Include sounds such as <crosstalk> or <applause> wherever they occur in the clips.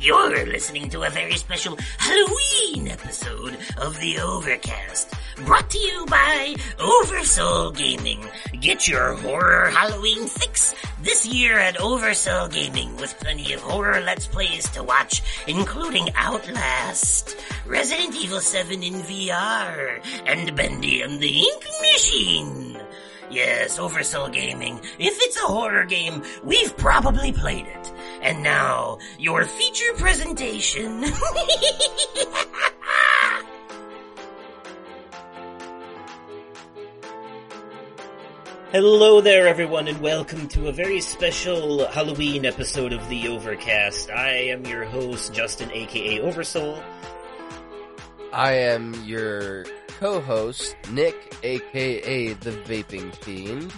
You're listening to a very special Halloween episode of The Overcast, brought to you by Oversoul Gaming. Get your horror Halloween fix this year at Oversoul Gaming with plenty of horror let's plays to watch, including Outlast, Resident Evil 7 in VR, and Bendy and the Ink Machine. Yes, Oversoul Gaming. If it's a horror game, we've probably played it. And now, your feature presentation. <laughs> Hello there, everyone, and welcome to a very special Halloween episode of The Overcast. I am your host, Justin, aka Oversoul. I am your co-host, Nick, aka the Vaping Fiend.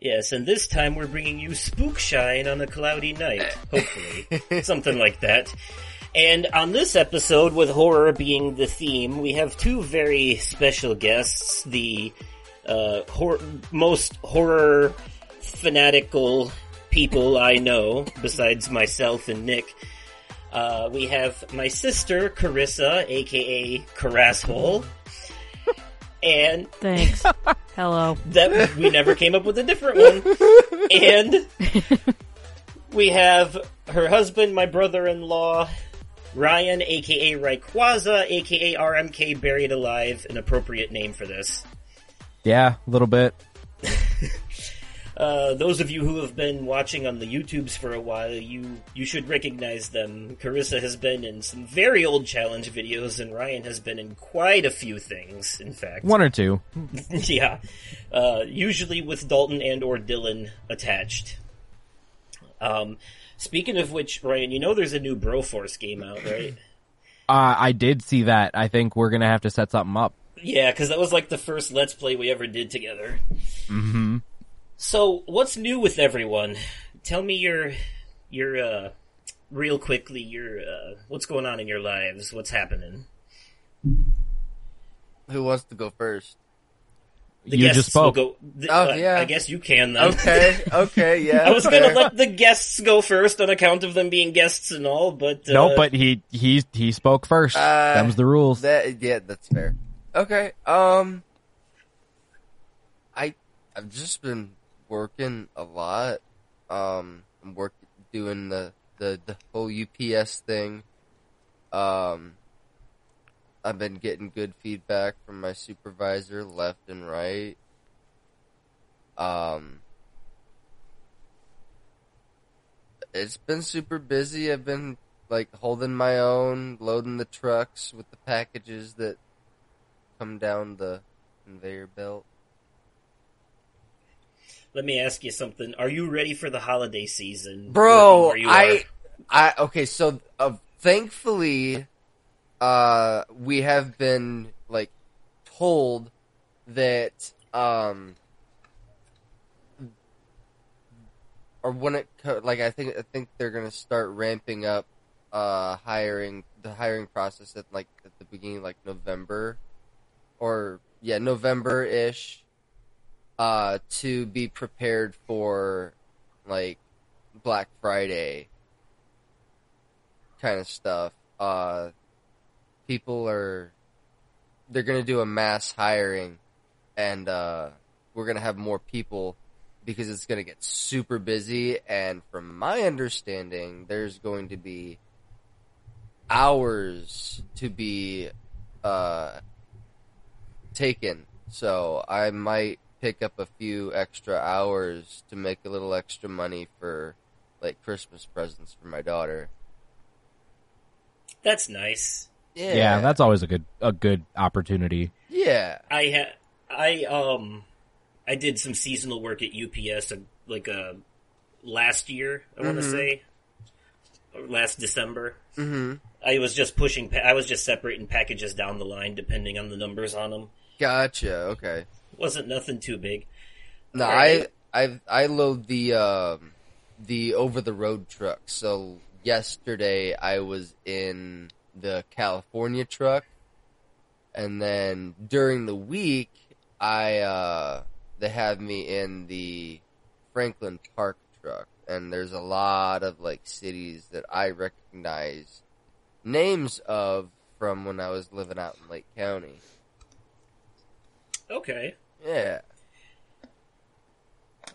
Yes, and this time we're bringing you Spookshine on a cloudy night, hopefully. <laughs> Something like that. And on this episode, with horror being the theme, we have two very special guests. The uh, hor- most horror fanatical people I know, besides myself and Nick. Uh, we have my sister, Karissa, aka Carasshole. And Thanks. <laughs> Hello. that we never came up with a different one. And <laughs> we have her husband, my brother-in-law, Ryan, aka Rayquaza, aka RMK Buried Alive, an appropriate name for this. Yeah, a little bit. Uh, those of you who have been watching on the YouTubes for a while, you you should recognize them. Karissa has been in some very old challenge videos, and Ryan has been in quite a few things. In fact, One or two. <laughs> yeah, uh, usually with Dalton and or Dylan attached. Um, speaking of which, Ryan, you know there's a new Broforce game out, right? <clears throat> Uh, I did see that. I think we're gonna have to set something up. yeah, because that was like the first Let's Play we ever did together. hmm So, what's new with everyone? Tell me your your uh, real quickly your uh, what's going on in your lives? What's happening? Who wants to go first? The You just spoke. Go, th- Oh, uh, yeah. I guess you can then. Okay, <laughs> okay, yeah. I was gonna let the guests go first on account of them being guests and all, but uh, No, but he he he spoke first. Uh, that was the rules. That, yeah, that's fair. Okay, um, I I've just been working a lot. Um, I'm work doing the the the whole UPS thing. Um, I've been getting good feedback from my supervisor, left and right. Um, it's been super busy. I've been like holding my own, loading the trucks with the packages that come down the conveyor belt. Let me ask you something. Are you ready for the holiday season, Bro, working where you I. I okay. So, uh, thankfully, uh, we have been like told that um, or when it like I think I think they're gonna start ramping up uh hiring the hiring process at like at the beginning like November or yeah November ish uh to be prepared for like Black Friday kind of stuff. Uh, people are they're gonna do a mass hiring, and uh, we're gonna have more people because it's gonna get super busy. And from my understanding, there's going to be hours to be uh, taken. So I might pick up a few extra hours to make a little extra money for like Christmas presents for my daughter. That's nice. Yeah, yeah, that's always a good a good opportunity. yeah. I ha- I um I did some seasonal work at UPS uh, like uh last year, I want to say or last December. Mm-hmm. I was just pushing pa- I was just separating packages down the line depending on the numbers on them. Gotcha. Okay. Wasn't nothing too big. No, Alright. I I I load the um the over the road truck. So yesterday I was in the California truck, and then during the week I uh they have me in the Franklin Park truck, and there's a lot of like cities that I recognize names of from when I was living out in Lake County. Okay. Yeah.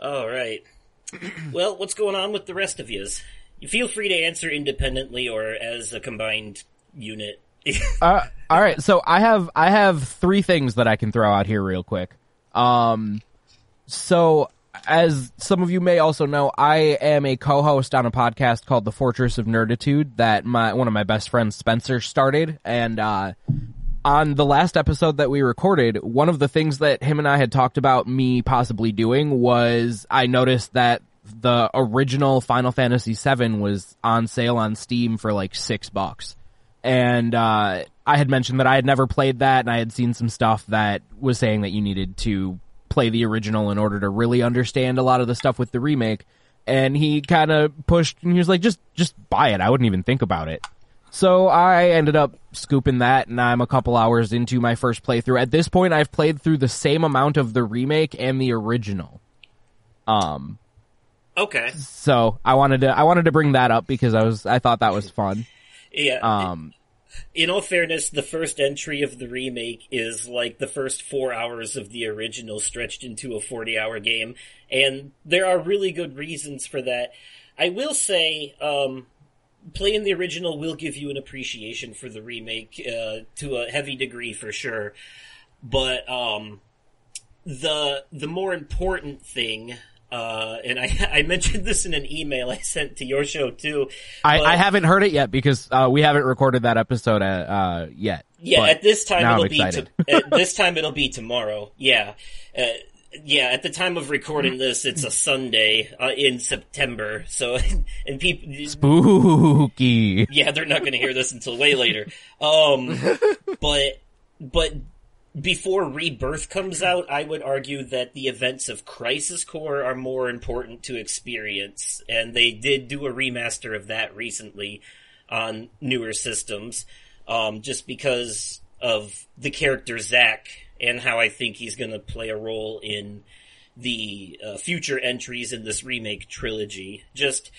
All right. <clears throat> well, what's going on with the rest of yous? You feel free to answer independently or as a combined unit. <laughs> Uh, all right, so I have I have three things that I can throw out here real quick. Um, so as some of you may also know, I am a co-host on a podcast called The Fortress of Nerditude that my one of my best friends Spencer started, and uh, on the last episode that we recorded, one of the things that him and I had talked about me possibly doing was I noticed that the original Final Fantasy VII was on sale on Steam for like six bucks and uh, I had mentioned that I had never played that, and I had seen some stuff that was saying that you needed to play the original in order to really understand a lot of the stuff with the remake. And he kind of pushed, and he was like, "Just, just buy it. I wouldn't even think about it." So I ended up scooping that, and I'm a couple hours into my first playthrough. At this point, I've played through the same amount of the remake and the original. Um, okay. so I wanted to I wanted to bring that up because I was I thought that was fun. Yeah. Um, in all fairness, the first entry of the remake is like the first four hours of the original stretched into a 40 hour game, and there are really good reasons for that. I will say, um, playing the original will give you an appreciation for the remake, uh, to a heavy degree for sure. But, um, the, the more important thing, uh, and I, <laughs> I mentioned this in an email I sent to your show too. I, I haven't heard it yet because uh, we haven't recorded that episode uh, uh, yet. Yeah, at this time it'll I'm be to, at <laughs> this time it'll be tomorrow. Yeah, uh, yeah. At the time of recording this, it's a Sunday uh, in September. So, <laughs> and people, Spooky. yeah, they're not going to hear this until way later. Um, <laughs> but but before Rebirth comes out, I would argue that the events of Crisis Core are more important to experience, and they did do a remaster of that recently on newer systems, um, just because of the character Zack and how I think he's going to play a role in the uh, future entries in this remake trilogy. Just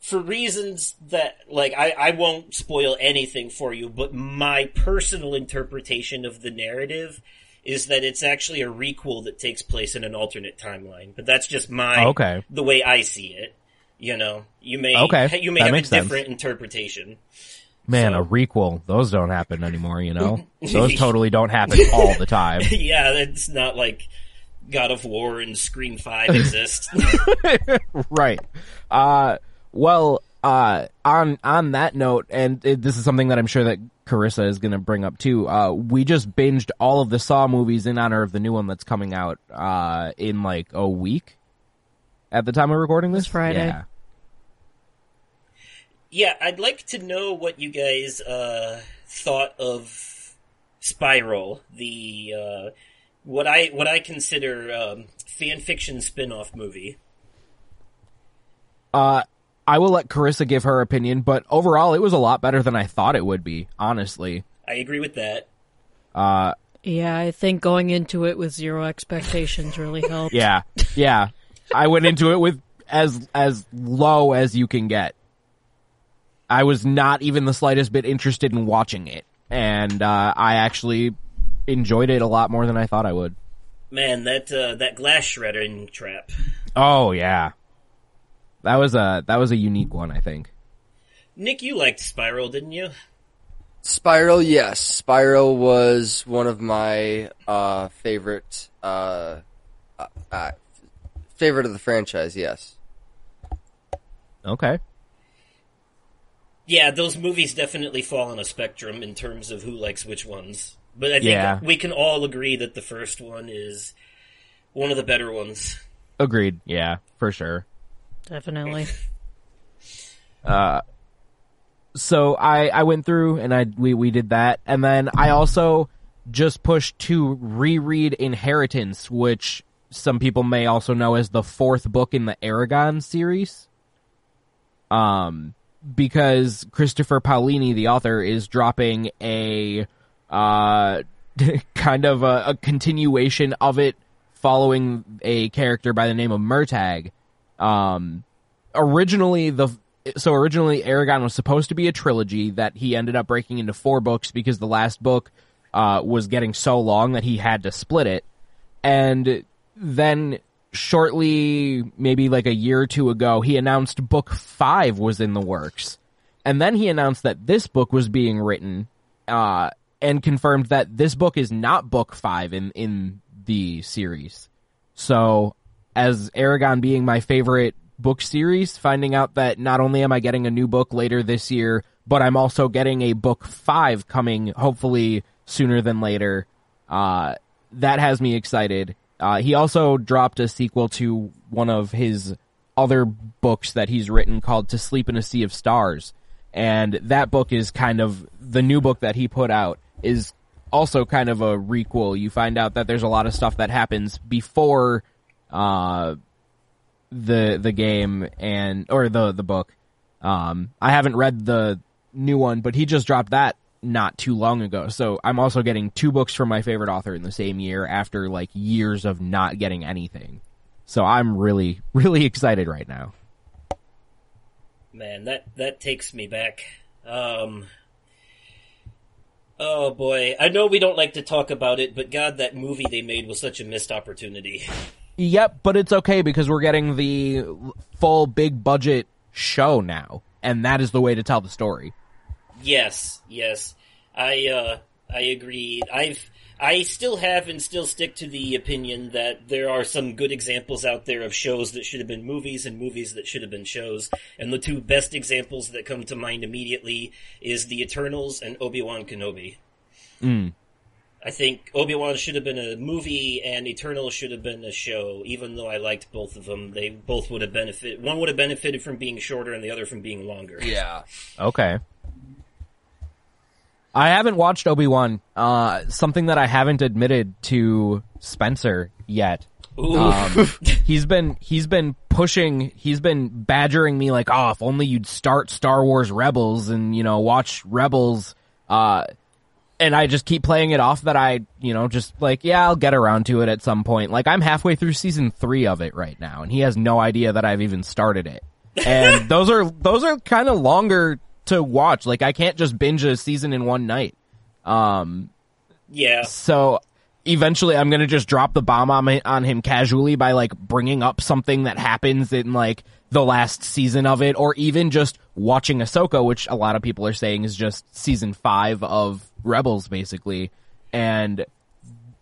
for reasons that, like, I, I won't spoil anything for you, but my personal interpretation of the narrative is that it's actually a requel that takes place in an alternate timeline. But that's just my, Oh, Okay. the way I see it. You know, you may, Okay, you may that have a makes sense. different interpretation. Man, So- a requel. Those don't happen anymore, you know? <laughs> Those totally don't happen all the time. <laughs> yeah, it's not like God of War and Scream 5 exist. <laughs> right. Uh, well, uh, on, on that note, and it, this is something that I'm sure that Karissa is gonna bring up too, uh, we just binged all of the Saw movies in honor of the new one that's coming out, uh, in like a week at the time of recording this. This Friday. Yeah. Yeah, I'd like to know what you guys uh, thought of Spiral, the uh, what I what I consider um, fan fiction spin-off movie. Uh, I will let Karissa give her opinion, but overall, it was a lot better than I thought it would be. Honestly, I agree with that. uh, Yeah, I think going into it with zero expectations really helped. yeah, yeah. I went into it with as as low as you can get. I was not even the slightest bit interested in watching it, and uh, I actually enjoyed it a lot more than I thought I would. Man, that uh, that glass shredding trap. Oh yeah, that was a that was a unique one. I think. Nick, you liked Spiral, didn't you? Spiral, yes. Spiral was one of my uh, favorite uh, uh, uh, favorite of the franchise. Yes. Okay. Yeah, those movies definitely fall on a spectrum in terms of who likes which ones. But I think Yeah. we can all agree that the first one is one of the better ones. Agreed. Yeah, for sure. Definitely. <laughs> uh, so I I went through and I we we did that, and then I also just pushed to reread Inheritance, which some people may also know as the fourth book in the Eragon series. Um, because Christopher Paolini, the author, is dropping a uh <laughs> kind of a, a continuation of it, following a character by the name of Murtagh. Um, originally the so originally Eragon was supposed to be a trilogy that he ended up breaking into four books because the last book uh, was getting so long that he had to split it, and then shortly, maybe like a year or two ago, he announced book five was in the works, and then he announced that this book was being written, uh, and confirmed that this book is not book five in in the series. So, as Eragon being my favorite book series, finding out that not only am I getting a new book later this year, but I'm also getting a book five coming hopefully sooner than later. Uh, that has me excited. Uh, he also dropped a sequel to one of his other books that he's written called To Sleep in a Sea of Stars. And that book is kind of the new book that he put out is also kind of a requel. You find out that there's a lot of stuff that happens before uh, the the game and or the the book. Um, I haven't read the new one, but he just dropped that not too long ago. So I'm also getting two books from my favorite author in the same year after like years of not getting anything. So I'm really <laughs> really excited right now. Man, that that takes me back. Um, oh boy, I know we don't like to talk about it, but God, that movie they made was such a missed opportunity. Yep, but it's okay because we're getting the full big budget show now, and that is the way to tell the story. Yes, yes, I uh, I agree. I've I still have and still stick to the opinion that there are some good examples out there of shows that should have been movies and movies that should have been shows. And the two best examples that come to mind immediately is The Eternals and Obi-Wan Kenobi. Mm. I think Obi-Wan should have been a movie and Eternals should have been a show, even though I liked both of them. They both would have benefited, one would have benefited from being shorter and the other from being longer. Yeah. Okay. I haven't watched Obi Wan. Uh, something that I haven't admitted to Spencer yet. Um, he's been he's been pushing. He's been badgering me like, oh, if only you'd start Star Wars Rebels and you know watch Rebels. Uh, and I just keep playing it off that I, you know, just like, yeah, I'll get around to it at some point. Like I'm halfway through season three of it right now, and he has no idea that I've even started it. And <laughs> those are those are kind of longer to watch. Like I can't just binge a season in one night. Um, yeah. so eventually I'm going to just drop the bomb on, my, on him casually by like bringing up something that happens in like the last season of it or even just watching Ahsoka, which a lot of people are saying is just season five of Rebels basically. And,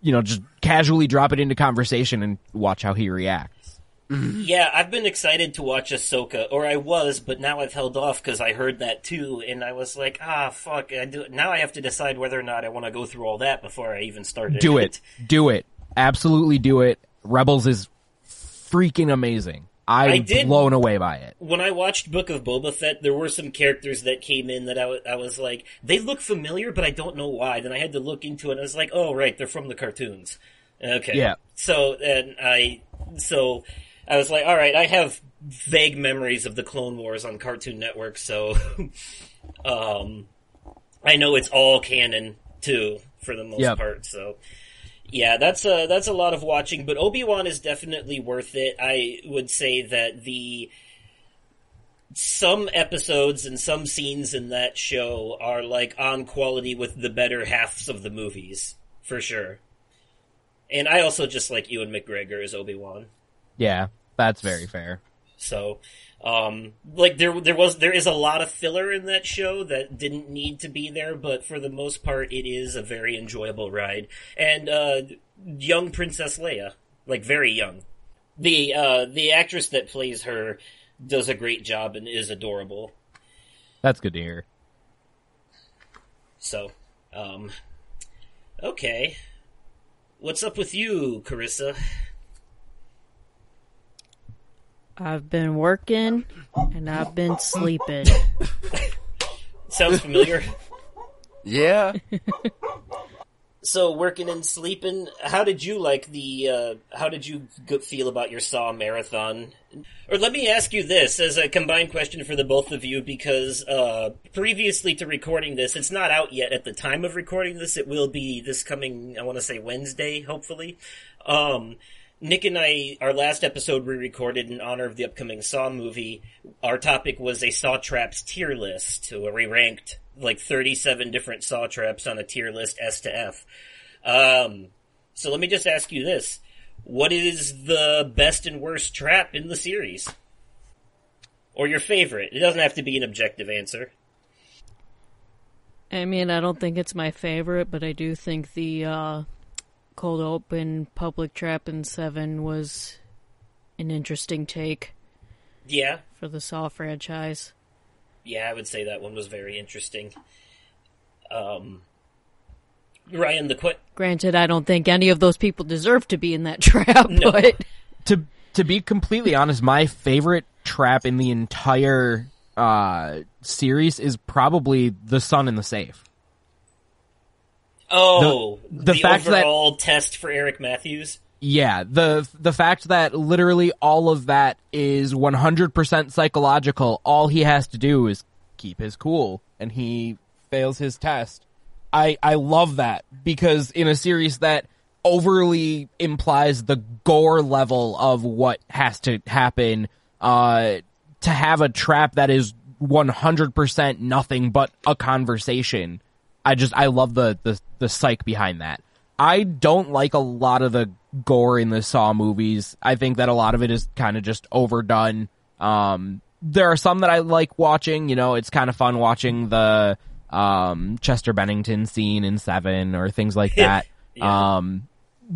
you know, just casually drop it into conversation and watch how he reacts. Yeah, I've been excited to watch Ahsoka, or I was, but now I've held off because I heard that too, and I was like, ah, fuck. I do, now I have to decide whether or not I want to go through all that before I even start Do it. Do it. Absolutely do it. Rebels is freaking amazing. I'm I did- blown away by it. when I watched Book of Boba Fett, there were some characters that came in that I wa- I was like, they look familiar, but I don't know why. Then I had to look into it, and I was like, oh, right, they're from the cartoons. Okay. Yeah. So, and I, so, I was like, alright, I have vague memories of the Clone Wars on Cartoon Network, so, <laughs> um, I know it's all canon, too, for the most Yep. part, so. Yeah, that's a that's a lot of watching, but Obi Wan is definitely worth it. I would say that the some episodes and some scenes in that show are like on quality with the better halves of the movies for sure. And I also just like Ewan McGregor as Obi Wan. Yeah, that's very fair. So, um, like there, there was, there is a lot of filler in that show that didn't need to be there, but for the most part, it is a very enjoyable ride. And, uh, young Princess Leia, like very young. The, uh, the actress that plays her does a great job and is adorable. That's good to hear. So, um, okay. What's up with you, Karissa? I've been working and I've been sleeping. Sounds familiar? Yeah. <laughs> So working and sleeping. How did you like the? Uh, how did you feel about your Saw marathon? Or let me ask you this as a combined question for the both of you, because uh, previously to recording this, it's not out yet at the time of recording this. It will be this coming. I want to say Wednesday, hopefully. Um, Nick and I, our last episode we recorded in honor of the upcoming Saw movie, our topic was a Saw Traps tier list, where we ranked like 37 different Saw Traps on a tier list S to F. Um, so let me just ask you this. What is the best and worst trap in the series? Or your favorite? It doesn't have to be an objective answer. I mean, I don't think it's my favorite, but I do think the uh, cold open public trap in Seven was an interesting take Yeah, for the Saw franchise. yeah, I would say that one was very interesting. Um, Ryan, the qu- Granted, I don't think any of those people deserve to be in that <laughs> trap, No. but to to be completely honest, my favorite trap in the entire uh, series is probably the son in the safe. Oh, the fact that- overall test for Eric Matthews. Yeah, the the fact that literally all of that is 100% psychological. All he has to do is keep his cool and he fails his test. I I love that because in a series that overly implies the gore level of what has to happen uh to have a trap that is 100% nothing but a conversation. I just I love the the the psych behind that. I don't like a lot of the gore in the Saw movies. I think that a lot of it is kind of just overdone. Um, there are some that I like watching. You know, it's kind of fun watching the um, Chester Bennington scene in Seven or things like <laughs> that. Yeah. Um,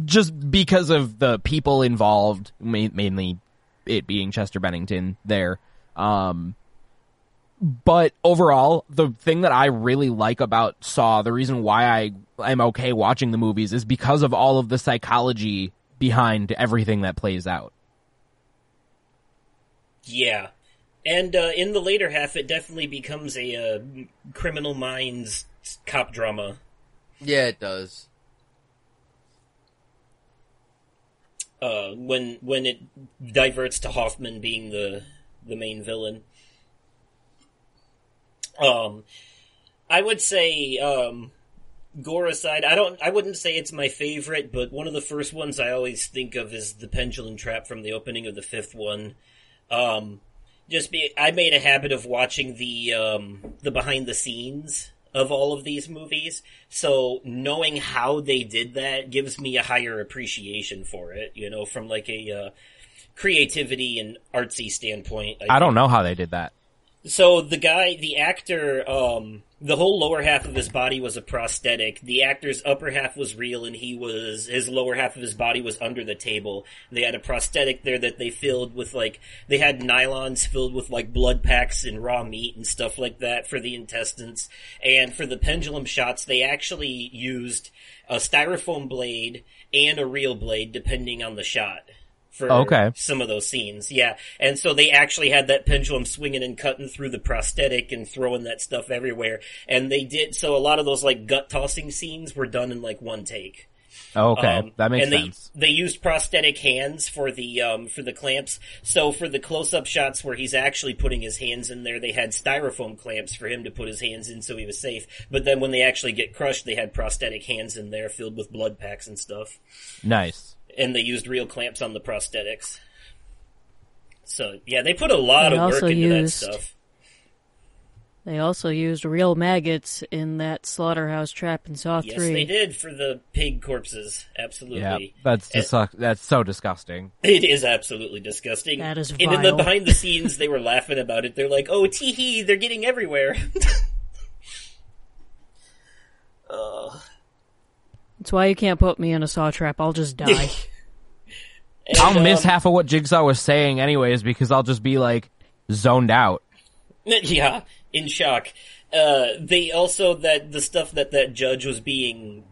just because of the people involved, ma- mainly it being Chester Bennington there. Um, but overall, the thing that I really like about Saw, the reason why I am okay watching the movies is because of all of the psychology behind everything that plays out. Yeah. And uh, in the later half, it definitely becomes a uh, criminal minds cop drama. Yeah, it does. Uh, when when it diverts to Hoffman being the the main villain. Um, I would say um, gore aside, I don't. I wouldn't say it's my favorite, but one of the first ones I always think of is the pendulum trap from the opening of the fifth one. Um, just be, I made a habit of watching the um, the behind the scenes of all of these movies, so knowing how they did that gives me a higher appreciation for it. You know, from like a uh, creativity and artsy standpoint. I don't know how they did that. So the guy, the actor, um, the whole lower half of his body was a prosthetic. The actor's upper half was real, and he was his lower half of his body was under the table. They had a prosthetic there that they filled with like they had nylons filled with like blood packs and raw meat and stuff like that for the intestines. And for the pendulum shots, they actually used a styrofoam blade and a real blade, depending on the shot for Okay. some of those scenes. Yeah. And so they actually had that pendulum swinging and cutting through the prosthetic and throwing that stuff everywhere. And they did, so a lot of those like gut tossing scenes were done in like one take. Okay, Um, that makes and they, sense. They used prosthetic hands for the um, for the clamps. So for the close up shots where he's actually putting his hands in there, they had styrofoam clamps for him to put his hands in, so he was safe. But then when they actually get crushed, they had prosthetic hands in there filled with blood packs and stuff Nice. And they used real clamps on the prosthetics. So yeah, they put a lot They of work into used- that stuff. they also used real maggots in that slaughterhouse trap in Saw Yes, 3. they did for the pig corpses. Absolutely, Yeah, that's And- that's so disgusting. it is absolutely disgusting. That is and in the behind the scenes, they were laughing about it. They're like, "Oh, tee hee, they're getting everywhere." <laughs> uh, That's why you can't put me in a Saw trap. I'll just die. <laughs> and, I'll miss um, half of what Jigsaw was saying anyways because I'll just be like zoned out. <laughs> yeah, in shock. Uh, they also that the stuff that that judge was being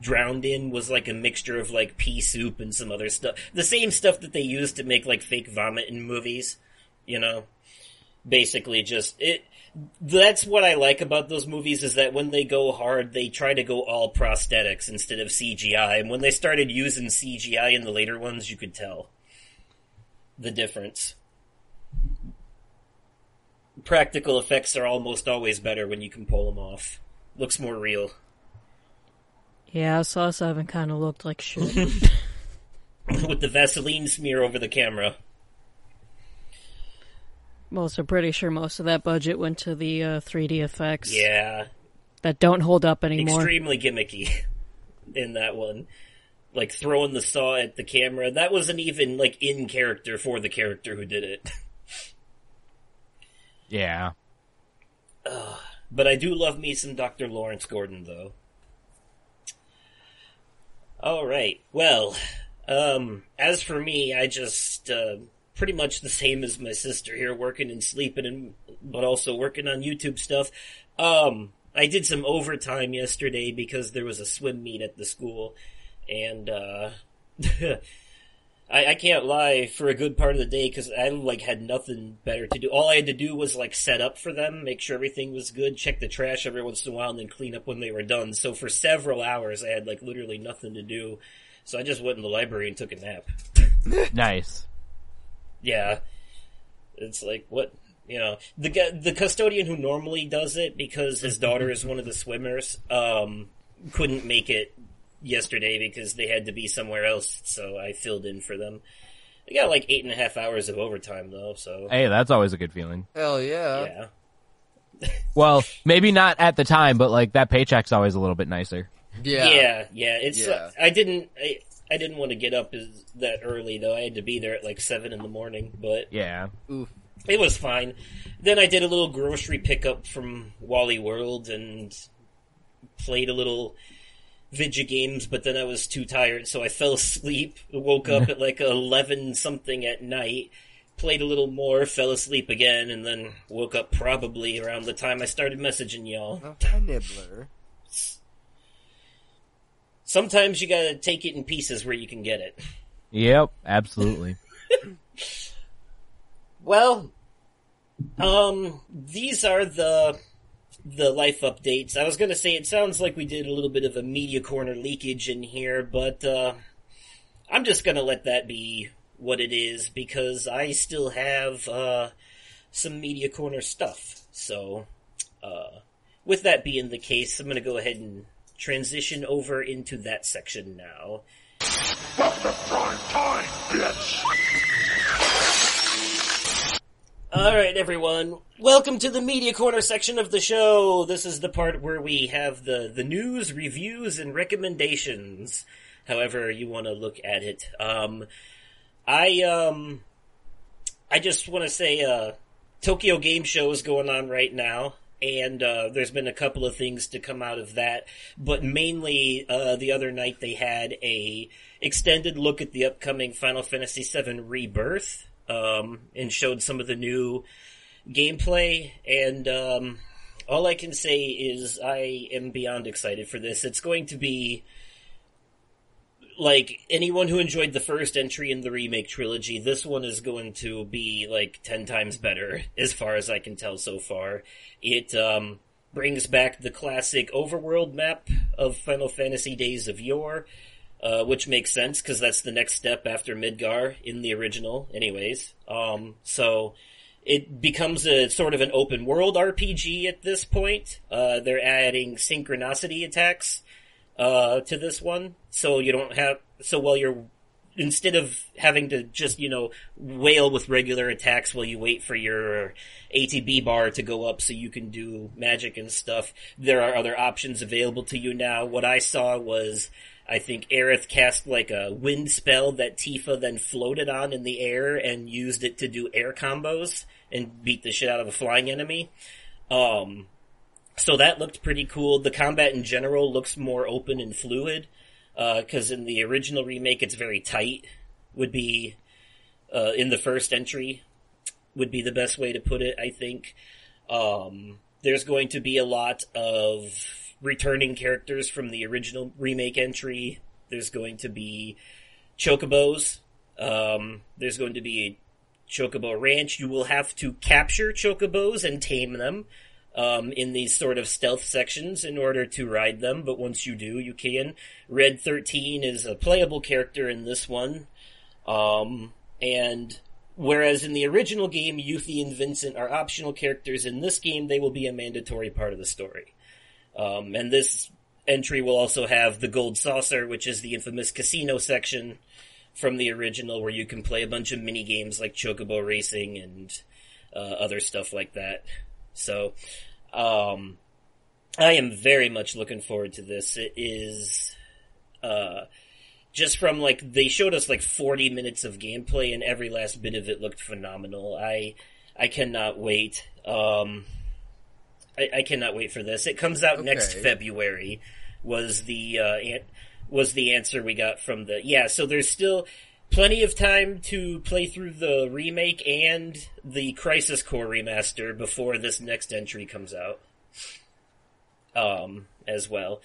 drowned in was like a mixture of like pea soup and some other stuff. The same stuff that they use to make like fake vomit in movies. You know, basically just it. That's what I like about those movies is that when they go hard, they try to go all prosthetics instead of CGI. And when they started using CGI in the later ones, you could tell the difference practical effects are almost always better when you can pull them off. Looks more real. yeah, Saw 7 kind of looked like shit. <laughs> with the Vaseline smear over the camera. Also, pretty sure most of that budget went to the uh, 3D effects Yeah, that don't hold up anymore. extremely gimmicky <laughs> in that one. Like throwing the saw at the camera. That wasn't even like in character for the character who did it. <laughs> Yeah. But I do love me some Dr. Lawrence Gordon though. Alright, well, um, as for me, I just, uh, pretty much the same as my sister here, working and sleeping and, but also working on YouTube stuff. Um, I did some overtime yesterday because there was a swim meet at the school, and, uh, <laughs> I, I can't lie for a good part of the day because I like had nothing better to do. All I had to do was like set up for them, make sure everything was good, check the trash every once in a while, and then clean up when they were done. So for several hours, I had like literally nothing to do. So I just went in the library and took a nap. Nice. Yeah, it's like what you know the the custodian who normally does it because his daughter is one of the swimmers. Um, couldn't make it yesterday because they had to be somewhere else, so I filled in for them. They got like eight and a half hours of overtime though, so Hey, that's always a good feeling. Hell yeah. yeah. <laughs> Well, maybe not at the time, but like that paycheck's always a little bit nicer. Yeah. Yeah, yeah. It's Yeah. uh, I didn't I, I didn't want to get up as, that early though. I had to be there at like seven in the morning, but Yeah. Oof. it was fine. Then I did a little grocery pickup from Wally World and played a little video games, but then I was too tired, so I fell asleep. Woke up <laughs> at like eleven something at night. Played a little more, fell asleep again, and then woke up probably around the time I started messaging y'all. Oh, hi, Nibbler. Sometimes you gotta take it in pieces where you can get it. Yep, absolutely. <laughs> Well, um, these are the the life updates. I was gonna say it sounds like we did a little bit of a media corner leakage in here, but uh, I'm just gonna let that be what it is because I still have uh, some media corner stuff. So, uh, with that being the case, I'm gonna go ahead and transition over into that section now. Alright, everyone. Welcome to the Media Corner section of the show. This is the part where we have the, the news, reviews, and recommendations. However you want to look at it. Um, I, um, I just want to say, uh, Tokyo Game Show is going on right now. And, uh, there's been a couple of things to come out of that. But mainly, uh, the other night they had a extended look at the upcoming Final Fantasy VII Rebirth um, and showed some of the new gameplay. And um, all I can say is I am beyond excited for this. It's going to be like anyone who enjoyed the first entry in the remake trilogy. This one is going to be like ten times better, as far as I can tell so far. It um, brings back the classic overworld map of Final Fantasy Days of Yore uh, which makes sense because that's the next step after Midgar in the original, anyways. Um, so it becomes a sort of an open world RPG at this point. Uh, they're adding synchronicity attacks uh, to this one, so you don't have so while you're instead of having to just you know wail with regular attacks while you wait for your ATB bar to go up so you can do magic and stuff, there are other options available to you now. What I saw was I think Aerith cast like a wind spell that Tifa then floated on in the air and used it to do air combos and beat the shit out of a flying enemy. Um, so that looked pretty cool. The combat in general looks more open and fluid, uh, cause in the original remake it's very tight, would be, uh, in the first entry, would be the best way to put it, I think. Um, there's going to be a lot of returning characters from the original remake entry. There's going to be chocobos. Um, there's going to be a chocobo ranch. You will have to capture chocobos and tame them um, in these sort of stealth sections in order to ride them. But once you do, you can. Red 13 is a playable character in this one. Um, and whereas in the original game, Yuffie and Vincent are optional characters, in this game they will be a mandatory part of the story. Um, and this entry will also have the Gold Saucer, which is the infamous casino section from the original where you can play a bunch of mini games like Chocobo Racing and uh, other stuff like that. So, um, I am very much looking forward to this. It is, uh, just from like, they showed us like 40 minutes of gameplay and every last bit of it looked phenomenal. I, I cannot wait. Um, I, I cannot wait for this. It comes out next February. Was the uh, an- was the answer we got from the yeah? So there's still plenty of time to play through the remake and the Crisis Core remaster before this next entry comes out. Um, as well.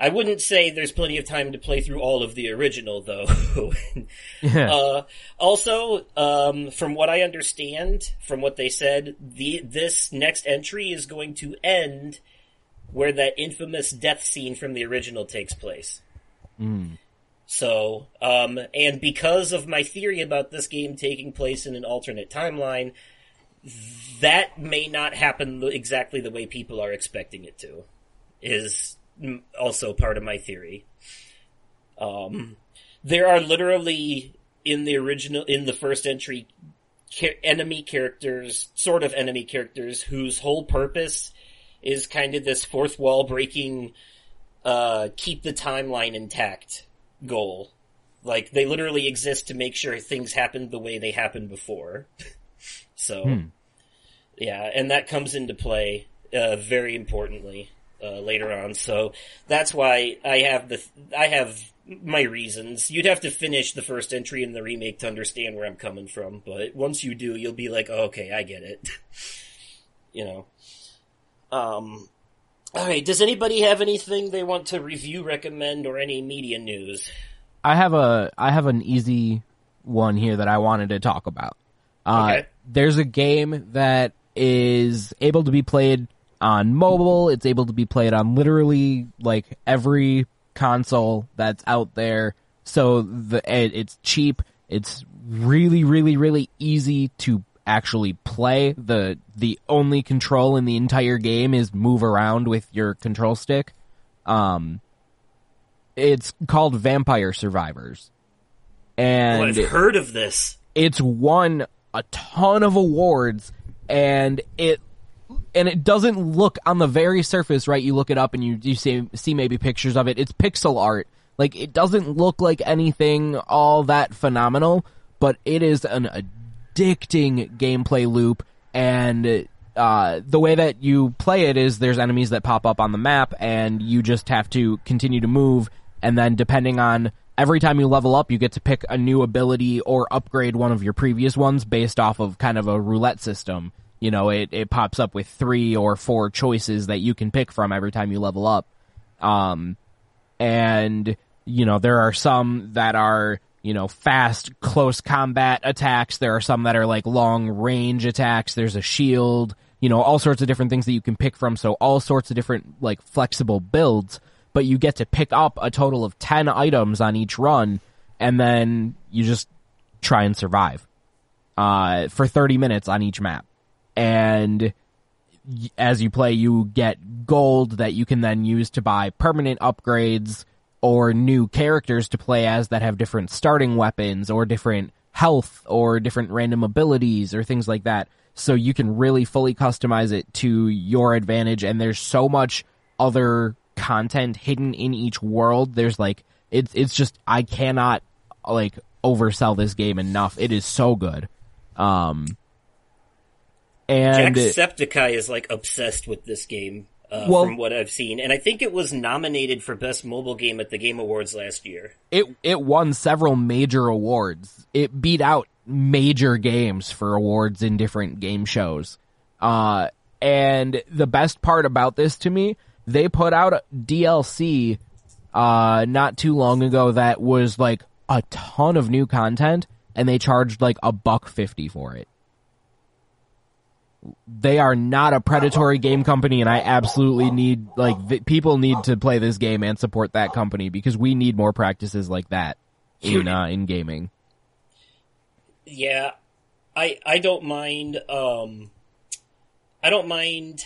I wouldn't say there's plenty of time to play through all of the original though. <laughs> Yeah. Uh, also, um, from what I understand, from what they said, the this next entry is going to end where that infamous death scene from the original takes place. So, um, and because of my theory about this game taking place in an alternate timeline, that may not happen exactly the way people are expecting it to. Is also part of my theory. Um, there are literally in the original in the first entry enemy characters sort of enemy characters whose whole purpose is kind of this fourth wall breaking uh keep the timeline intact goal. Like they literally exist to make sure things happen the way they happened before. <laughs> So yeah and that comes into play uh very importantly uh, later on. So that's why i have the i have my reasons. You'd have to finish the first entry in the remake to understand where i'm coming from but once you do you'll be like oh, okay i get it. <laughs> You know? Um alright does anybody have anything they want to review recommend or any media news I have a I have an easy one here that I wanted to talk about. Uh, Okay. There's a game that is able to be played on mobile. It's able to be played on literally like every console that's out there. So the it, it's cheap. It's really, really, really easy to actually play. the The only control in the entire game is move around with your control stick. Um, it's called Vampire Survivors, oh, and i've heard of this it's won a ton of awards and it and it doesn't look on the very surface right you look it up and you you see see maybe pictures of it it's pixel art like it doesn't look like anything all that phenomenal but it is an addicting gameplay loop and uh, the way that you play it is there's enemies that pop up on the map and you just have to continue to move and then depending on every time you level up you get to pick a new ability or upgrade one of your previous ones based off of kind of a roulette system. You know it, it pops up with three or four choices that you can pick from every time you level up. Um and you know there are some that are you know fast close combat attacks. There are some that are like long range attacks. There's a shield you know all sorts of different things that you can pick from. So all sorts of different like flexible builds. But you get to pick up a total of 10 items on each run and then you just try and survive uh for 30 minutes on each map. And as you play, you get gold that you can then use to buy permanent upgrades or new characters to play as that have different starting weapons or different health or different random abilities or things like that. So you can really fully customize it to your advantage. And there's so much other content hidden in each world. There's like, it's, it's just, I cannot like oversell this game enough. It is so good. Um, and Jacksepticeye is like obsessed with this game, uh, Well- from what I've seen, and I think it was nominated for best mobile game at the Game Awards last year. it it won several major awards. It beat out major games for awards in different game shows. Uh, and the best part about this to me, they put out a DLC uh not too long ago that was like a ton of new content and they charged like a buck 50 for it. They are not a predatory game company and I absolutely need like th- people need to play this game and support that company because we need more practices like that in uh, in gaming. Yeah, I I don't mind. Um, I don't mind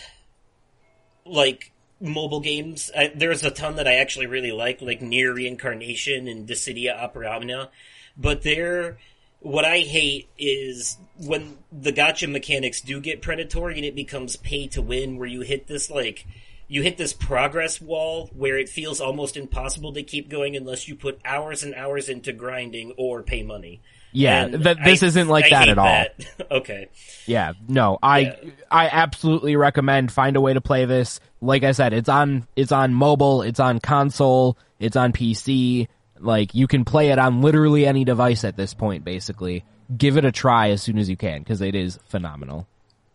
like mobile games. I, there's a ton that I actually really like, like NieR Reincarnation and Dissidia Opera Omnia. but they're what I hate is when the gacha mechanics do get predatory and it becomes pay to win, where you hit this like you hit this progress wall where it feels almost impossible to keep going unless you put hours and hours into grinding or pay money. Yeah, th- this I- isn't like I that at all. that. <laughs> okay. Yeah, no, I Yeah. I absolutely recommend find a way to play this. Like I said, it's on it's on mobile, it's on console, it's on PC. Like you can play it on literally any device at this point. Basically, give it a try as soon as you can because it is phenomenal.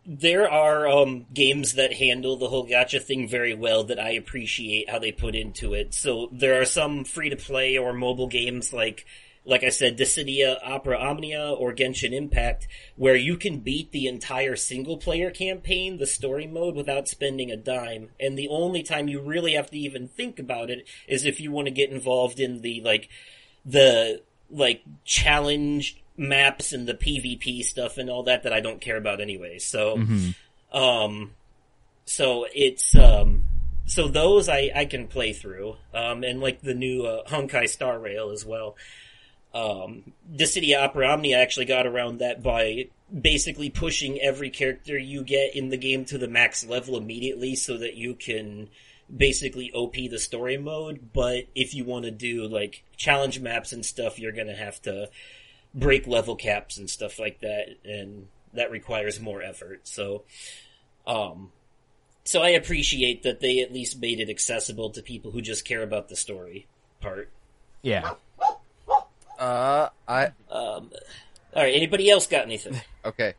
There are um, games that handle the whole gacha thing very well that I appreciate how they put into it. So there are some free to play or mobile games like like I said, Dissidia, Opera Omnia, or Genshin Impact, where you can beat the entire single player campaign, the story mode, without spending a dime. And the only time you really have to even think about it is if you want to get involved in the like the like challenge maps and the PvP stuff and all that that I don't care about anyway. So, um, so it's um, so those I I can play through, um, and like the new uh, Honkai Star Rail as well. Um, Dissidia Opera Omnia actually got around that by basically pushing every character you get in the game to the max level immediately so that you can basically OP the story mode, but if you want to do like challenge maps and stuff, you're gonna have to break level caps and stuff like that, and that requires more effort. So, um, so I appreciate that they at least made it accessible to people who just care about the story part. Yeah, Uh, I Um, all right, anybody else got anything? okay.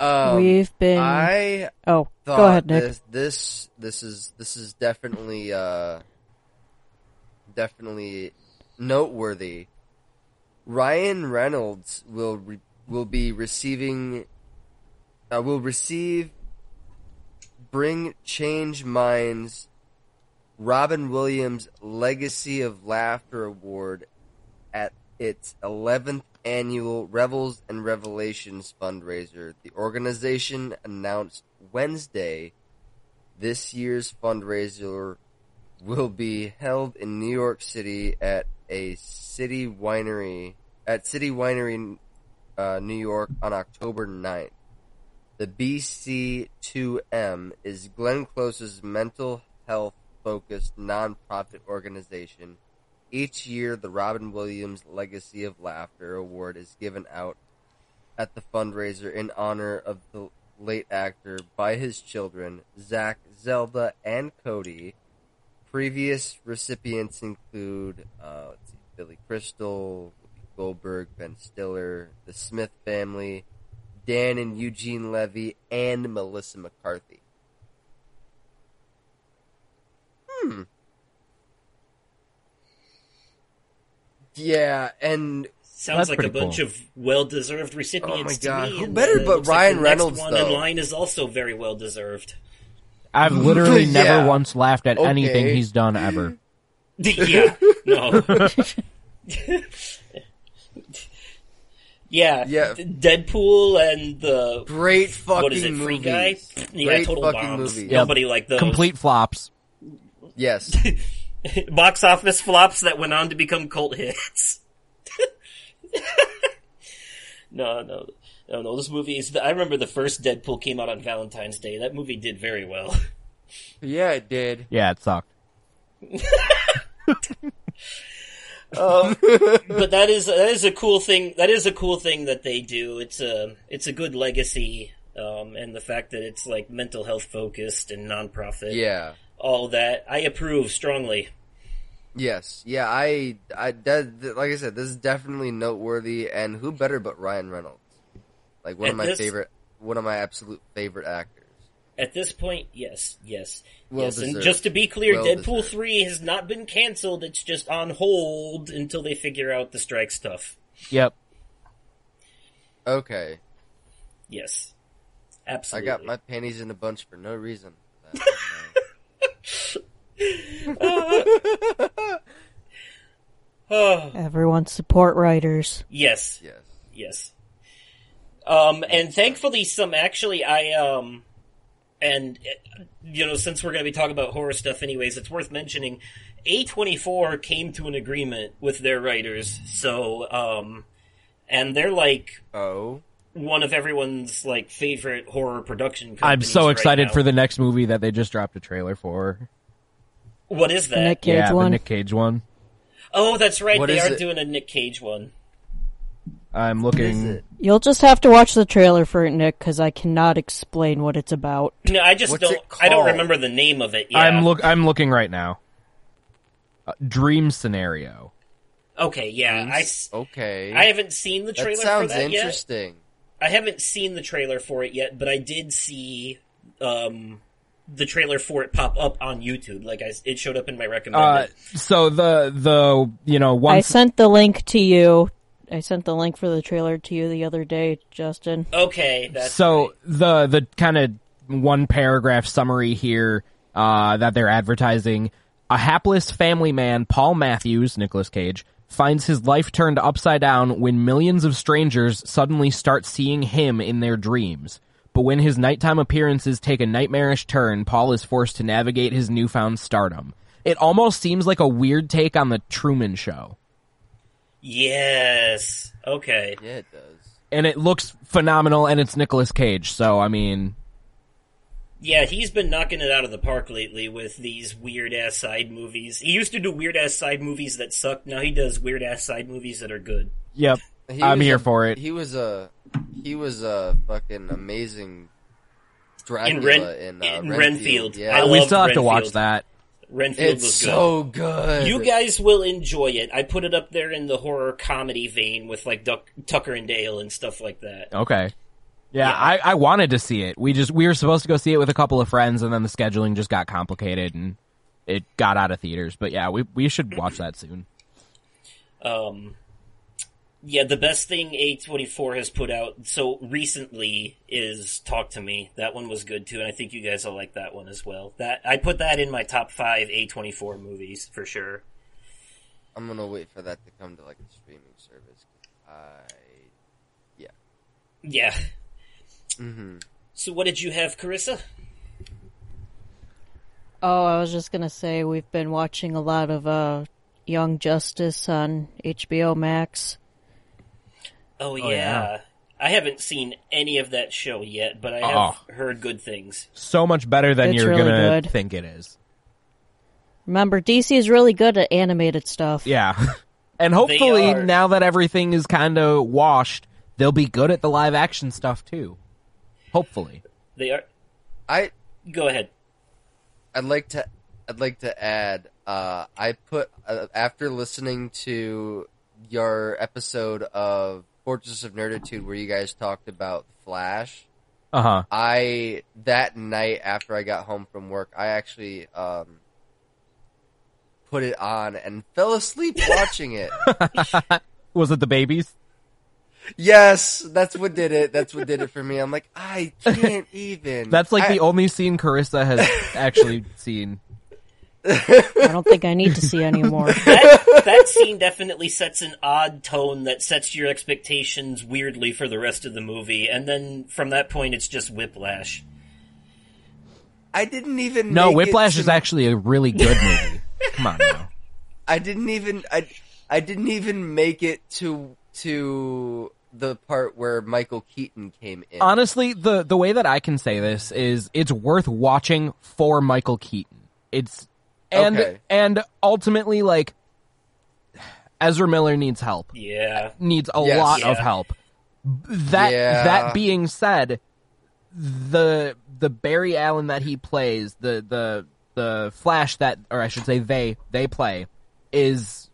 Um, We've been. I oh, thought go ahead, Nick. This, this this is this is definitely uh definitely noteworthy. Ryan Reynolds will re- will be receiving uh, will receive Bring Change Minds Robin Williams Legacy of Laughter Award at its 11th annual Revels and Revelations fundraiser. The organization announced Wednesday this year's fundraiser will be held in New York City at a city winery at City Winery uh, New York on October 9th. The BC2M is Glenn Close's mental health focused nonprofit organization. Each year, the Robin Williams Legacy of Laughter Award is given out at the fundraiser in honor of the late actor by his children, Zach, Zelda, and Cody. Previous recipients include uh, see, Billy Crystal, Goldberg, Ben Stiller, the Smith family, Dan and Eugene Levy, and Melissa McCarthy. Hmm. Yeah, and Sounds That's like a bunch cool. of well-deserved recipients Oh my God, to me. who better then it but looks like Ryan the Reynolds, next one in line is also very well-deserved. I've literally <laughs> Yeah. never once laughed at anything he's done ever. <laughs> yeah, no. <laughs> yeah, Yeah. Deadpool and the great fucking what is it, Free movies. Guy? Yeah, Great total fucking bombs. movies. Nobody liked those. Complete flops. Yes. <laughs> box office flops that went on to become cult hits. <laughs> no, no, no, no. This movie is. I remember the first Deadpool came out on Valentine's Day. That movie did very well. yeah, it did. Yeah, it sucked. <laughs> Um, but that is that is a cool thing. That is a cool thing that they do. It's a it's a good legacy, um, and the fact that it's like mental health focused and nonprofit. Yeah. All that I approve strongly. Yes. Yeah, I I that, that- like I said, this is definitely noteworthy and who better but Ryan Reynolds? Like one At of my this- favorite one of my absolute favorite actors. At this point, yes, yes, Well yes. And just to be clear, Well Deadpool deserved. three has not been canceled. It's just on hold until they figure out the strike stuff. Yep. Okay. Yes, Absolutely. I got my panties in a bunch for no reason. <laughs> <sighs> Everyone support writers. yes, yes. yes. Um, and thankfully, some actually, I um, and uh, you know, since we're going to be talking about horror stuff, anyways, it's worth mentioning. A24 came to an agreement with their writers, so um, and they're like Oh, one of everyone's like favorite horror production. I'm companies so right excited now. for the next movie that they just dropped a trailer for. What is that? Nick Cage yeah, the one. Nick Cage one. Oh, that's right. What they are it? doing a Nick Cage one. I'm looking. You'll just have to watch the trailer for it, Nick, because I cannot explain what it's about. No, I just What's don't. I don't remember the name of it. Yeah. I'm look. I'm looking right now. Uh, dream scenario. Okay, yeah. I, s- okay. I haven't seen the that trailer for sounds that yet. interesting. I haven't seen the trailer for it yet, but I did see um, the trailer for it pop up on YouTube. Like I, it showed up in my Uh, so the the you know I sent the link to you. I sent the link for the trailer to you the other day, Justin. okay, that's so right. the the kind of one paragraph summary here uh, that they're advertising: a hapless family man, Paul Matthews, Nicolas Cage, finds his life turned upside down when millions of strangers suddenly start seeing him in their dreams. But when his nighttime appearances take a nightmarish turn, Paul is forced to navigate his newfound stardom. It almost seems like a weird take on the Truman Show. yes. Okay. Yeah, it does. And it looks phenomenal, and it's Nicolas Cage, so I mean, Yeah, he's been knocking it out of the park lately with these weird ass side movies. He used to do weird ass side movies that sucked. Now he does weird ass side movies that are good. yep, He I'm here a- for it. He was a he was a fucking amazing Dracula Ren- in, uh, in Renfield. Renfield. Yeah, I we still have to watch that. Renfield it's was good. so good. You guys will enjoy it. I put it up there in the horror comedy vein with like Duck, Tucker and Dale and stuff like that. Okay. Yeah, Yeah. I, I wanted to see it. We just we were supposed to go see it with a couple of friends, and then the scheduling just got complicated, and it got out of theaters. But yeah, we we should watch that soon. Um, yeah, the best thing A24 has put out so recently is Talk to Me. That one was good too, and I think you guys will like that one as well. That I put that in my top five A24 movies for sure. I'm gonna wait for that to come to like a streaming service. I Yeah. Yeah. hmm So what did you have, Karissa? Oh, I was just gonna say we've been watching a lot of uh, Young Justice on HBO Max. Oh, yeah. yeah. I haven't seen any of that show yet, but I have Oh. heard good things. So much better than It's you're really gonna good. think it is. Remember, DC is really good at animated stuff. Yeah, <laughs> and hopefully now that everything is kind of washed, they'll be good at the live action stuff too. Hopefully. They are. I Go ahead. I'd like to I'd like to add uh I put uh, after listening to your episode of Fortress of Nerditude where you guys talked about Flash Uh huh. I that night after I got home from work I actually um put it on and fell asleep <laughs> watching it. <laughs> Was it the babies? yes, that's what did it. That's what did it for me. I'm like I can't <laughs> even. That's like I- the only scene Karissa has actually seen. I don't think I need to see anymore. <laughs> that, that scene definitely sets an odd tone that sets your expectations weirdly for the rest of the movie, and then from that point, it's just whiplash. I didn't even No, make it Whiplash to- is actually a really good movie. <laughs> Come on now. I didn't even I I didn't even make it to to the part where Michael Keaton came in. Honestly, the the way that I can say this is it's worth watching for Michael Keaton. It's and Okay. and ultimately like Ezra Miller needs help. Yeah. Needs a Yes. lot of help. That Yeah. that being said, the the Barry Allen that he plays, the the the Flash that or I should say they they play is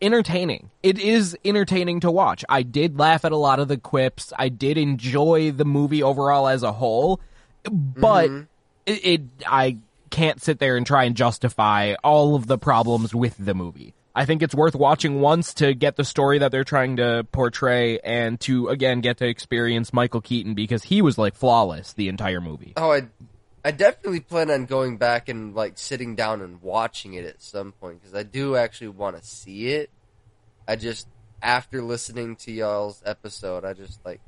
entertaining. It is entertaining to watch. I did laugh at a lot of the quips. I did enjoy the movie overall as a whole, but mm-hmm. it, it I can't sit there and try and justify all of the problems with the movie. I think it's worth watching once to get the story that they're trying to portray and to again get to experience Michael Keaton because he was like flawless the entire movie. oh, I I definitely plan on going back and like sitting down and watching it at some point because I do actually want to see it. I just after listening to y'all's episode, I just like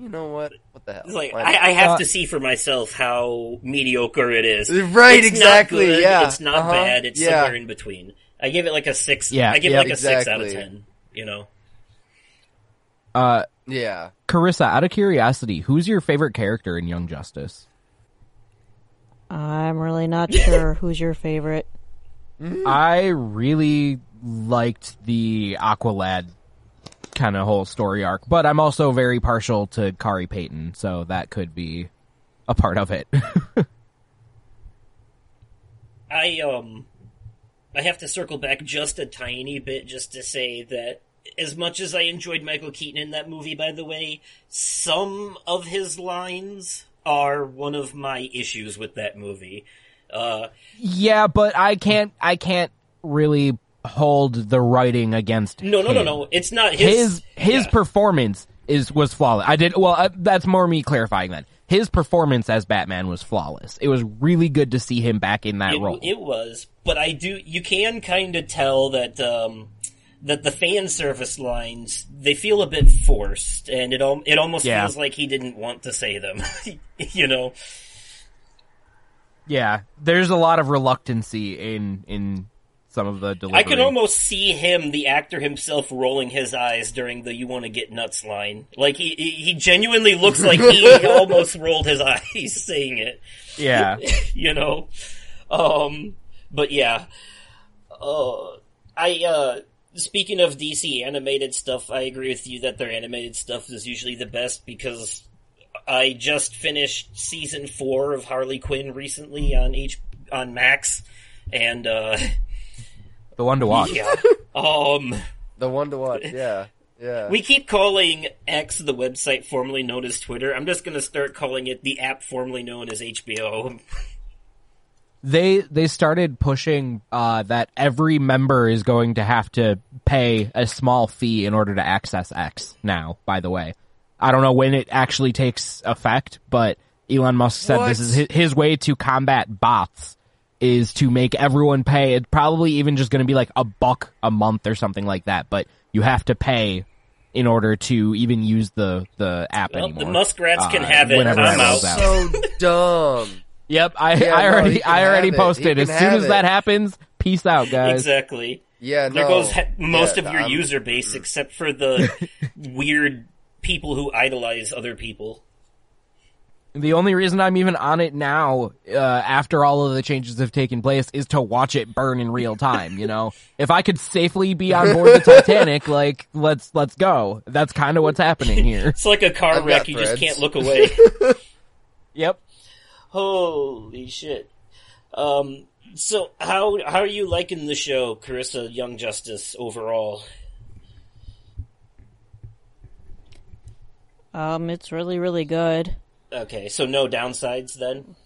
you know what? What the hell? It's like I. I have Uh, to see for myself how mediocre it is. Right, It's exactly, Not good, yeah. It's not Uh-huh, bad. It's yeah. somewhere in between. I give it like a six. Yeah, I give yeah, it like a six out of ten. You know. Uh, yeah. Karissa, out of curiosity, who's your favorite character in Young Justice? I'm really not sure <laughs> who's your favorite. I really liked the Aqualad kind of whole story arc, but I'm also very partial to Khary Payton, so that could be a part of it. <laughs> I um I have to circle back just a tiny bit just to say that as much as I enjoyed Michael Keaton in that movie, by the way, some of his lines are one of my issues with that movie. Uh, yeah, but I can't I can't really hold the writing against no, no, no, him. no. It's not his his. his yeah. performance is was flawless. I did well. Uh, that's more me clarifying that his performance as Batman was flawless. It was really good to see him back in that it, role. it was, but I do. You can kind of tell that um, that the fan service lines they feel a bit forced, and it al- it almost Yeah. feels like he didn't want to say them. <laughs> you know. yeah, there's a lot of reluctancy in in some of the delivery. I can almost see him, the actor himself, rolling his eyes during the "You want to get nuts" line. Like he he genuinely looks like he <laughs> almost rolled his <laughs> eyes saying it. yeah. <laughs> You know. Um. But yeah. Uh. I uh. Speaking of DC animated stuff, I agree with you that their animated stuff is usually the best because I just finished season four of Harley Quinn recently on H on Max, and uh, The one to watch. yeah, <laughs> um, The one to watch. <laughs> Yeah. Yeah. we keep calling X the website formerly known as Twitter. I'm just gonna start calling it the app formerly known as HBO. They they started pushing uh, that every member is going to have to pay a small fee in order to access X now. By the way, I don't know when it actually takes effect, but Elon Musk said this is his, his way to combat bots is to make everyone pay. It's probably even just going to be like a buck a month or something like that, but you have to pay in order to even use the the app Well, anymore. the muskrats can Uh, have it. I'm out. out. so dumb. Yep, I, Yeah, I already he can I already posted. As soon have as that happens, peace out, guys. Exactly. Yeah. There no. goes ha- most Yeah, of your I'm- user base, except for the <laughs> weird people who idolize other people. The only reason I'm even on it now, uh, after all of the changes have taken place, is to watch it burn in real time. You know, <laughs> if I could safely be on board the Titanic, like let's let's go. That's kind of what's happening here. <laughs> It's like a car I've wreck; got you just can't look <laughs> away. Yep. Holy shit! Um, so how how are you liking the show, Karissa Young Justice overall? Um, it's really, really good. Okay, so no downsides then.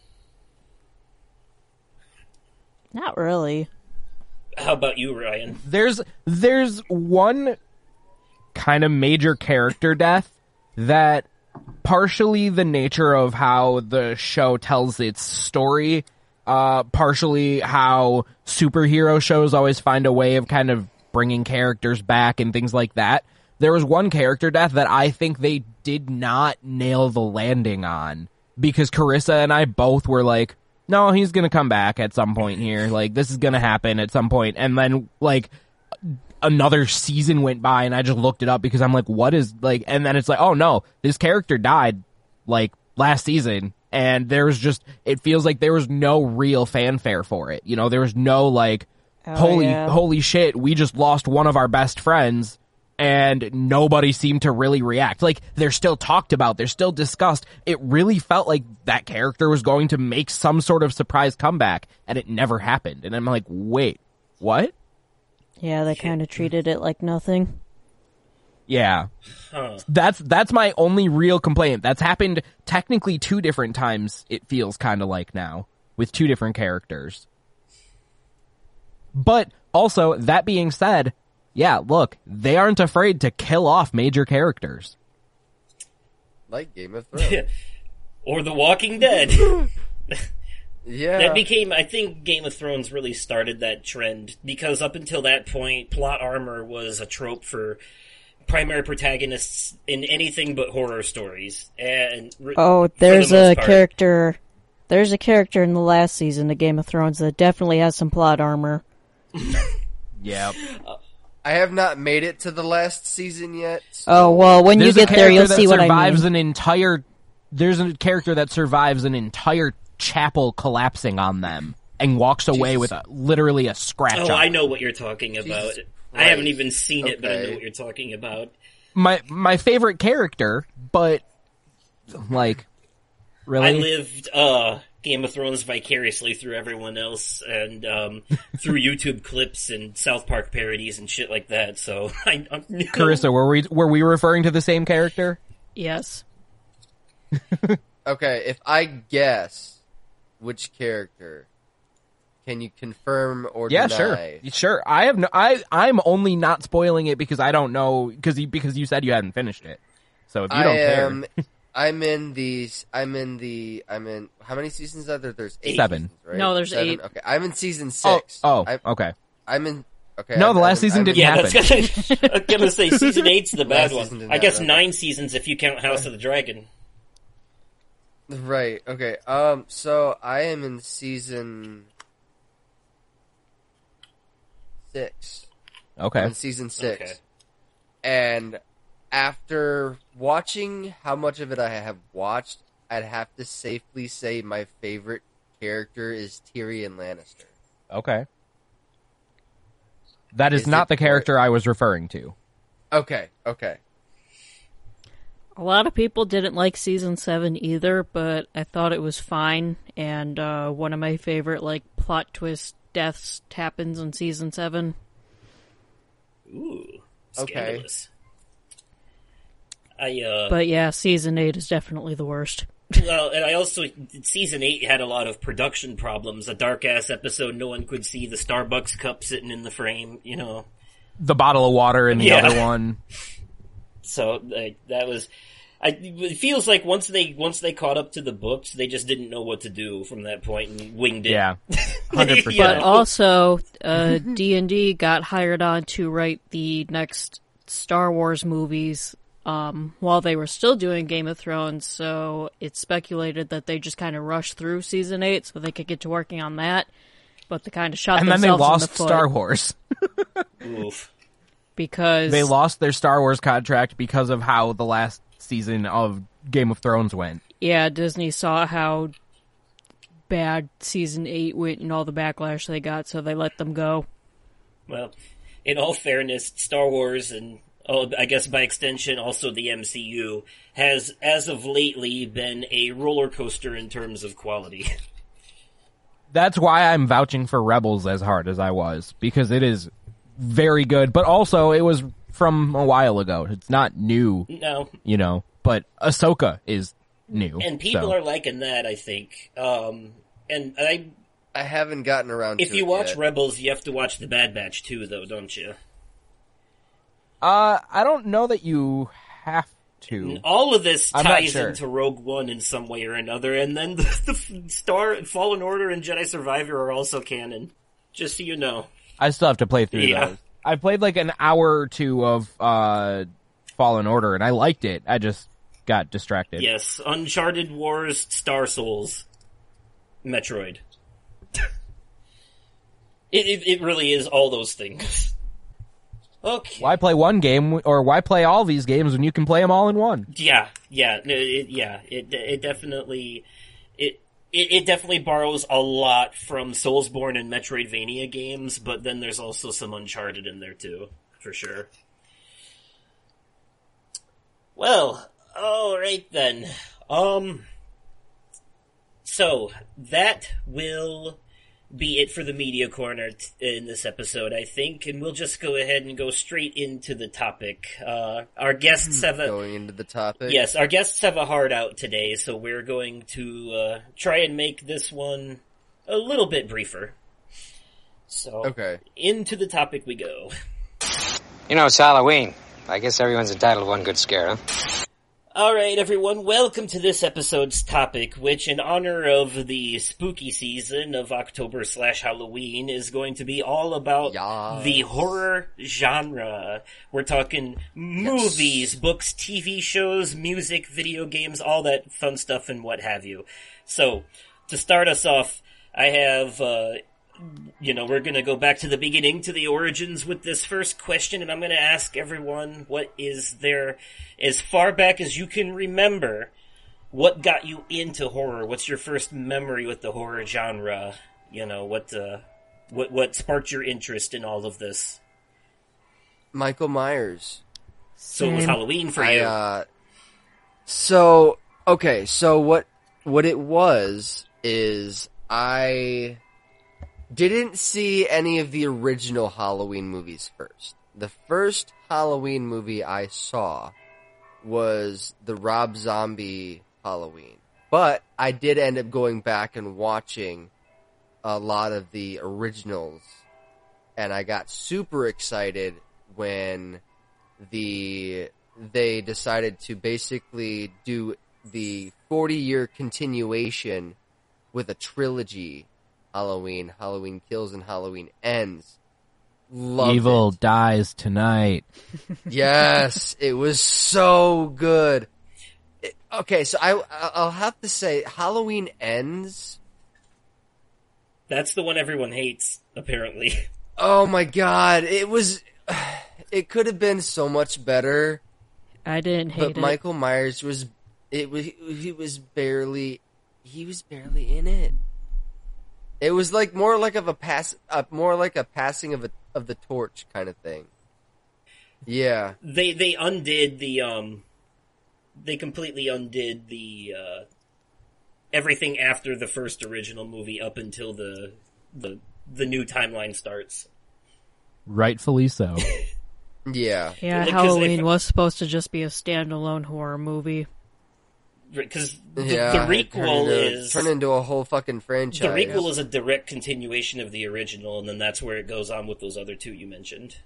Not really. How about you, Ryan? There's there's one kind of major character death that partially the nature of how the show tells its story, uh, partially how superhero shows always find a way of kind of bringing characters back and things like that. There was one character death that I think they did not nail the landing on because Karissa and I both were like, no, he's gonna come back at some point here. Like, this is gonna happen at some point. And then, like, another season went by and I just looked it up because I'm like, what is like, and then it's like, oh no, this character died like last season. And there was just, it feels like there was no real fanfare for it. You know, there was no like, Oh, holy, yeah. holy shit, we just lost one of our best friends and nobody seemed to really react. Like, they're still talked about, they're still discussed. It really felt like that character was going to make some sort of surprise comeback and it never happened. And I'm like, wait, what? Yeah, they kind of treated it like nothing. Yeah. Huh. That's that's my only real complaint. That's happened technically two different times it feels kind of like now with two different characters. But also, that being said, yeah, look, they aren't afraid to kill off major characters. Like Game of Thrones. <laughs> or The Walking Dead. <laughs> <laughs> yeah. That became, I think, Game of Thrones really started that trend because up until that point, plot armor was a trope for primary protagonists in anything but horror stories. And r- Oh, for the there's a part- character. There's a character in the last season of Game of Thrones that definitely has some plot armor. Yep. I have not made it to the last season yet. so- Oh well, when There's you get there, you'll see what I mean. survives an entire. There's a character that survives an entire chapel collapsing on them and walks away with a, literally a scratch. Oh, on I know what you're talking about. Jesus I haven't even seen it, but I know what you're talking about. My my favorite character, but like, really, I lived uh, Game of Thrones vicariously through everyone else, and um, through <laughs> YouTube clips and South Park parodies and shit like that. So <laughs> I, I Karissa, were we were we referring to the same character? Yes. <laughs> Okay, if I guess which character, can you confirm or Yeah, deny? sure, sure. I have no. I I'm only not spoiling it because I don't know because you because you said you hadn't finished it. So if you I don't care, am. I'm in these. I'm in the. I'm in. How many seasons are there? There's eight. Seven. seasons, right? No, there's Seven? eight. Okay, I'm in season oh six. oh I'm, okay. I'm in. Okay. No, I'm- the last I'm- season I'm- didn't Yeah, happen. that's gonna, I'm gonna say season eight's the <laughs> bad Last one. I guess happen. nine seasons if you count House of the Dragon. Right. Okay. Um. So I am in season six. Okay. I'm in season six. Okay. And after watching how much of it I have watched, I'd have to safely say my favorite character is Tyrion Lannister. Okay. That is, Is not the character I was referring to. Okay. Okay. A lot of people didn't like season seven either, but I thought it was fine. And uh, one of my favorite like plot twist deaths happens in season seven. Ooh, Okay. Scandalous. I uh, But yeah, season eight is definitely the worst. <laughs> well, and I also season eight had a lot of production problems. A dark ass episode, no one could see the Starbucks cup sitting in the frame. You know, The bottle of water in the Yeah. other <laughs> one. so like that was. I, it feels like once they once they caught up to the books, they just didn't know what to do from that point and winged it. Yeah. <laughs> 100%. But also, uh, D and D got hired on to write the next Star Wars movies um, while they were still doing Game of Thrones. So it's speculated that they just kind of rushed through season eight so they could get to working on that. But they kind of shot And then they themselves in lost the foot Star Wars. <laughs> Oof. because They lost their Star Wars contract because of how the last season of Game of Thrones went. yeah, Disney saw how bad season eight went and all the backlash they got, so they let them go. Well, in all fairness, Star Wars and oh, I guess by extension also the MCU has, as of lately, been a roller coaster in terms of quality. <laughs> That's why I'm vouching for Rebels as hard as I was because it is very good, but also it was from a while ago. It's not new, no, you know, but Ahsoka is new. and people so. are liking that. I think. Um, and I, I haven't gotten around if to you watch yet. Rebels, you have to watch the Bad Batch too, though, don't you? Uh, I don't know that you have to. All of this ties sure. into Rogue One in some way or another, and then <laughs> the, the Star Fallen Order and Jedi Survivor are also canon. Just so you know. I still have to play through Yeah. those. I played like an hour or two of uh Fallen Order and I liked it. I just got distracted. Yes, Uncharted Wars, Star Souls, Metroid. <laughs> it, it it really is all those things. Okay. Why play one game or why play all these games when you can play them all in one? Yeah, yeah, no, it, yeah. It it definitely it, it it definitely borrows a lot from Soulsborne and Metroidvania games, but then there's also some Uncharted in there too, for sure. Well, all right then. Um, so that will be it for the media corner t- in this episode, I think, and we'll just go ahead and go straight into the topic. Uh, our guests have a going into the topic. yes, our guests have a hard out today, so we're going to uh, try and make this one a little bit briefer. So, Okay. into the topic we go. You know, it's Halloween. I guess everyone's entitled to one good scare, huh? All right, everyone, welcome to this episode's topic, which, in honor of the spooky season of October slash Halloween, is going to be all about Yes. the horror genre. We're talking movies, books, TV shows, music, video games, all that fun stuff, and what have you. So, to start us off, I have, uh, you know, we're gonna go back to the beginning, to the origins with this first question, and I'm gonna ask everyone what is there, as far back as you can remember, what got you into horror? What's your first memory with the horror genre? You know, what, uh, what, what sparked your interest in all of this? Michael Myers. So it was Halloween for I, you. uh, so okay, so what what it was is I didn't see any of the original Halloween movies first. The first Halloween movie I saw was the Rob Zombie Halloween. But I did end up going back and watching a lot of the originals and I got super excited when the they decided to basically do the 40 year continuation with a trilogy Halloween, Halloween Kills, and Halloween Ends. Loved Evil it. dies tonight. <laughs> Yes, it was so good. It- okay, so I I'll have to say Halloween Ends. That's the one everyone hates, apparently. <laughs> Oh my god, it was <sighs> it could have been so much better. I didn't hate it. but it. Michael Myers was it was he was barely he was barely in it. It was like more like of a pass uh, more like a passing of a of the torch kind of thing. Yeah. they they undid the um they completely undid the uh everything after the first original movie up until the the the new timeline starts. Rightfully so. <laughs> Yeah. yeah, Because Halloween if- was supposed to just be a standalone horror movie. Because the, Yeah. the requel into- is turned into a whole fucking franchise. the requel is a direct continuation of the original, and then that's where it goes on with those other two you mentioned.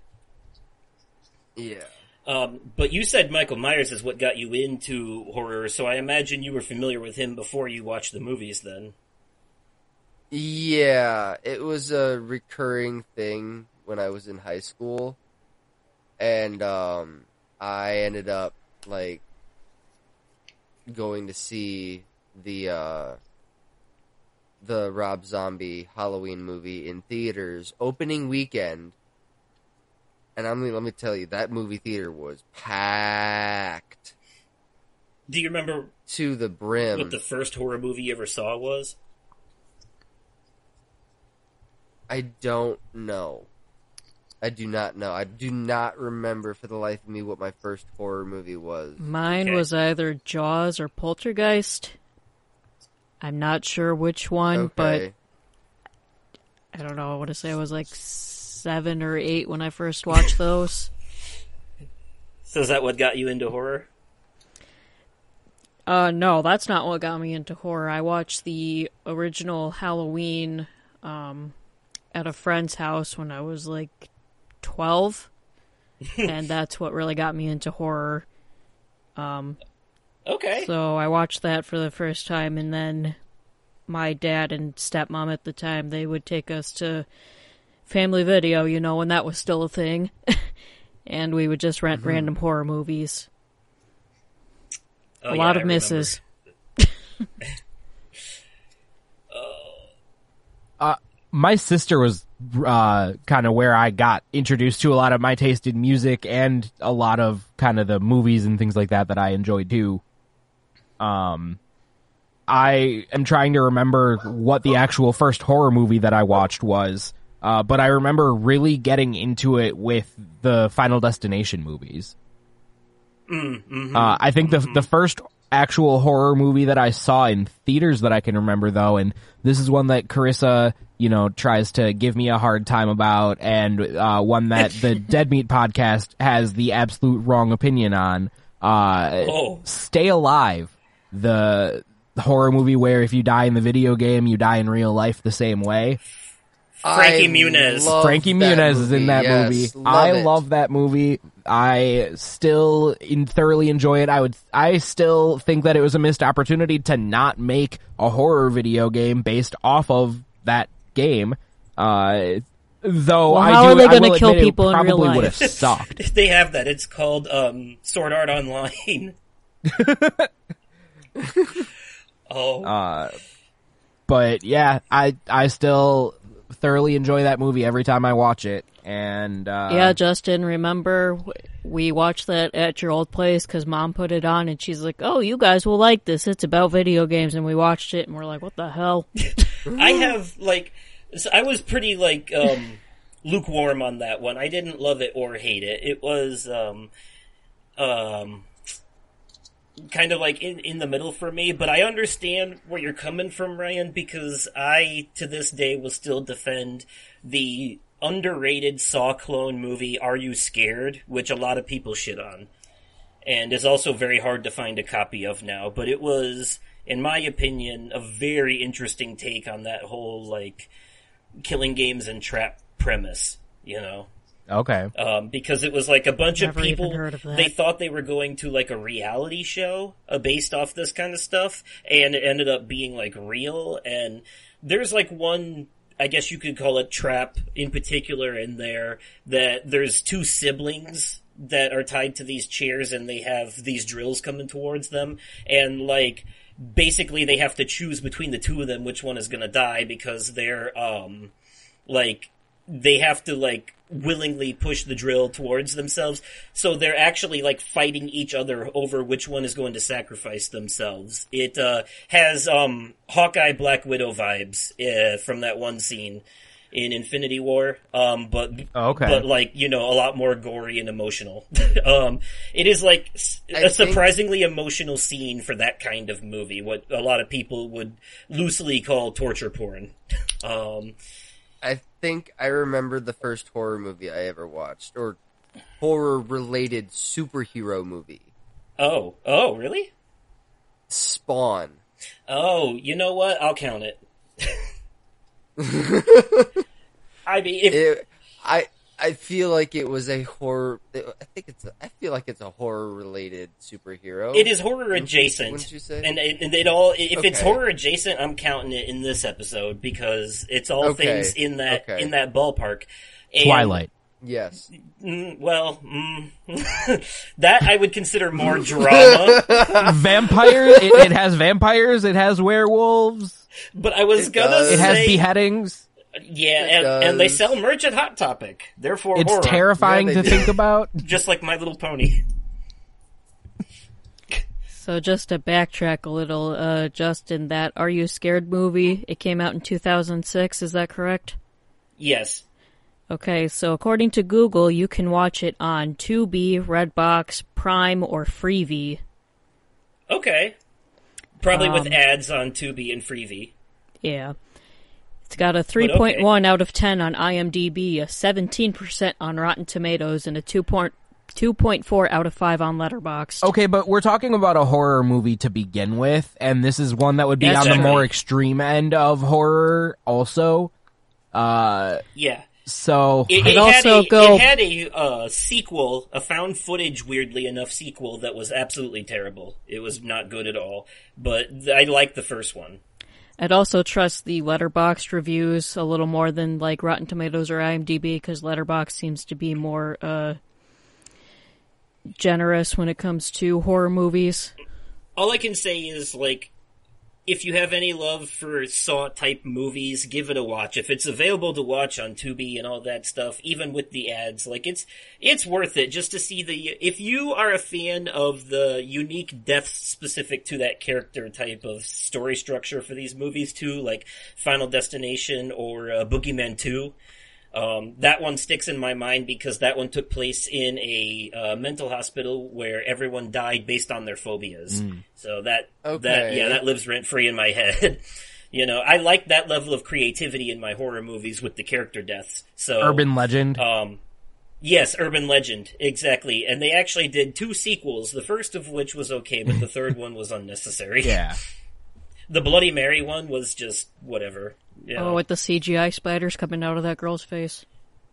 Yeah. Um, but you said Michael Myers is what got you into horror, so I imagine you were familiar with him before you watched the movies. Then, Yeah, it was a recurring thing when I was in high school. And um I ended up like going to see the uh the Rob Zombie Halloween movie in theaters opening weekend. And I'm let me tell you that movie theater was packed do you remember to the brim. what the first horror movie you ever saw was? I don't know. I do not know. I do not remember for the life of me what my first horror movie was. Mine Okay. was either Jaws or Poltergeist. I'm not sure which one, but I don't know. I want to say I was like seven or eight when I first watched those. So is that what got you into horror? Uh, no, that's not what got me into horror. I watched the original Halloween um, at a friend's house when I was like 12, <laughs> and that's what really got me into horror. Um, okay. So I watched that for the first time, and then my dad and stepmom at the time they would take us to Family Video, you know, when that was still a thing, <laughs> and we would just rent mm-hmm. random horror movies. Oh, a yeah, lot I of misses. <laughs> Oh. Uh, my sister was uh, kind of where I got introduced to a lot of my taste in music and a lot of kind of the movies and things like that that I enjoy too. Um, I am trying to remember what the actual first horror movie that I watched was, uh, but I remember really getting into it with the Final Destination movies. Uh, I think the the first actual horror movie that I saw in theaters that I can remember though, and this is one that Karissa, you know, tries to give me a hard time about, and uh, one that the <laughs> Dead Meat podcast has the absolute wrong opinion on. Uh, Oh. Stay Alive, the horror movie where if you die in the video game, you die in real life the same way. Frankie I Muniz. Frankie that Muniz is in that Yes, movie. love I it. love that movie. I still in, thoroughly enjoy it. I would, I still think that it was a missed opportunity to not make a horror video game based off of that game. Uh, though Well, I how do, are they gonna kill admit it people in real probably would life? have <laughs> sucked. They have that. It's called um, Sword Art Online. <laughs> oh, Uh, but yeah, I I still thoroughly enjoy that movie every time I watch it. And uh, yeah, Justin, remember we watched that at your old place because mom put it on and she's like, "Oh, you guys will like this. It's about video games." And we watched it and we're like, "What the hell?" <laughs> I have like, I was pretty like um, lukewarm on that one. I didn't love it or hate it. It was um, um, kind of like in in the middle for me. But I understand where you're coming from, Ryan, because I to this day will still defend the underrated Saw clone movie Are You Scared, which a lot of people shit on. And is also very hard to find a copy of now, but it was, in my opinion, a very interesting take on that whole, like, killing games and trap premise, you know? okay, um, because it was like a bunch Never of people. of. They thought they were going to like a reality show uh, based off this kind of stuff, and it ended up being like real. And there's like one, I guess you could call it trap in particular in there that there's two siblings that are tied to these chairs and they have these drills coming towards them. And like basically they have to choose between the two of them which one is going to die because they're um like they have to like willingly push the drill towards themselves. So they're actually like fighting each other over which one is going to sacrifice themselves. It uh, has um, Hawkeye Black Widow vibes uh, from that one scene in Infinity War, um, but Oh, okay. but like you know a lot more gory and emotional. <laughs> um, it is like s- I a think- surprisingly emotional scene for that kind of movie. What a lot of people would loosely call torture porn. <laughs> Um, I think I remember the first horror movie I ever watched, or horror related superhero movie. oh, oh, really? Spawn. Oh, you know what? I'll count it. <laughs> I mean, if, It, I I feel like it was a horror. I think it's. A, I feel like it's a horror related superhero. it is horror adjacent, wouldn't you say? and it, and it all if it's horror adjacent, I'm counting it in this episode because it's all Okay. things in that Okay. in that ballpark. And, Twilight. Yes. mm, well, mm, <laughs> that I would consider more drama. <laughs> vampires. It, it has vampires. It has werewolves. but I was It gonna does. It has beheadings. Yeah, and, and they sell merch at Hot Topic. Therefore, It's horror, terrifying Yeah, to do. think about. <laughs> just like My Little Pony. So just to backtrack a little, uh, Justin, that Are You Scared movie, it came out in 2006, is that correct? Yes. Okay, so according to Google, you can watch it on Tubi, Redbox, Prime, or Freevee. Okay. Probably with Um, ads on Tubi and Freevee. Yeah. It's got a 3.1 out of 10 on IMDb, a 17% on Rotten Tomatoes, and a 2.2 2.4 out of 5 on Letterboxd. Okay, but we're talking about a horror movie to begin with, and this is one that would be That's on the true. more extreme end of horror also. Uh, Yeah. so It, I'd it had also a, go- it had a uh, sequel, a found footage, weirdly enough, sequel that was absolutely terrible. It was not good at all. But I liked the first one. I'd also trust the Letterboxd reviews a little more than like Rotten Tomatoes or IMDb because Letterboxd seems to be more uh, generous when it comes to horror movies. All I can say is, like, if you have any love for Saw type movies, give it a watch. If it's available to watch on Tubi and all that stuff, even with the ads, like it's it's worth it just to see the. If you are a fan of the unique depth specific to that character type of story structure for these movies too, like Final Destination or uh, Boogeyman Two. Um, that one sticks in my mind because that one took place in a uh, mental hospital where everyone died based on their phobias. So that that yeah, that lives rent free in my <laughs> head. you know, I like that level of creativity in my horror movies with the character deaths. So urban legend. um, yes, urban legend, exactly. And they actually did two sequels. The first of which was okay, but the third <laughs> one was unnecessary. yeah. <laughs> The Bloody Mary one was just whatever. You know. Oh, with the CGI spiders coming out of that girl's face.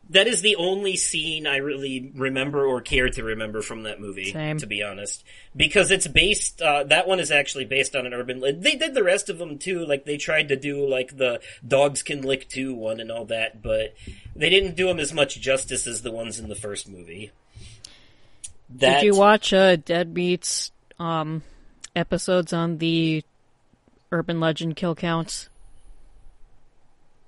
that is the only scene I really remember or care to remember from that movie. Same. To be honest, because it's based. Uh, that one is actually based on an urban. They did the rest of them too. Like they tried to do like the dogs can lick too one and all that, but they didn't do them as much justice as the ones in the first movie. That, Did you watch uh, Dead Meat's um, episodes on the urban legend kill counts?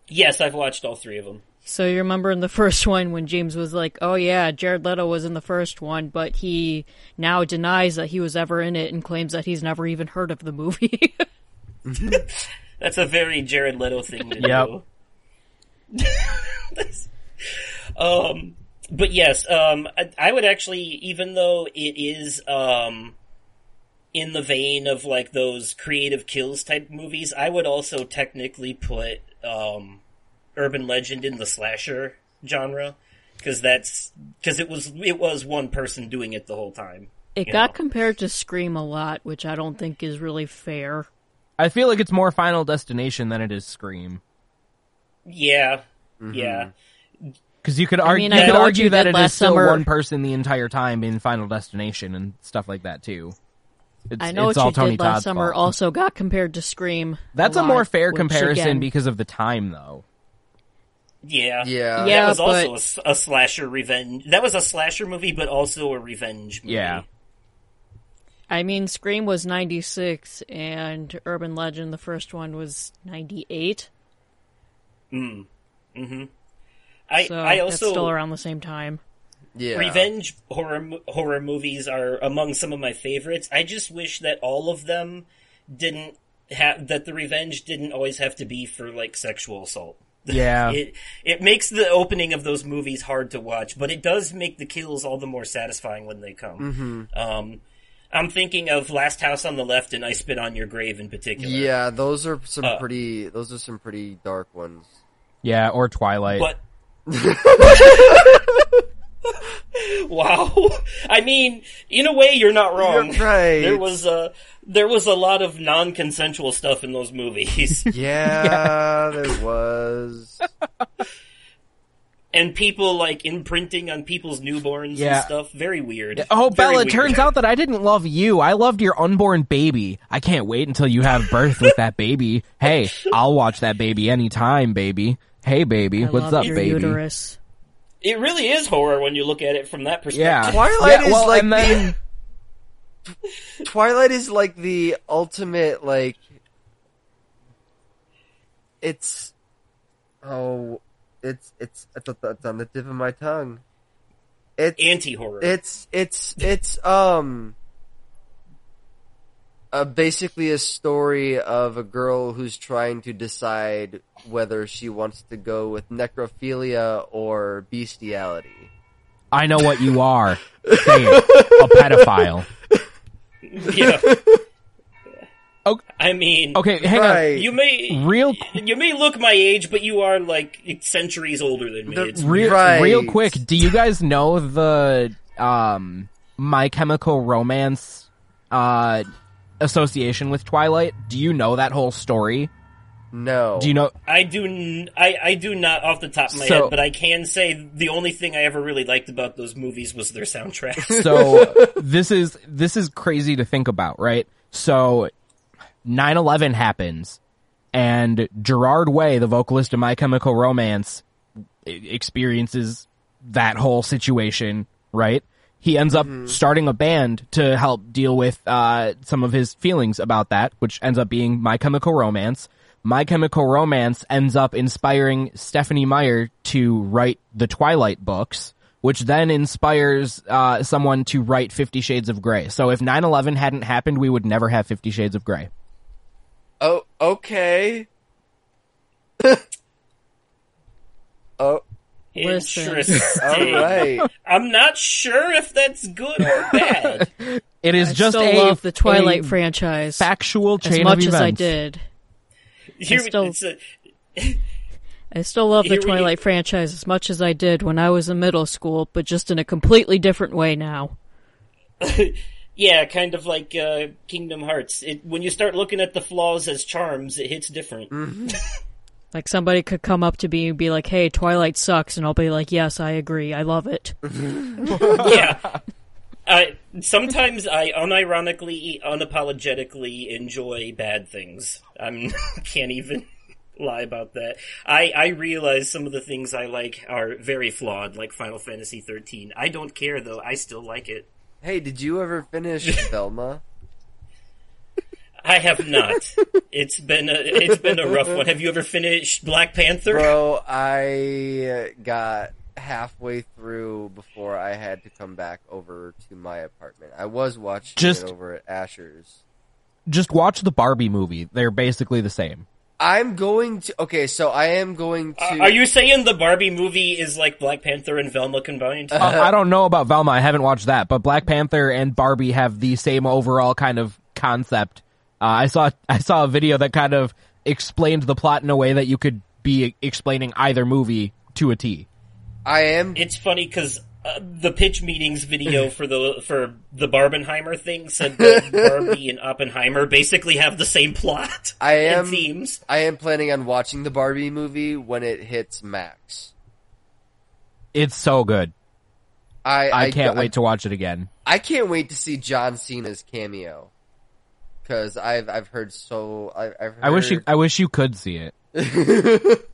Yes, I've watched all three of them. So you remember in the <laughs> first one when James was like, "Oh yeah, Jared Leto was in the first one, but he now denies that he was ever in it and claims that he's never even heard of the movie." <laughs> That's a very Jared Leto thing to Yep. do. um, but yes, um, I, I would actually, even though it is um, in the vein of like those creative kills type movies, I would also technically put um, urban legend in the slasher genre because that's because it was it was one person doing it the whole time. it got know. compared to Scream a lot, which I don't think is really fair. I feel like it's more Final Destination than it is Scream. Yeah, yeah. Because you could argue, mean, you could argue you that it is last still summer. one person the entire time in Final Destination and stuff like that too. It's, I know it's what all you Tony did last Todd's summer fault. also got compared to Scream. That's a, lot, more fair which, comparison again, because of the time, though. Yeah. Yeah. Yeah. that was but- also a slasher revenge. That was a slasher movie, but also a revenge movie. Yeah. I mean, Scream was 96 and Urban Legend, the first one, was 98. Mm. I, So I it's also still around the same time. Yeah. revenge horror horror movies are among some of my favorites. I just wish that all of them didn't have that the revenge didn't always have to be for like sexual assault. <laughs> Yeah. It it makes the opening of those movies hard to watch, but it does make the kills all the more satisfying when they come. Um, I'm thinking of Last House on the Left and I Spit on Your Grave in particular. Yeah, those are some Uh, pretty. Those are some pretty dark ones. yeah, or Twilight. But <laughs> <laughs> <laughs> wow, I mean, in a way, you're not wrong. You're right. There was a there was a lot of non-consensual stuff in those movies, <laughs> Yeah, there was. <laughs> and people like imprinting on people's newborns Yeah. and stuff. Very weird. Oh, Very Bella, it turns out that I didn't love you. I loved your unborn baby. I can't wait until you have birth with that baby. Hey, I'll watch that baby anytime, baby. Hey, baby. I What's love up, your baby? uterus. It really is horror when you look at it from that perspective. Yeah. <laughs> Twilight yeah, is well, like and the- <laughs> Twilight is like the ultimate like. It's, oh, it's it's it's, it's on the tip of my tongue. It's Anti-horror. It's it's it's um uh, basically a story of a girl who's trying to decide whether she wants to go with necrophilia or bestiality. I know what you are. Say it. A pedophile. <laughs> yeah. Oh. I mean, Okay, hang Right. you may Real- you may look my age, but you are like centuries older than me. The- It's on. Real, Right. real quick, do you guys know the um My Chemical Romance uh association with Twilight? Do you know that whole story? No. Do you know I do. N- I I do not off the top of my So- head, but I can say the only thing I ever really liked about those movies was their soundtrack. <laughs> so this is this is crazy to think about, right? So 9/11 happens and Gerard Way, the vocalist of My Chemical Romance, experiences that whole situation, right? He ends up starting a band to help deal with uh, some of his feelings about that, which ends up being My Chemical Romance. My Chemical Romance ends up inspiring Stephenie Meyer to write the Twilight books, which then inspires uh, someone to write Fifty Shades of Grey. So if 9-11 hadn't happened, we would never have Fifty Shades of Grey. Oh, okay. <laughs> oh, Interesting. all right. I'm not sure if that's good or bad. <laughs> It is I just still a love the Twilight franchise factual chain as much of as I did. Here, still- it's a, I still love the Here we- Twilight franchise as much as I did when I was in middle school, but just in a completely different way now. <laughs> yeah, kind of like uh, Kingdom Hearts. It, when you start looking at the flaws as charms, it hits different. <laughs> Like somebody could come up to me and be like, "Hey, Twilight sucks," and I'll be like, "Yes, I agree. I love it." <laughs> yeah. I sometimes I unironically, unapologetically enjoy bad things. I <laughs> can't even lie about that. I I realize some of the things I like are very flawed, like Final Fantasy 13. I don't care though. I still like it. Hey, did you ever finish <laughs> Velma? I have not. it's been a, it's been a rough one. Have you ever finished Black Panther? Bro, I got halfway through before I had to come back over to my apartment. I was watching Just- it over at Asher's. Just watch the Barbie movie. They're basically the same. I'm going to. Okay, so I am going to. Uh, are you saying the Barbie movie is like Black Panther and Velma combined? Uh, I don't know about Velma. I haven't watched that, but Black Panther and Barbie have the same overall kind of concept. Uh, I saw I saw a video that kind of explained the plot in a way that you could be explaining either movie to a T. I am. it's funny because uh, the pitch meetings video <laughs> for the for the Barbenheimer thing said that Barbie and Oppenheimer basically have the same plot I am. and themes. I am planning on watching the Barbie movie when it hits Max. It's so good. I I, can't I, wait to watch it again. I can't wait to see John Cena's cameo because I've I've heard so I, I've heard, I wish you I wish you could see it. <laughs>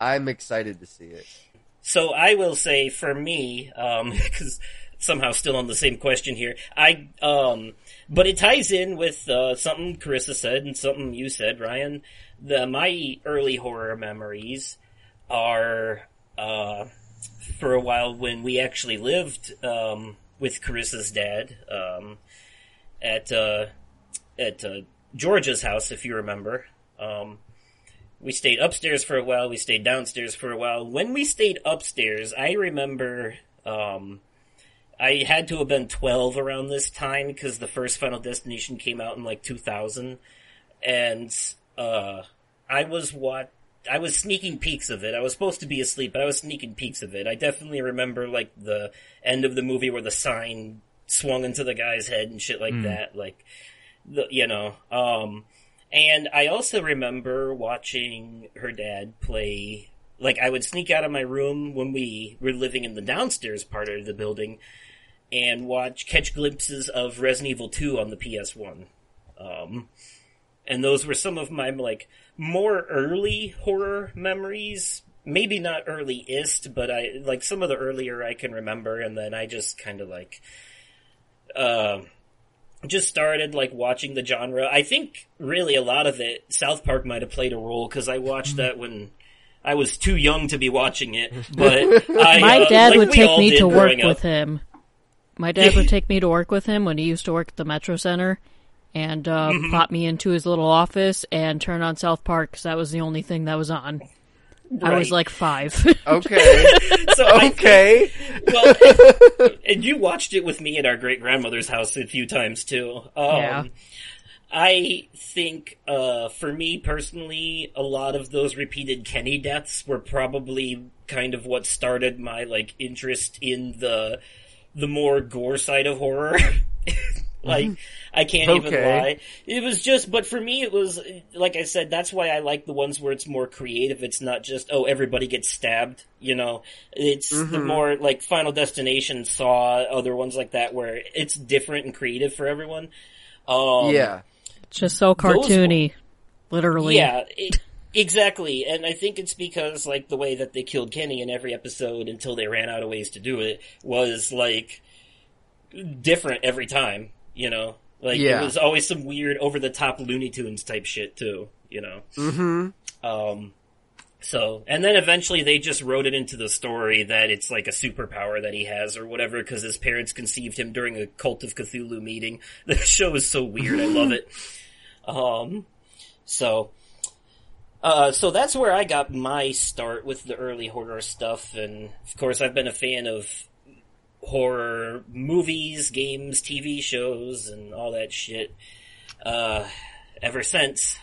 I'm excited to see it. So I will say for me, um, <laughs> because somehow still on the same question here, I um, but it ties in with uh, something Karissa said and something you said, Ryan. The my early horror memories are uh, for a while when we actually lived um, with Karissa's dad um, at uh, at uh, Georgia's house, if you remember. Um, we stayed upstairs for a while. We stayed downstairs for a while. When we stayed upstairs, I remember um, I had to have been twelve around this time because the first Final Destination came out in like two thousand, and uh, I was what I was sneaking peeks of it. I was supposed to be asleep, but I was sneaking peeks of it. I definitely remember like the end of the movie where the sign swung into the guy's head and shit like that. Like the you know. Um, and I also remember watching her dad play. Like I would sneak out of my room when we were living in the downstairs part of the building, and watch catch glimpses of Resident Evil Two on the PS One. Um, and those were some of my like more early horror memories. Maybe not earlyest, but I like some of the earlier I can remember, and then I just kind of like, uh, just started like watching the genre. I think really a lot of it, South Park might have played a role because I watched that when I was too young to be watching it. But <laughs> I, My uh, dad like would take me to work up. with him. My dad would <laughs> take me to work with him when he used to work at the Metro Center and uh, Mm-hmm. pop me into his little office and turn on South Park because that was the only thing that was on. I was like five. <laughs> Okay, <laughs> So I think- okay. <laughs> well, and, and you watched it with me at our great grandmother's house a few times too. Um, Yeah. I think, uh, for me personally, a lot of those repeated Kenny deaths were probably kind of what started my like interest in the the more gore side of horror. Like, I can't even lie. It was just, but for me, it was like I said. That's why I like the ones where it's more creative. It's not just oh everybody gets stabbed. You know, it's the more like Final Destination, Saw, other ones like that where it's different and creative for everyone. Um, yeah, Just so cartoony, literally. yeah, it, exactly. And I think it's because like the way that they killed Kenny in every episode until they ran out of ways to do it was like different every time. You know, like Yeah. it was always some weird over the top Looney Tunes type shit too. You know. mm-hmm. Um, so, and then eventually they just wrote it into the story that it's like a superpower that he has or whatever because his parents conceived him during a Cult of Cthulhu meeting. <laughs> The show is so weird. I love it. <laughs> Um, so, uh, so that's where I got my start with the early horror stuff. And of course I've been a fan of horror movies, games, TV shows, and all that shit, uh, ever since.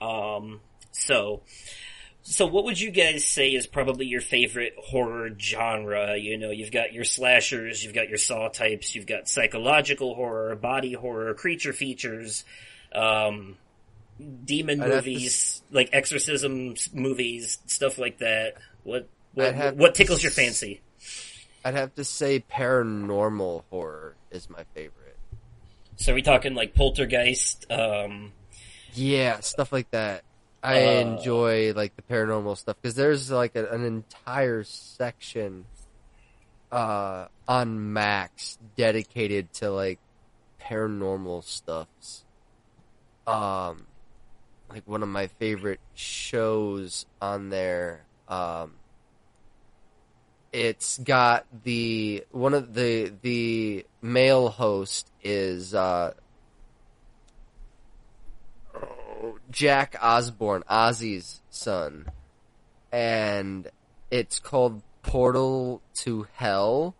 Um, so, so what would you guys say is probably your favorite horror genre? You know, you've got your slashers, you've got your saw types, you've got psychological horror, body horror, creature features. Um, demon I'd have to movies, like exorcism movies, stuff like that. What what, what to tickles your fancy? I'd have to say paranormal horror is my favorite. So are we talking like Poltergeist? Um, Yeah, stuff like that. I Uh, enjoy like the paranormal stuff because there's like a, an entire section uh, on Max dedicated to like paranormal stuffs. Um, like one of my favorite shows on there. Um, it's got the one of the the male host is uh, Jack Osbourne, Ozzy's son, and it's called Portal to Hell.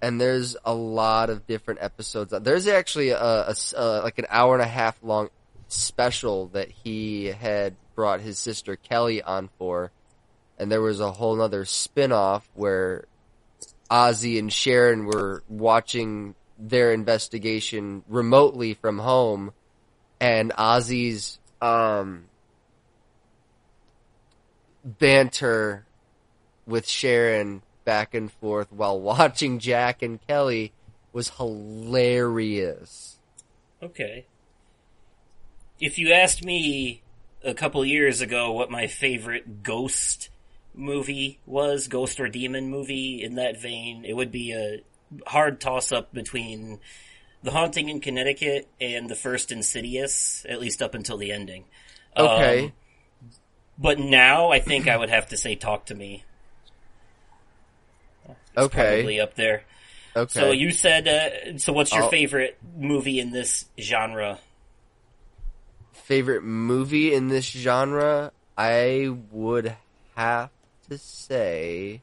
And there's a lot of different episodes. There's actually a, a uh, like an hour and a half long special that he had brought his sister Kelly on for, and there was a whole nother spin-off where Ozzy and Sharon were watching their investigation remotely from home and Ozzy's um, banter with Sharon back and forth while <laughs> watching Jack and Kelly was hilarious. okay. If you asked me a couple years ago what my favorite ghost movie was, ghost or demon movie in that vein, it would be a hard toss up between The Haunting in Connecticut and the first Insidious, at least up until the ending. Okay. Um, but now I think I would have to say Talk to Me. It's Okay. Probably up there. okay. So you said, uh, so what's your I'll- favorite movie in this genre? favorite movie in this genre? I would have to say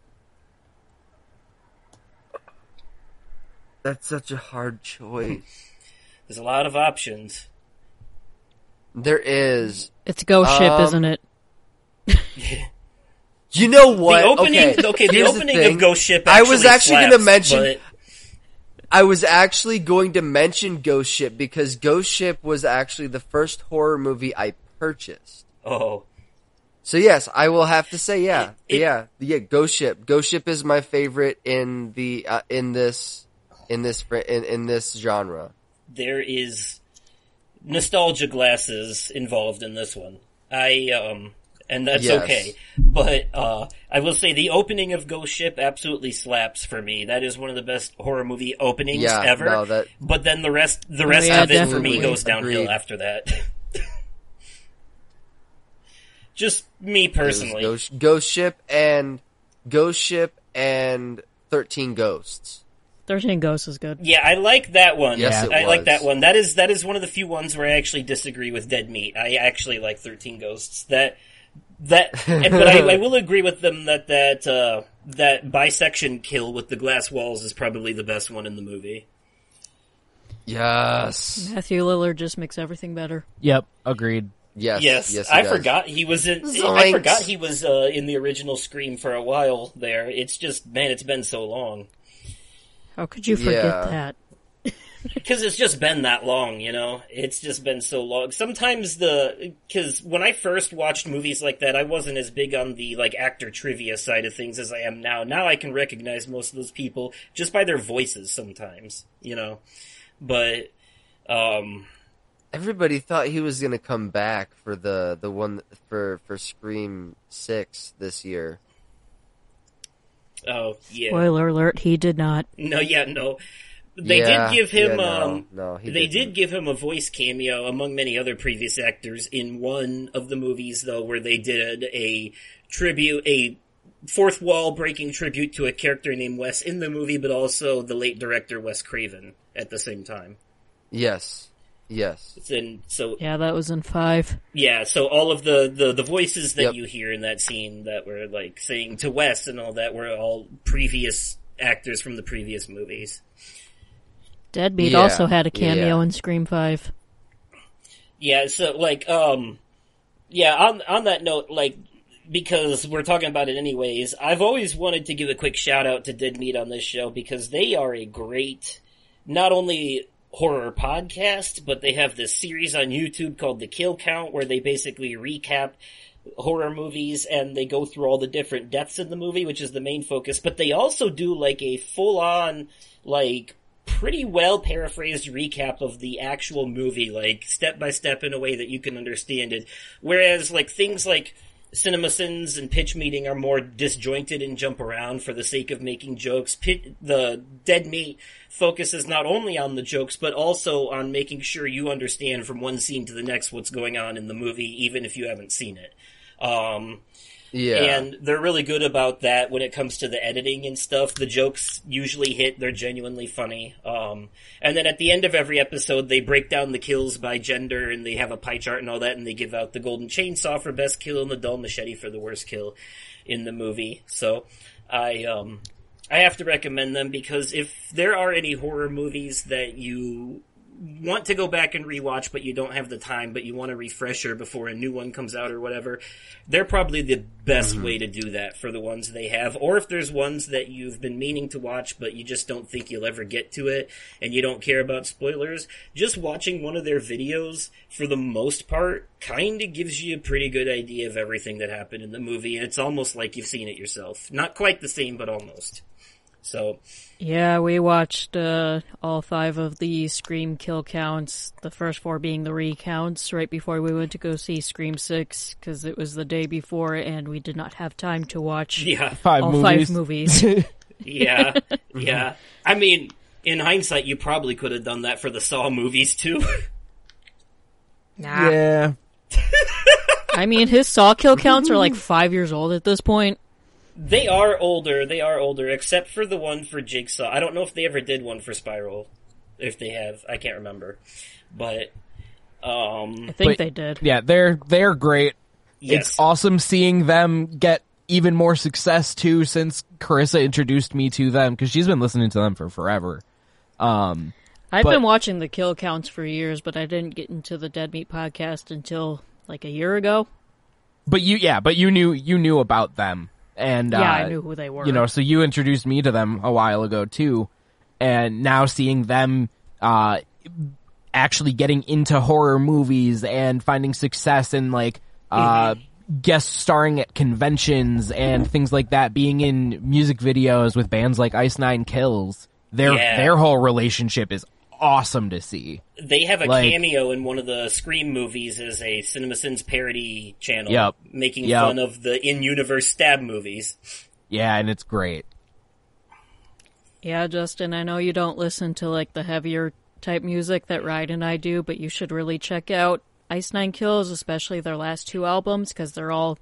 that's such a hard choice. <laughs> There's a lot of options. there is. It's Ghost Ship, Um, isn't it? <laughs> You know what? The opening, okay, okay, the here's opening thing. of Ghost Ship. I was actually gonna mention- but- I was actually going to mention Ghost Ship because Ghost Ship was actually the first horror movie I purchased. oh, So yes, I will have to say yeah, It- it- yeah, yeah. Ghost Ship, Ghost Ship is my favorite in the uh, in this in this in, in this genre. there is nostalgia glasses involved in this one. I um, and that's Yes. okay. But uh, I will say the opening of Ghost Ship absolutely slaps for me. That is one of the best horror movie openings Yeah, ever. no, that But then the rest, the rest yeah, of it for me goes downhill Agreed. after that. <laughs> Just me personally. Ghost, Ghost Ship and Ghost Ship and Thirteen Ghosts. Thirteen Ghosts is good. Yeah, I like that one. Yes, it I like that one. That is that is one of the few ones where I actually disagree with Dead Meat. I actually like Thirteen Ghosts. That that, and, <laughs> but I, I will agree with them that that uh, that bisection kill with the glass walls is probably the best one in the movie. Yes, Matthew Lillard just makes everything better. Yep, agreed. Yes, Yes, yes. I does. forgot he was in. I forgot he was uh, in the original Scream for a while. There, it's just man, it's been so long. How could you forget Yeah. that? <laughs> Because it's just been that long, you know? It's just been so long. Sometimes the, cause when I first watched movies like that, I wasn't as big on the, like, actor trivia side of things as I am now. Now I can recognize most of those people just by their voices sometimes, you know? But, um, Everybody thought he was gonna come back for the the one for for Scream Six this year. oh, yeah. Spoiler alert: he did not. No, yeah, no. They Yeah, did give him, yeah, no, um, no, he they didn't. did give him a voice cameo among many other previous actors in one of the movies though where they did a tribute, a fourth wall breaking tribute to a character named Wes in the movie, but also the late director Wes Craven at the same time. Yes, yes. It's in, so Yeah, that was in five. yeah, so all of the, the, the voices that Yep. you hear in that scene that were like saying to Wes and all that were all previous actors from the previous movies. Dead Meat Yeah, also had a cameo yeah. in Scream Five. Yeah, so like um yeah, on on that note, like because we're talking about it anyways, I've always wanted to give a quick shout out to Dead Meat on this show because they are a great not only horror podcast, but they have this series on YouTube called The Kill Count where they basically recap horror movies and they go through all the different deaths in the movie, which is the main focus, but they also do like a full on, like, pretty well paraphrased recap of the actual movie, like step by step in a way that you can understand it. Whereas like things like CinemaSins and Pitch Meeting are more disjointed and jump around for the sake of making jokes. Pit, the Dead Meat focuses not only on the jokes, but also on making sure you understand from one scene to the next what's going on in the movie, even if you haven't seen it. Um, Yeah. and they're really good about that when it comes to the editing and stuff. The jokes usually hit, they're genuinely funny. Um, and then at the end of every episode, they break down the kills by gender and they have a pie chart and all that and they give out the golden chainsaw for best kill and the dull machete for the worst kill in the movie. So, I, um, I have to recommend them because if there are any horror movies that you want to go back and rewatch, but you don't have the time, but you want a refresher before a new one comes out or whatever, they're probably the best mm-hmm. way to do that for the ones they have. Or if there's ones that you've been meaning to watch, but you just don't think you'll ever get to it, and you don't care about spoilers, just watching one of their videos, for the most part, kinda gives you a pretty good idea of everything that happened in the movie, and it's almost like you've seen it yourself. Not quite the same, but almost. So, Yeah, we watched uh, all five of the Scream kill counts, the first four being the recounts, right before we went to go see Scream 6, because it was the day before and we did not have time to watch <laughs> yeah. Five all movies. five movies. <laughs> Yeah, <laughs> yeah. I mean, in hindsight, you probably could have done that for the Saw movies too. nah. Yeah. I mean, his Saw kill counts are like five years old at this point. They are older. They are older, except for the one for Jigsaw. I don't know if they ever did one for Spiral. If they have, I can't remember. But um, I think But- they did. Yeah, they're they're great. yes, It's awesome seeing them get even more success too since Karissa introduced me to them because she's been listening to them for forever. Um, I've But- been watching the kill counts for years, but I didn't get into the Dead Meat podcast until like a year ago. but you, yeah, but you knew you knew about them, and Yeah, uh, I knew who they were. You know, so you introduced me to them a while ago too, and now seeing them uh, actually getting into horror movies and finding success and like uh, guest starring at conventions and things like that, being in music videos with bands like Ice Nine Kills, their Yeah. their whole relationship is awesome to see. they have a like- cameo in one of the Scream movies as a CinemaSins parody channel, Yep. making Yep. fun of the in-universe stab movies. Yeah, and it's great. Yeah, Justin, I know you don't listen to like the heavier type music that Ryan and I do, but you should really check out Ice Nine Kills, especially their last two albums, because they're all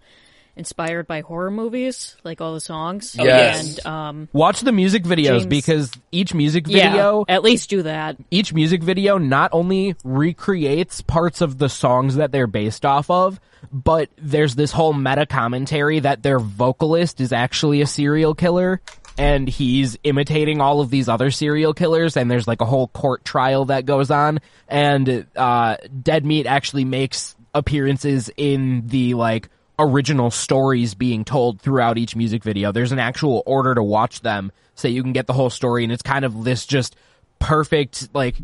inspired by horror movies, like all the songs. Oh, yes. And um, Watch the music videos James- because each music video, yeah, video at least do that. each music video not only recreates parts of the songs that they're based off of, but there's this whole meta commentary that their vocalist is actually a serial killer and he's imitating all of these other serial killers and there's like a whole court trial that goes on and uh Dead Meat actually makes appearances in the like original stories being told throughout each music video. There's an actual order to watch them so you can get the whole story and it's kind of this just perfect like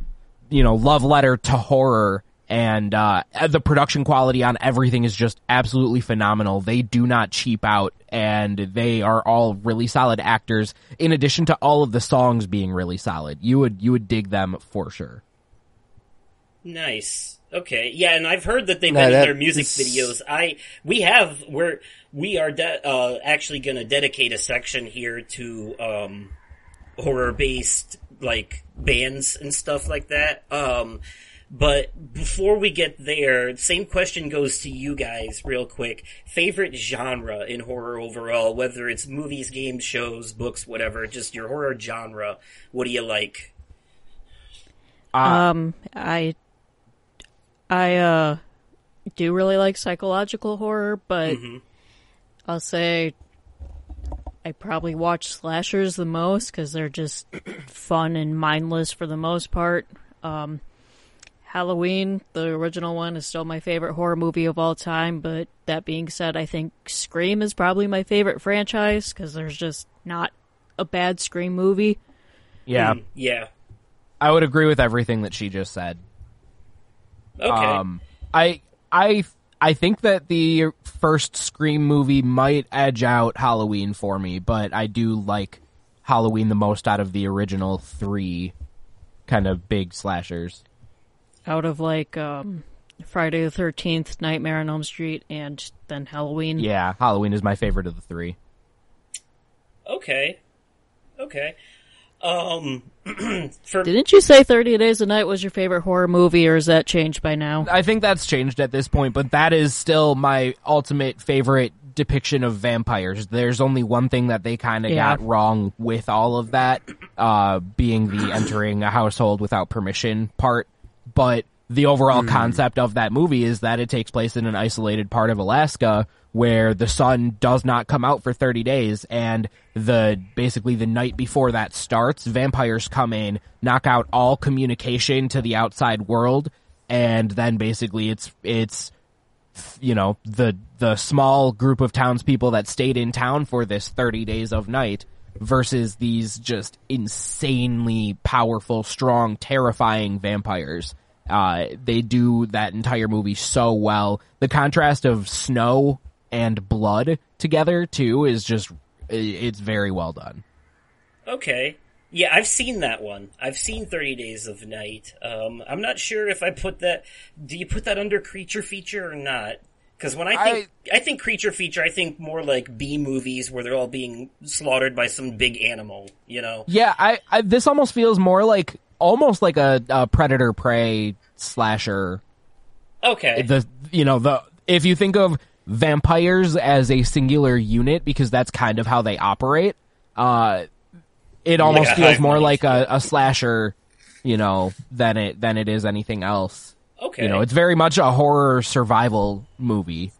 you know love letter to horror and uh the production quality on everything is just absolutely phenomenal they do not cheap out and they are all really solid actors in addition to all of the songs being really solid you would you would dig them for sure Nice. Okay. Yeah, and I've heard that they've No, been in their music is- videos. I we have we're we are de- uh, actually going to dedicate a section here to um, horror based like bands and stuff like that. Um, but before we get there, same question goes to you guys real quick. Favorite genre in horror overall, whether it's movies, games, shows, books, whatever, just your horror genre. What do you like? Um, I, I uh, do really like psychological horror, but I'll say I probably watch slashers the most because they're just <clears throat> fun and mindless for the most part. Um, Halloween, the original one, is still my favorite horror movie of all time. But that being said, I think Scream is probably my favorite franchise because there's just not a bad Scream movie. yeah Mm, yeah. I would agree with everything that she just said. Okay. Um, I I I think that the first Scream movie might edge out Halloween for me, but I do like Halloween the most out of the original three kind of big slashers. Out of like um, Friday the Thirteenth, Nightmare on Elm Street, and then Halloween. Yeah, Halloween is my favorite of the three. okay. Okay. Um, <clears throat> for Didn't you say Thirty Days a Night was your favorite horror movie, or is that changed by now? I think that's changed at this point, but that is still my ultimate favorite depiction of vampires. There's only one thing that they kind of Yeah. got wrong with all of that, uh, being the entering a household without permission part. But the overall hmm. concept of that movie is that it takes place in an isolated part of Alaska where the sun does not come out for 30 days and the basically the night before that starts vampires come in knock out all communication to the outside world and then basically it's it's you know the the small group of townspeople that stayed in town for this 30 days of night versus these just insanely powerful strong terrifying vampires uh, they do that entire movie so well the contrast of snow and blood together too is just it's very well done Okay. Yeah, I've seen that one. I've seen 30 Days of Night. Um, I'm not sure if I put that. Do you put that under creature feature or not? Because when I think I, think creature feature, I think more like B movies where they're all being slaughtered by some big animal. You know? yeah I, I this almost feels more like almost like a, a predator prey slasher Okay. the you know the if you think of vampires as a singular unit because that's kind of how they operate uh it almost a feels more mind. like a, a slasher you know than it than it is anything else okay. you know it's very much a horror survival movie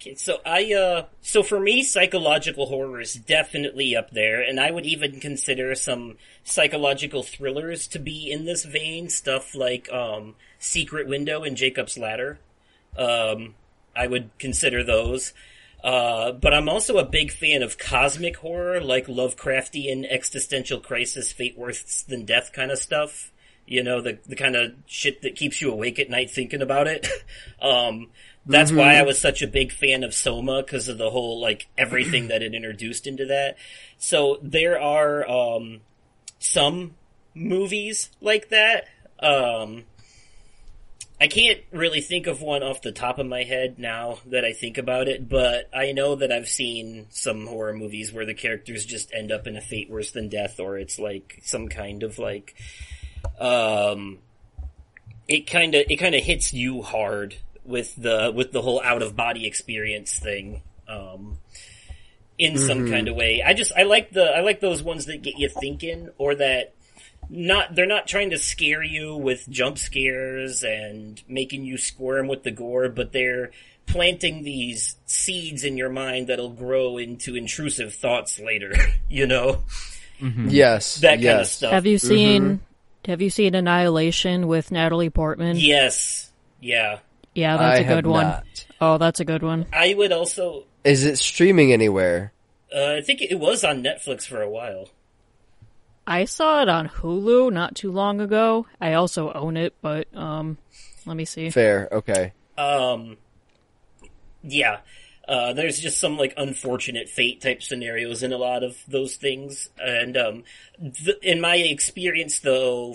Okay, so I uh so for me psychological horror is definitely up there and I would even consider some psychological thrillers to be in this vein stuff like um Secret Window and Jacob's Ladder. Um I would consider those. Uh but I'm also a big fan of cosmic horror like Lovecraftian existential crisis fate worse than death kind of stuff. You know, the the kind of shit that keeps you awake at night thinking about it. <laughs> um that's why I was such a big fan of Soma because of the whole like everything that it introduced into that. So there are um, some movies like that. Um, I can't really think of one off the top of my head now that I think about it, but I know that I've seen some horror movies where the characters just end up in a fate worse than death, or it's like some kind of like, um, it kind of it kind of hits you hard with the with the whole out of body experience thing um in some mm-hmm. kind of way. I just i like the i like those ones that get you thinking or that not they're not trying to scare you with jump scares and making you squirm with the gore but they're planting these seeds in your mind that'll grow into intrusive thoughts later <laughs> you know? Mm-hmm. Yes. that kind of stuff. Have you mm-hmm. seen Have you seen Annihilation with Natalie Portman? yes. Yeah Yeah, that's I a good have one. not. Oh, that's a good one. i would also Is it streaming anywhere? uh, i think it was on netflix for a while I saw it on Hulu not too long ago. I also own it, but um, let me see. Fair. Okay. Um, yeah, uh, there's just some like unfortunate fate type scenarios in a lot of those things, and um, th- in my experience, though,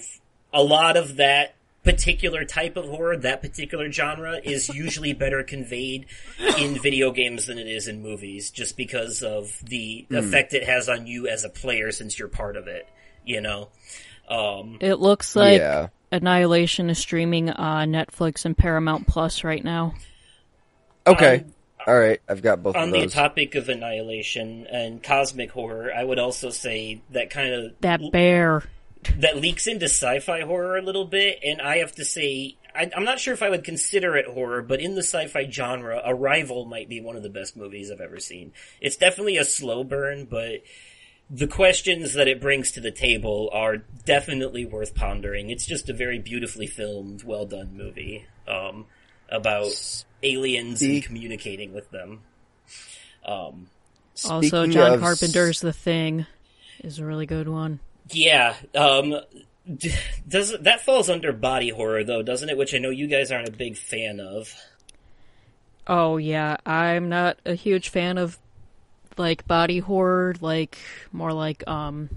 a lot of that particular type of horror, that particular genre, is usually better conveyed in video games than it is in movies, just because of the effect it has on you as a player since you're part of it. You know. Um, It looks like yeah. Annihilation is streaming on Netflix and Paramount Plus right now. Okay. Um, All right. I've got both on the topic of annihilation and cosmic horror, I would also say that kind of That bear. That leaks into sci-fi horror a little bit, and I have to say, I, I'm not sure if I would consider it horror, but in the sci-fi genre, Arrival might be one of the best movies I've ever seen. It's definitely a slow burn, but the questions that it brings to the table are definitely worth pondering. It's just a very beautifully filmed, well done movie um, about aliens and communicating with them. Um, Also, John of- Carpenter's The Thing is a really good one. Yeah, um, does that falls under body horror though, doesn't it? Which I know you guys aren't a big fan of. Oh yeah, I'm not a huge fan of like body horror, like more like um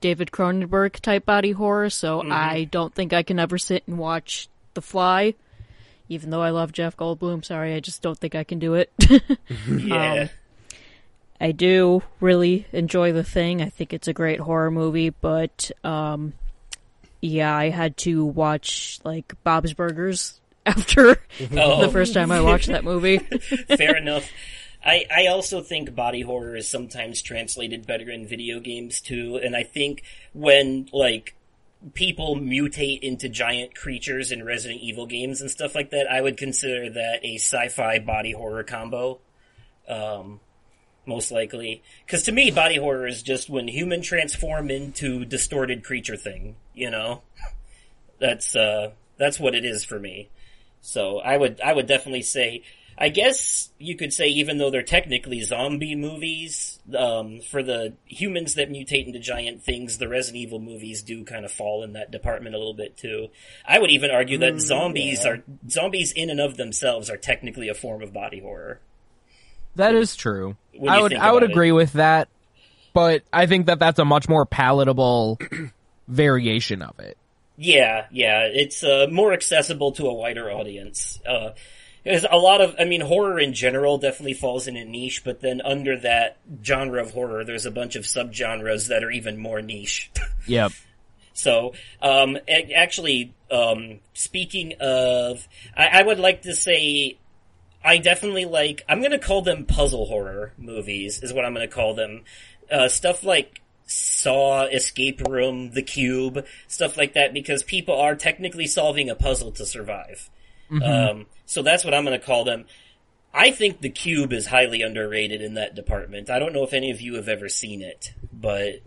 David Cronenberg type body horror, so I don't think I can ever sit and watch The Fly. Even though I love Jeff Goldblum, sorry, I just don't think I can do it. <laughs> <laughs> Yeah. I do really enjoy The Thing. I think it's a great horror movie, but um yeah, I had to watch like Bob's Burgers <laughs> after Oh. the first time I watched that movie. <laughs> Fair <laughs> enough. I, I also think body horror is sometimes translated better in video games too, and I think when like people mutate into giant creatures in Resident Evil games and stuff like that, I would consider that a sci-fi body horror combo. Um, most likely, because to me, body horror is just when human transform into distorted creature thing. You know, that's uh, that's what it is for me. So I would I would definitely say I guess you could say even though they're technically zombie movies, um, for the humans that mutate into giant things, the Resident Evil movies do kind of fall in that department a little bit too. I would even argue that zombies are zombies in and of themselves are technically a form of body horror. That is true. I would I would about it. agree with that, but I think that that's a much more palatable <clears throat> variation of it. Yeah, yeah, it's uh, more accessible to a wider audience. Uh, there's a lot of, I mean, horror in general definitely falls in a niche, but then under that genre of horror, there's a bunch of subgenres that are even more niche. <laughs> Yep. So, um, actually, um, speaking of, I, I would like to say, I definitely like, I'm gonna call them puzzle horror movies, is what I'm gonna call them. Uh, stuff like Saw, Escape Room, The Cube, stuff like that, because people are technically solving a puzzle to survive. Um, so that's what I'm gonna call them. I think The Cube is highly underrated in that department. I don't know if any of you have ever seen it, but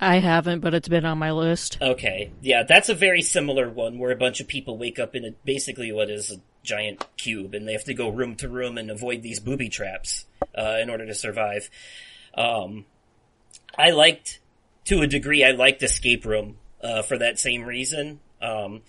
I haven't, but it's been on my list. Okay, yeah, that's a very similar one where a bunch of people wake up in a, basically what is a giant cube, and they have to go room to room and avoid these booby traps uh, in order to survive. Um, I liked, to a degree, I liked Escape Room uh, for that same reason. Um,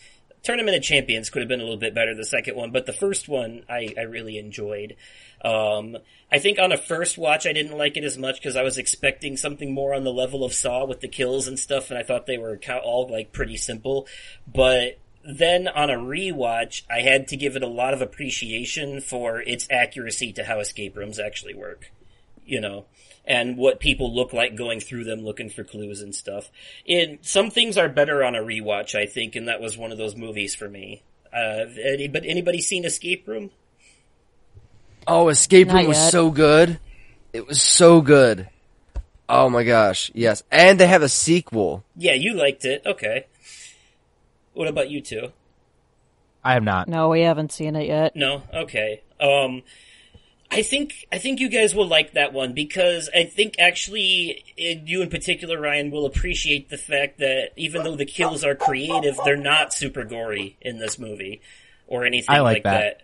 Tournament of Champions could have been a little bit better, the second one, but the first one I, I really enjoyed. Um, I think on a first watch I didn't like it as much because I was expecting something more on the level of Saw with the kills and stuff, and I thought they were all like pretty simple. But then on a rewatch, I had to give it a lot of appreciation for its accuracy to how escape rooms actually work. You know, and what people look like going through them looking for clues and stuff. And some things are better on a rewatch, I think, and that was one of those movies for me. Uh, any, but anybody seen Escape Room? Oh, Escape Not Room was yet. so good. It was so good. Oh my gosh, yes. And they have a sequel. Yeah, you liked it. Okay. What about you two? I have not. No, we haven't seen it yet. No. Okay. Um, I think I think you guys will like that one because I think actually eh, you in particular, Ryan, will appreciate the fact that even though the kills are creative, they're not super gory in this movie or anything I like that.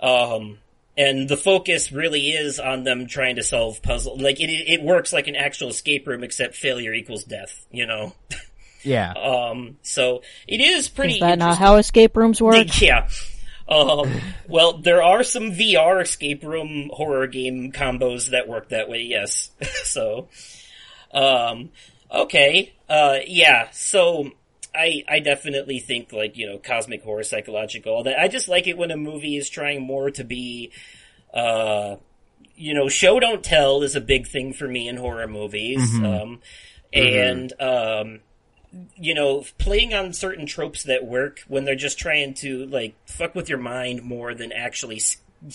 Um, and the focus really is on them trying to solve puzzle. Like it, it works like an actual escape room, except failure equals death. You know. <laughs> Yeah. Um, so it is pretty. Is that not how escape rooms work? Yeah. Um, well, there are some VR escape room horror game combos that work that way, yes. <laughs> so, um, okay. Uh, yeah, so, I, I definitely think like, you know, cosmic horror, psychological, all that. I just like it when a movie is trying more to be, uh, you know, show don't tell is a big thing for me in horror movies. Um, and, um, you know, playing on certain tropes that work when they're just trying to like fuck with your mind more than actually,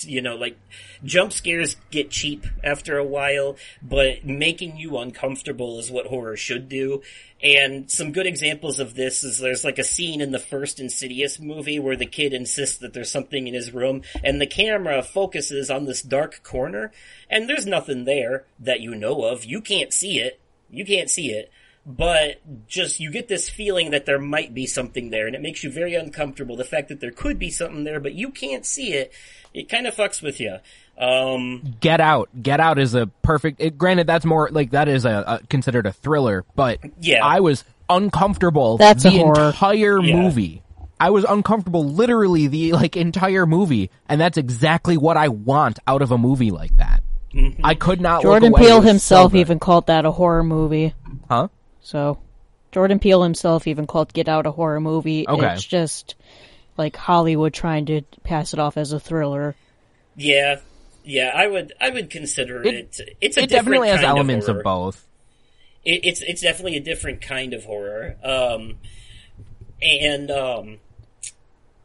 you know, like jump scares get cheap after a while, but making you uncomfortable is what horror should do. And some good examples of this is there's like a scene in the first Insidious movie where the kid insists that there's something in his room and the camera focuses on this dark corner and there's nothing there that you know of. You can't see it. You can't see it but just you get this feeling that there might be something there and it makes you very uncomfortable the fact that there could be something there but you can't see it it kind of fucks with you um Get Out. Get Out is a perfect. It, granted, that's more like that is a, a considered a thriller, but Yeah. I was uncomfortable That's a the horror. entire Yeah. movie. I was uncomfortable literally the like entire movie, and that's exactly what I want out of a movie like that. I could not. look Jordan away. Peele was so himself even called that a horror movie. huh? So, Jordan Peele himself even called Get Out a horror movie. Okay. It's just like Hollywood trying to pass it off as a thriller. Yeah, yeah, I would, I would consider it. It- it's a It different definitely has kind elements of, of, both. It, it's it's definitely a different kind of horror. Um, and um,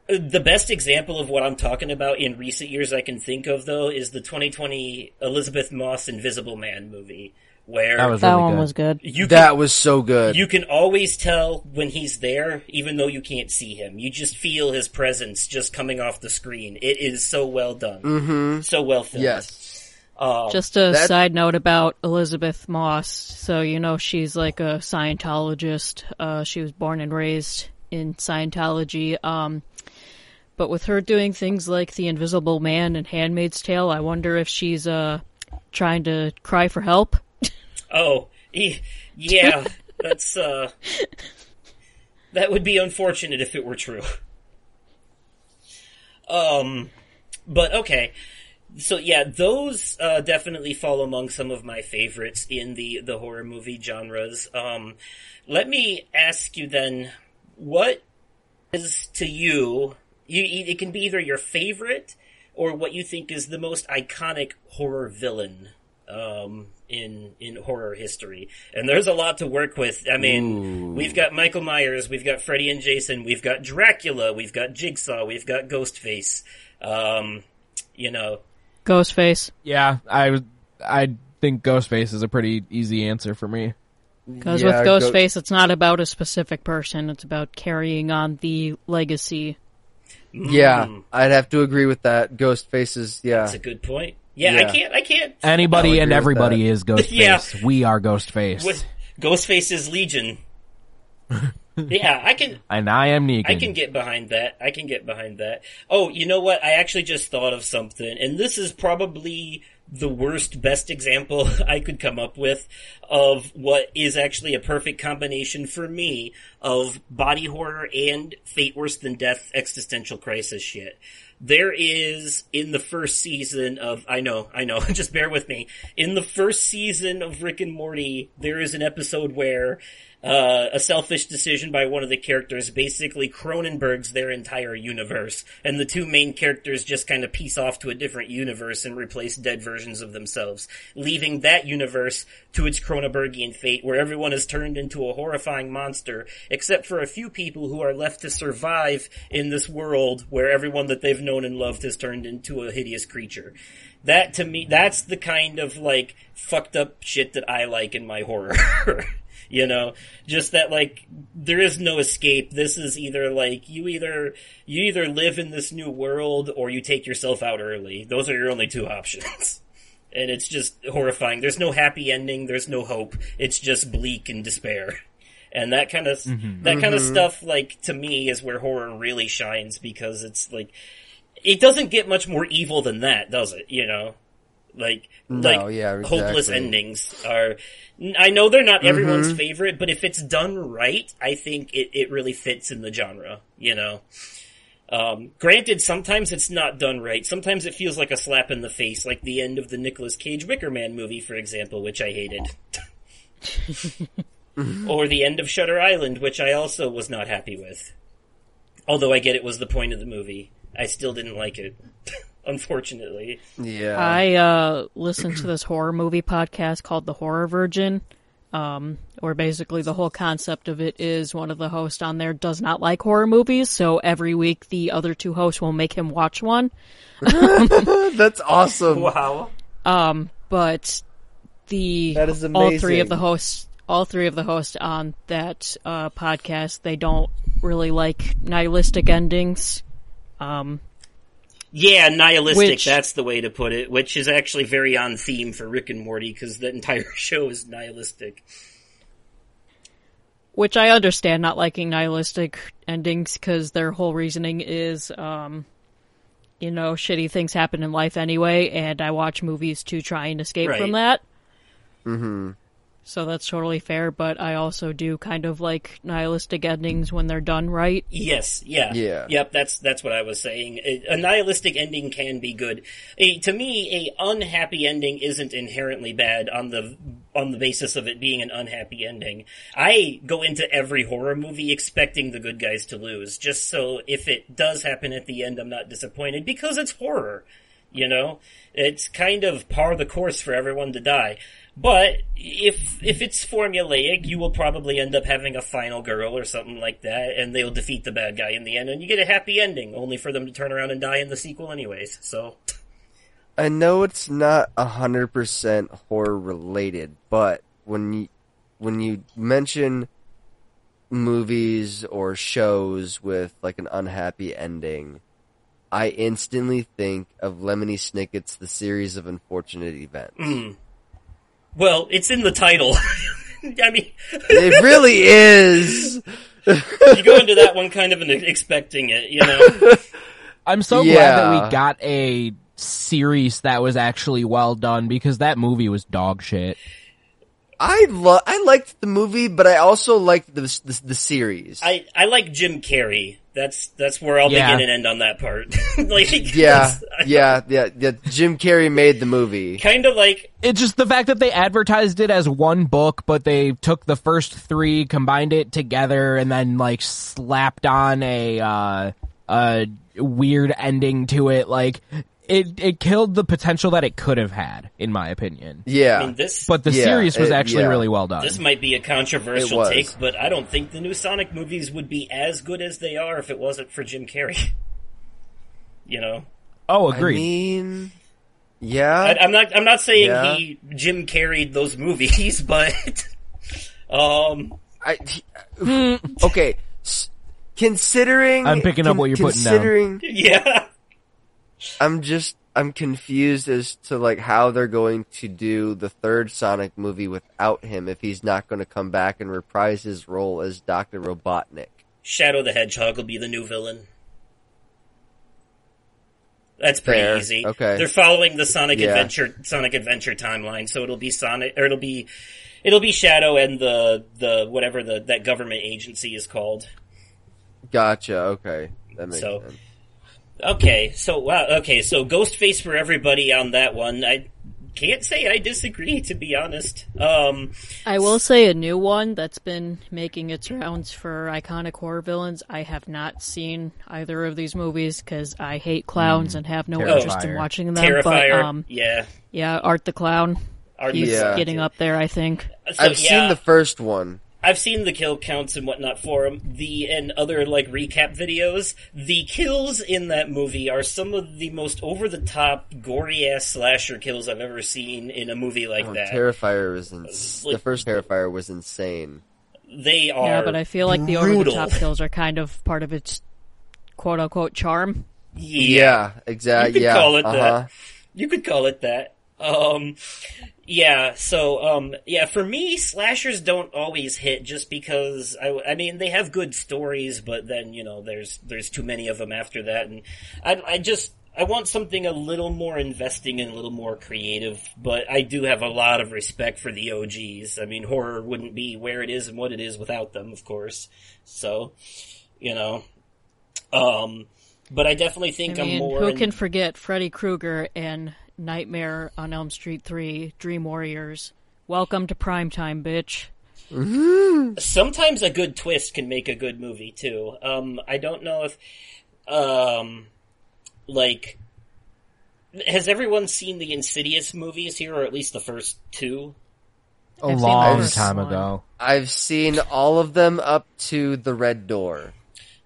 the best example of what I'm talking about in recent years I can think of though is the 2020 Elisabeth Moss Invisible Man movie, where That was That really one good. was good. you can, That was so good. you can always tell when he's there, even though you can't see him. You just feel his presence just coming off the screen. It is so well done, mm-hmm. so well filmed. yes. Um, Just a That- side note about Elisabeth Moss. So, you know, she's like a Scientologist. Uh, she was born and raised in Scientology. Um, but with her doing things like The Invisible Man and Handmaid's Tale, I wonder if she's, uh, trying to cry for help. Oh, e- yeah, <laughs> that's uh, that would be unfortunate if it were true. Um, but okay. So yeah, those uh, definitely fall among some of my favorites in the the horror movie genres. Um, let me ask you then, what is to you? You it can be either your favorite or what you think is the most iconic horror villain um, in in horror history. And there's a lot to work with. I mean, we've got Michael Myers, we've got Freddy and Jason, we've got Dracula, we've got Jigsaw, we've got Ghostface. Um, you know, Ghostface. Yeah, I was- I think Ghostface is a pretty easy answer for me. Because Yeah, with Go- Ghostface, it's not about a specific person. It's about carrying on the legacy. Yeah, I'd have to agree with that. Ghostface is yeah. that's a good point. Yeah, I can't. I can't. Anybody agree and everybody is <laughs> Ghostface. Yeah. We are Ghostface. With Ghostface's Legion. <laughs> <laughs> yeah, I can. and I am Negan. I can get behind that. I can get behind that. Oh, you know what? I actually just thought of something, and this is probably the worst, best example <laughs> I could come up with of what is actually a perfect combination for me of body horror and fate worse than death existential crisis shit. There is in the first season of I know, I know, <laughs> just bear with me. In the first season of Rick and Morty, there is an episode where uh, a selfish decision by one of the characters basically Cronenberg's their entire universe, and the two main characters just kind of piece off to a different universe and replace dead versions of themselves, leaving that universe to its Cronenbergian fate, where everyone is turned into a horrifying monster, except for a few people who are left to survive in this world where everyone that they've known and loved has turned into a hideous creature. That to me, that's the kind of like fucked up shit that I like in my horror. <laughs> you know? Just that like there is no escape. This is either like you either you either live in this new world or you take yourself out early. Those are your only two options. <laughs> And it's just horrifying. There's no happy ending. There's no hope. It's just bleak and despair. And that kind of mm-hmm. that kind of mm-hmm. stuff like to me is where horror really shines because it's like it doesn't get much more evil than that does it? You know like No, like yeah, hopeless endings are I know they're not everyone's Mm-hmm. favorite, but if it's done right, I think it, it really fits in the genre, you know. Um, granted, sometimes it's not done right. Sometimes it feels like a slap in the face, like the end of the Nicolas Cage Wicker Man movie, for example, which I hated. <laughs> or the end of Shutter Island, which I also was not happy with. Although I get it was the point of the movie. I still didn't like it. <laughs> Unfortunately. Yeah. I uh, listened to this horror movie podcast called The Horror Virgin, um, where basically the whole concept of it is one of the hosts on there does not like horror movies, so every week the other two hosts will make him watch one. <laughs> That's awesome. Wow. But the That is all three of the hosts, all three of the hosts on that uh, podcast, they don't really like nihilistic endings. Um, Yeah, nihilistic, Which- that's the way to put it, which is actually very on theme for Rick and Morty, because the entire <laughs> show is nihilistic. which I understand not liking nihilistic endings because their whole reasoning is, um, you know, shitty things happen in life anyway, and I watch movies to try and escape Right. from that. So that's totally fair. But I also do kind of like nihilistic endings when they're done right. Yes, yeah, Yeah. yep. That's that's what I was saying. A, a nihilistic ending can be good. A, to me, a unhappy ending isn't inherently bad on the on the basis of it being an unhappy ending. I go into every horror movie expecting the good guys to lose, just so if it does happen at the end, I'm not disappointed because it's horror. You know, it's kind of par the course for everyone to die. But if if it's formulaic, you will probably end up having a final girl or something like that, and they'll defeat the bad guy in the end, and you get a happy ending, only for them to turn around and die in the sequel, anyways. So, I know it's not a hundred percent horror related, but when you when you mention movies or shows with like an unhappy ending, I instantly think of Lemony Snicket's The Series of Unfortunate Events. Mm. Well, it's in the title. <laughs> I mean, It really <laughs> is. you go into that one kind of an expecting it, you know. <laughs> I'm so glad that we got a series that was actually well done because that movie was dog shit. I lo- I liked the movie, but I also liked the the, the series. I I like Jim Carrey. That's that's where I'll Yeah. begin and end on that part. <laughs> like, yeah, <laughs> yeah, yeah, yeah. Jim Carrey made the movie. kind of like It's just the fact that they advertised it as one book, but they took the first three, combined it together, and then like slapped on a uh, a weird ending to it. Like it, it killed the potential that it could have had, in my opinion. Yeah, I mean, this But the Yeah, series was it- actually yeah. really well done. This might be a controversial take, but I don't think the new Sonic movies would be as good as they are if it wasn't for Jim Carrey. <laughs> You know, oh, I mean, yeah, I, I'm not. I'm not saying Yeah. he Jim carried those movies, <laughs> but um, I, okay. s- Considering, I'm picking up what you're putting down. considering, <laughs> yeah, I'm just I'm confused as to like how they're going to do the third Sonic movie without him if he's not going to come back and reprise his role as Doctor Robotnik. Shadow the Hedgehog will be the new villain. That's pretty Fair. easy. Okay. They're following the Sonic Yeah. Adventure Sonic Adventure timeline, so it'll be Sonic or it'll be it'll be Shadow and the the whatever the that government agency is called. Gotcha. Okay, that makes So- sense. Okay, so wow, okay, so Ghostface for everybody on that one. I can't say I disagree, to be honest. Um, I will say a new one that's been making its rounds for iconic horror villains. I have not seen either of these movies because I hate clowns and have no interest in watching them. Terrifier, But um, yeah. yeah, Art the Clown. Art He's Yeah. getting up there, I think. So, I've yeah, seen the first one. I've seen the kill counts and whatnot for him. The and other like recap videos. The kills in that movie are some of the most over the top, gory ass slasher kills I've ever seen in a movie like Oh, that. Terrifier was ins- the Like- first Terrifier was insane. they are. Yeah, but I feel like the over the top kills are kind of part of its quote unquote charm. Yeah, Yeah, exactly. You could yeah, call it uh-huh. that. You could call it that. Um, yeah. So, um, yeah. For me, slashers don't always hit just because I, I mean, they have good stories, but then you know, there's there's too many of them after that, and I, I just I want something a little more investing and a little more creative. But I do have a lot of respect for the OGs. I mean, horror wouldn't be where it is and what it is without them, of course. So, you know, um. But I definitely think I am mean, more. who in- can forget Freddy Krueger and Nightmare on Elm Street 3, Dream Warriors? Welcome to primetime, bitch. <laughs> sometimes a good twist can make a good movie too. Um, I don't know if, um, like, has everyone seen the Insidious movies here, or at least the first two? A I've long time one. ago. I've seen all of them up to the Red Door.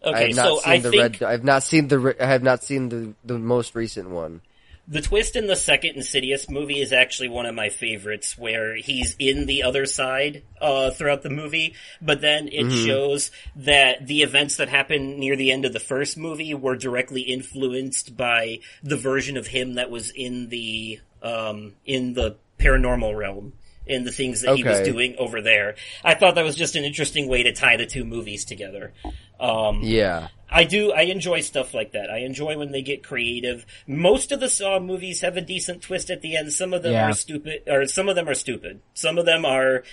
I Okay, have not so seen I the think Red. I've not seen the. re- I have not seen the the most recent one. The twist in the second Insidious movie is actually one of my favorites, where he's in the other side uh, throughout the movie, but then it shows that the events that happened near the end of the first movie were directly influenced by the version of him that was in the um, in the paranormal realm. In the things that he was doing over there, I thought that was just an interesting way to tie the two movies together. Um, Yeah. I do. I enjoy stuff like that. I enjoy when they get creative. Most of the Saw movies have a decent twist at the end. Some of them Yeah. are stupid, or some of them are stupid. Some of them are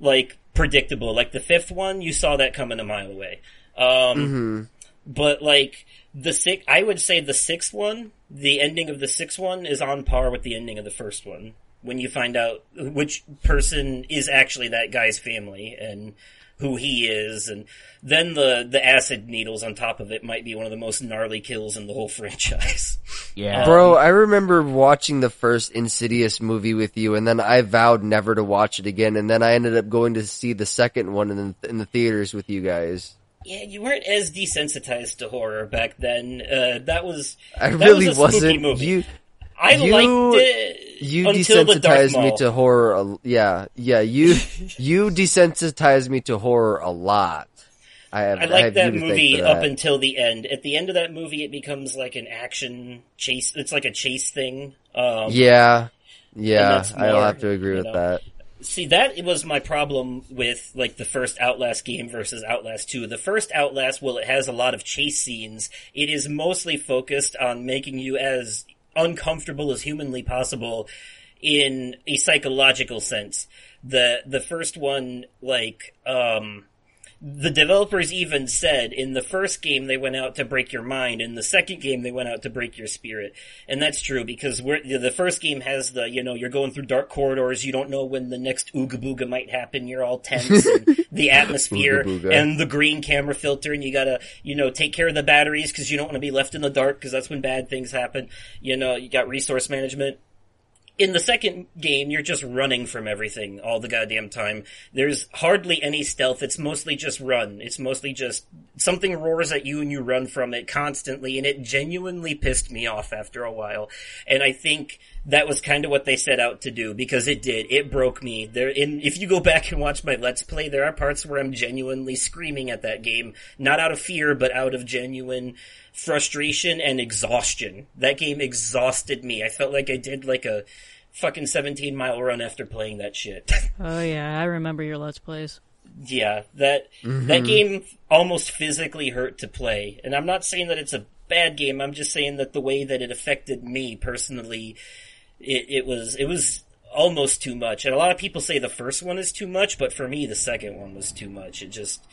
like predictable. Like the fifth one, you saw that coming a mile away. Um, But like the six, I would say the sixth one, the ending of the sixth one is on par with the ending of the first one. When you find out which person is actually that guy's family and who he is, and then the the acid needles on top of it might be one of the most gnarly kills in the whole <laughs> franchise. Yeah. Bro, I remember watching the first Insidious movie with you, and then I vowed never to watch it again, and then I ended up going to see the second one in the, in the theaters with you guys. Yeah, you weren't as desensitized to horror back then. Uh, that was I that really was a wasn't. Movie. You I you- liked it you until the Dark desensitized me to horror. A, yeah, yeah. You <laughs> you desensitized me to horror a lot. I have. I I like have that movie for up until the end. At the end of that movie, it becomes like an action chase. It's like a chase thing. Um, Yeah, yeah. that's I'll have to agree with know, that. See, that was my problem with like the first Outlast game versus Outlast 2. The first Outlast, while it has a lot of chase scenes, it is mostly focused on making you as uncomfortable as humanly possible in a psychological sense. The the first one, like, um the developers even said in the first game they went out to break your mind, in the second game they went out to break your spirit, and that's true because we're, the first game has the you know you're going through dark corridors, you don't know when the next ooga booga might happen, you're all tense, and <laughs> the atmosphere and the green camera filter, and you gotta you know take care of the batteries because you don't want to be left in the dark because that's when bad things happen. You know you got resource management in the second game, you're just running from everything all the goddamn time. There's hardly any stealth. It's mostly just run. It's mostly just something roars at you and you run from it constantly. And it genuinely pissed me off after a while. And I think that was kind of what they set out to do because it did. It broke me. There, in, if you go back and watch my Let's Play, there are parts where I'm genuinely screaming at that game. Not out of fear, but out of genuine frustration and exhaustion. That game exhausted me. I felt like I did like a fucking 17 mile run after playing that shit. <laughs> Oh yeah, I remember your Let's Plays. yeah, that that mm-hmm. game almost physically hurt to play. And I'm not saying that it's a bad game. I'm just saying that the way that it affected me personally, it, it was it was almost too much. And a lot of people say the first one is too much, but for me, the second one was too much. It just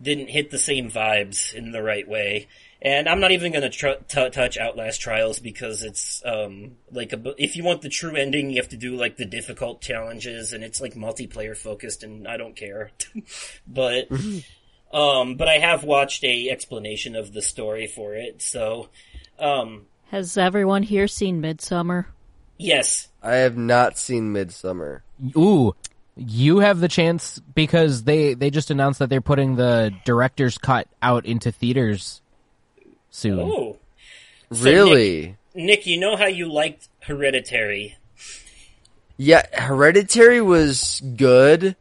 didn't hit the same vibes in the right way. And I'm not even going to tr- t- touch Outlast Trials because it's um like a, if you want the true ending, you have to do like the difficult challenges, and it's like multiplayer focused, and I don't care. <laughs> but um, but I have watched a explanation of the story for it, so um, Has everyone here seen Midsommar? yes, I have not seen Midsommar. Ooh, you have the chance because they they just announced that they're putting the director's cut out into theaters soon. oh. So, Really? Nick, you know how you liked Hereditary. Yeah, Hereditary was good,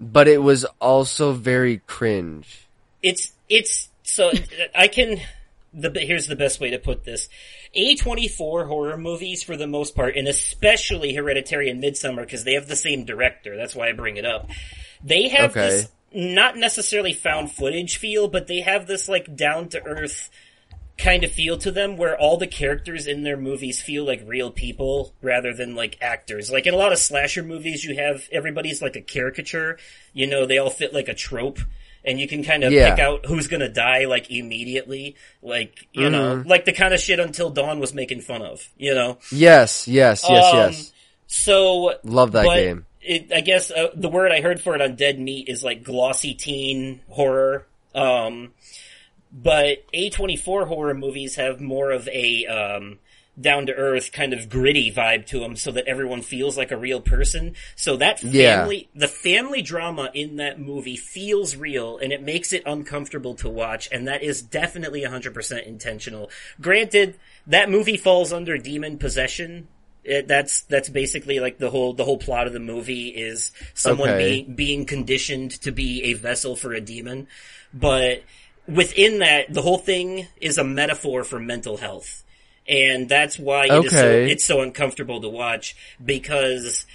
but it was also very cringe. it's it's so I can the here's the best way to put this. A24 horror movies for the most part and especially Hereditary and Midsommar because they have the same director. That's why I bring it up. They have Okay. this not necessarily found footage feel, but they have this like down to earth kind of feel to them where all the characters in their movies feel like real people rather than like actors. Like in a lot of slasher movies you have everybody's like a caricature. You know, they all fit like a trope and you can kind of Yeah. pick out who's gonna die like immediately. Like, you know, Mm-hmm. like the kind of shit Until Dawn was making fun of, you know? Yes, yes, yes, Um, yes. So Love that game. It, I guess uh, the word I heard for it on Dead Meat is like glossy teen horror. Um, but A24 horror movies have more of a um, down to earth kind of gritty vibe to them, so that everyone feels like a real person. So that Yeah. family, the family drama in that movie feels real, and it makes it uncomfortable to watch, and that is definitely 100% intentional. Granted, that movie falls under demon possession. It, that's that's basically like the whole the whole plot of the movie is someone Okay. being being conditioned to be a vessel for a demon, but within that, the whole thing is a metaphor for mental health. And that's why it is so, it's so uncomfortable to watch because,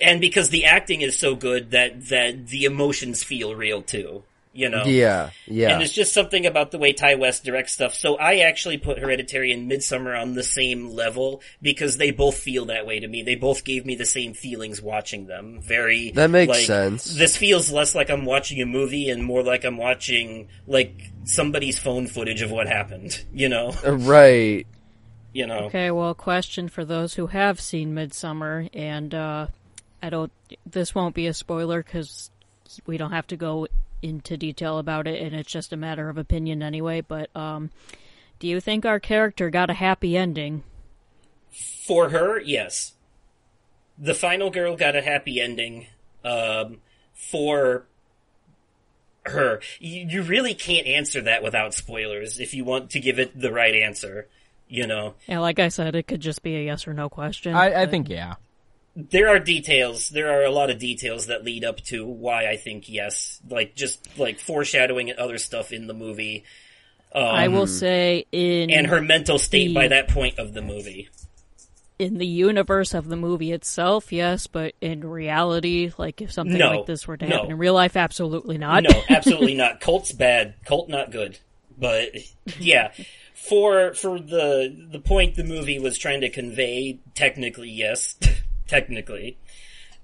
and because the acting is so good that, that the emotions feel real too. You know, Yeah, yeah. and it's just something about the way Ti West directs stuff. So I actually put Hereditary and Midsommar on the same level because they both feel that way to me. They both gave me the same feelings watching them. Very That makes like, sense. This feels less like I'm watching a movie and more like I'm watching like somebody's phone footage of what happened. You know, <laughs> right. you know. Okay, well, question for those who have seen Midsommar, and uh, I don't. This won't be a spoiler because we don't have to go into detail about it, and it's just a matter of opinion anyway. But um, do you think our character got a happy ending? For her, yes. The final girl got a happy ending. Um, for her, you, you really can't answer that without spoilers if you want to give it the right answer. You know, Yeah, like I said, it could just be a yes or no question. I, I think yeah. There are details. There are a lot of details that lead up to why I think yes. Like just like foreshadowing and other stuff in the movie. Um, I will say in and her mental state the- by that point of the movie. in the universe of the movie itself, yes, but in reality, like if something No, like this were to no. happen in real life, absolutely not. No, <laughs> absolutely not. Colt's bad. Colt not good. But yeah, for for the the point the movie was trying to convey, technically yes, technically.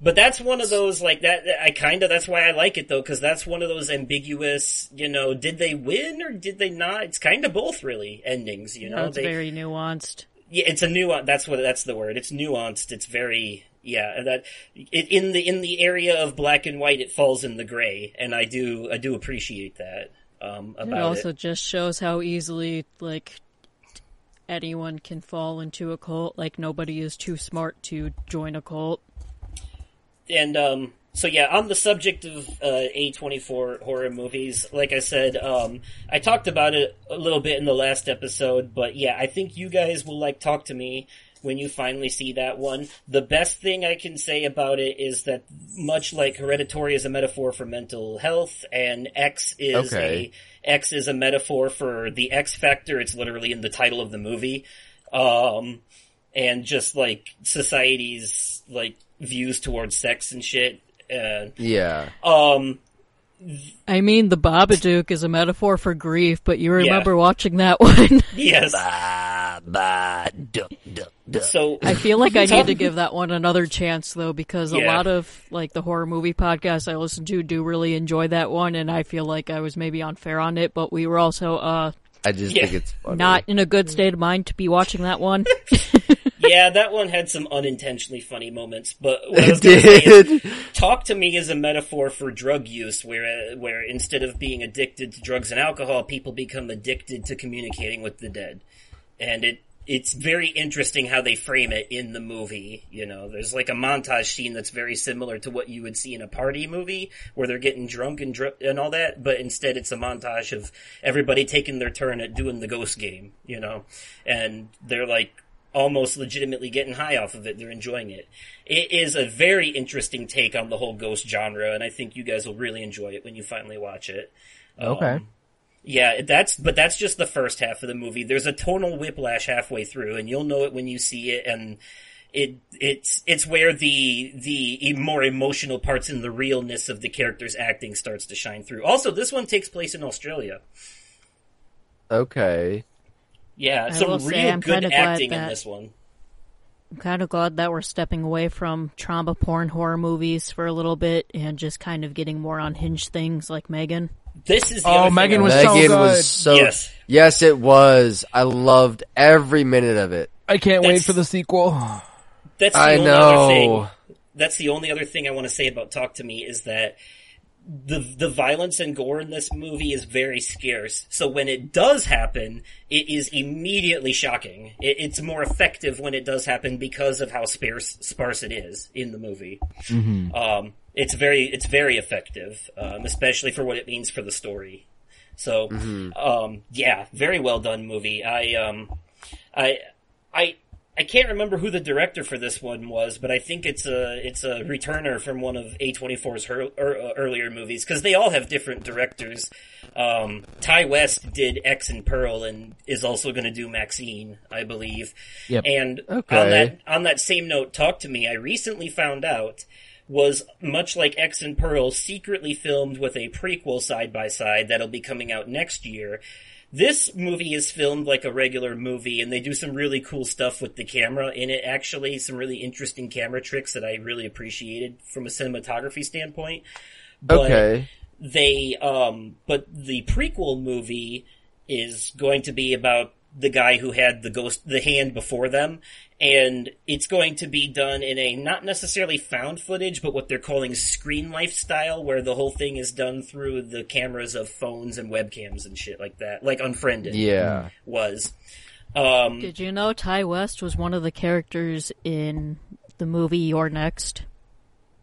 But that's one of those like that. I kind of that's why I like it though, because that's one of those ambiguous. You know, did they win or did they not? It's kind of both really endings. You know, it's they, very nuanced. yeah, it's a nuance. That's what that's the word. It's nuanced. It's very yeah. That it, in the in the area of black and white, it falls in the gray, and I do I do appreciate that um, about It also it. just shows how easily like anyone can fall into a cult. Like nobody is too smart to join a cult. And um, so yeah, on the subject of uh, A twenty four horror movies, like I said, um, I talked about it a little bit in the last episode, but yeah, I think you guys will like talk to me when you finally see that one. The best thing I can say about it is that much like Hereditary is a metaphor for mental health, and X is Okay. a X is a metaphor for the X factor. It's literally in the title of the movie. Um, and just like society's like views towards sex and shit. Uh, Yeah. um, I mean, the Babadook is a metaphor for grief, but you Yeah. remember watching that <laughs> one. yes. Ba, So I feel like <laughs> I need to give that one another chance though, because a lot of like the horror movie podcasts I listen to do really enjoy that one, and I feel like I was maybe unfair on it, but we were also uh I just Yeah. think it's funny. not in a good state of mind to be watching that one. <laughs> yeah, that one had some unintentionally funny moments. But what I was It going to say is, did. talk to me is a metaphor for drug use, where uh, where instead of being addicted to drugs and alcohol, people become addicted to communicating with the dead, and it it's very interesting how they frame it in the movie. You know, there's like a montage scene that's very similar to what you would see in a party movie, where they're getting drunk and dr- and all that, but instead it's a montage of everybody taking their turn at doing the ghost game. You know, and they're like almost legitimately getting high off of it. They're enjoying it. It is a very interesting take on the whole ghost genre, and I think you guys will really enjoy it when you finally watch it. Okay. Um, yeah, that's but that's just the first half of the movie. There's a tonal whiplash halfway through, and you'll know it when you see it. And it it's it's where the the more emotional parts and the realness of the characters' acting starts to shine through. Also, this one takes place in Australia. Okay. Yeah, I some will real say good kinda glad acting in this one. I'm kind of glad that we're stepping away from trauma porn horror movies for a little bit and just kind of getting more unhinged things like M3GAN. This is the Oh, other Megan I was was- so good. was so Yes. yes, it was. I loved every minute of it. I can't wait for the sequel. That's the I only other know. thing. That's the only other thing I want to say about Talk to Me is that the the violence and gore in this movie is very scarce. So when it does happen, it is immediately shocking. It, it's more effective when it does happen because of how sparse sparse it is in the movie. Um, it's very it's very effective, um, especially for what it means for the story. So, um, yeah, very well done movie. I um, I I I can't remember who the director for this one was, but I think it's a it's a returner from one of A24's her, er, uh, earlier movies because they all have different directors. Um, Ti West did X and Pearl and is also going to do MaXXXine, I believe. Yep. And Okay. on that on that same note, talk to me. I recently found out was much like X and Pearl, secretly filmed with a prequel side by side that'll be coming out next year. This movie is filmed like a regular movie, and they do some really cool stuff with the camera in it. Actually, some really interesting camera tricks that I really appreciated from a cinematography standpoint. But Okay. they um but the prequel movie is going to be about the guy who had the ghost the hand before them and it's going to be done in a not necessarily found footage but what they're calling screen lifestyle where the whole thing is done through the cameras of phones and webcams and shit like that like unfriended Yeah. was um Did you know Ti West was one of the characters in the movie You're Next?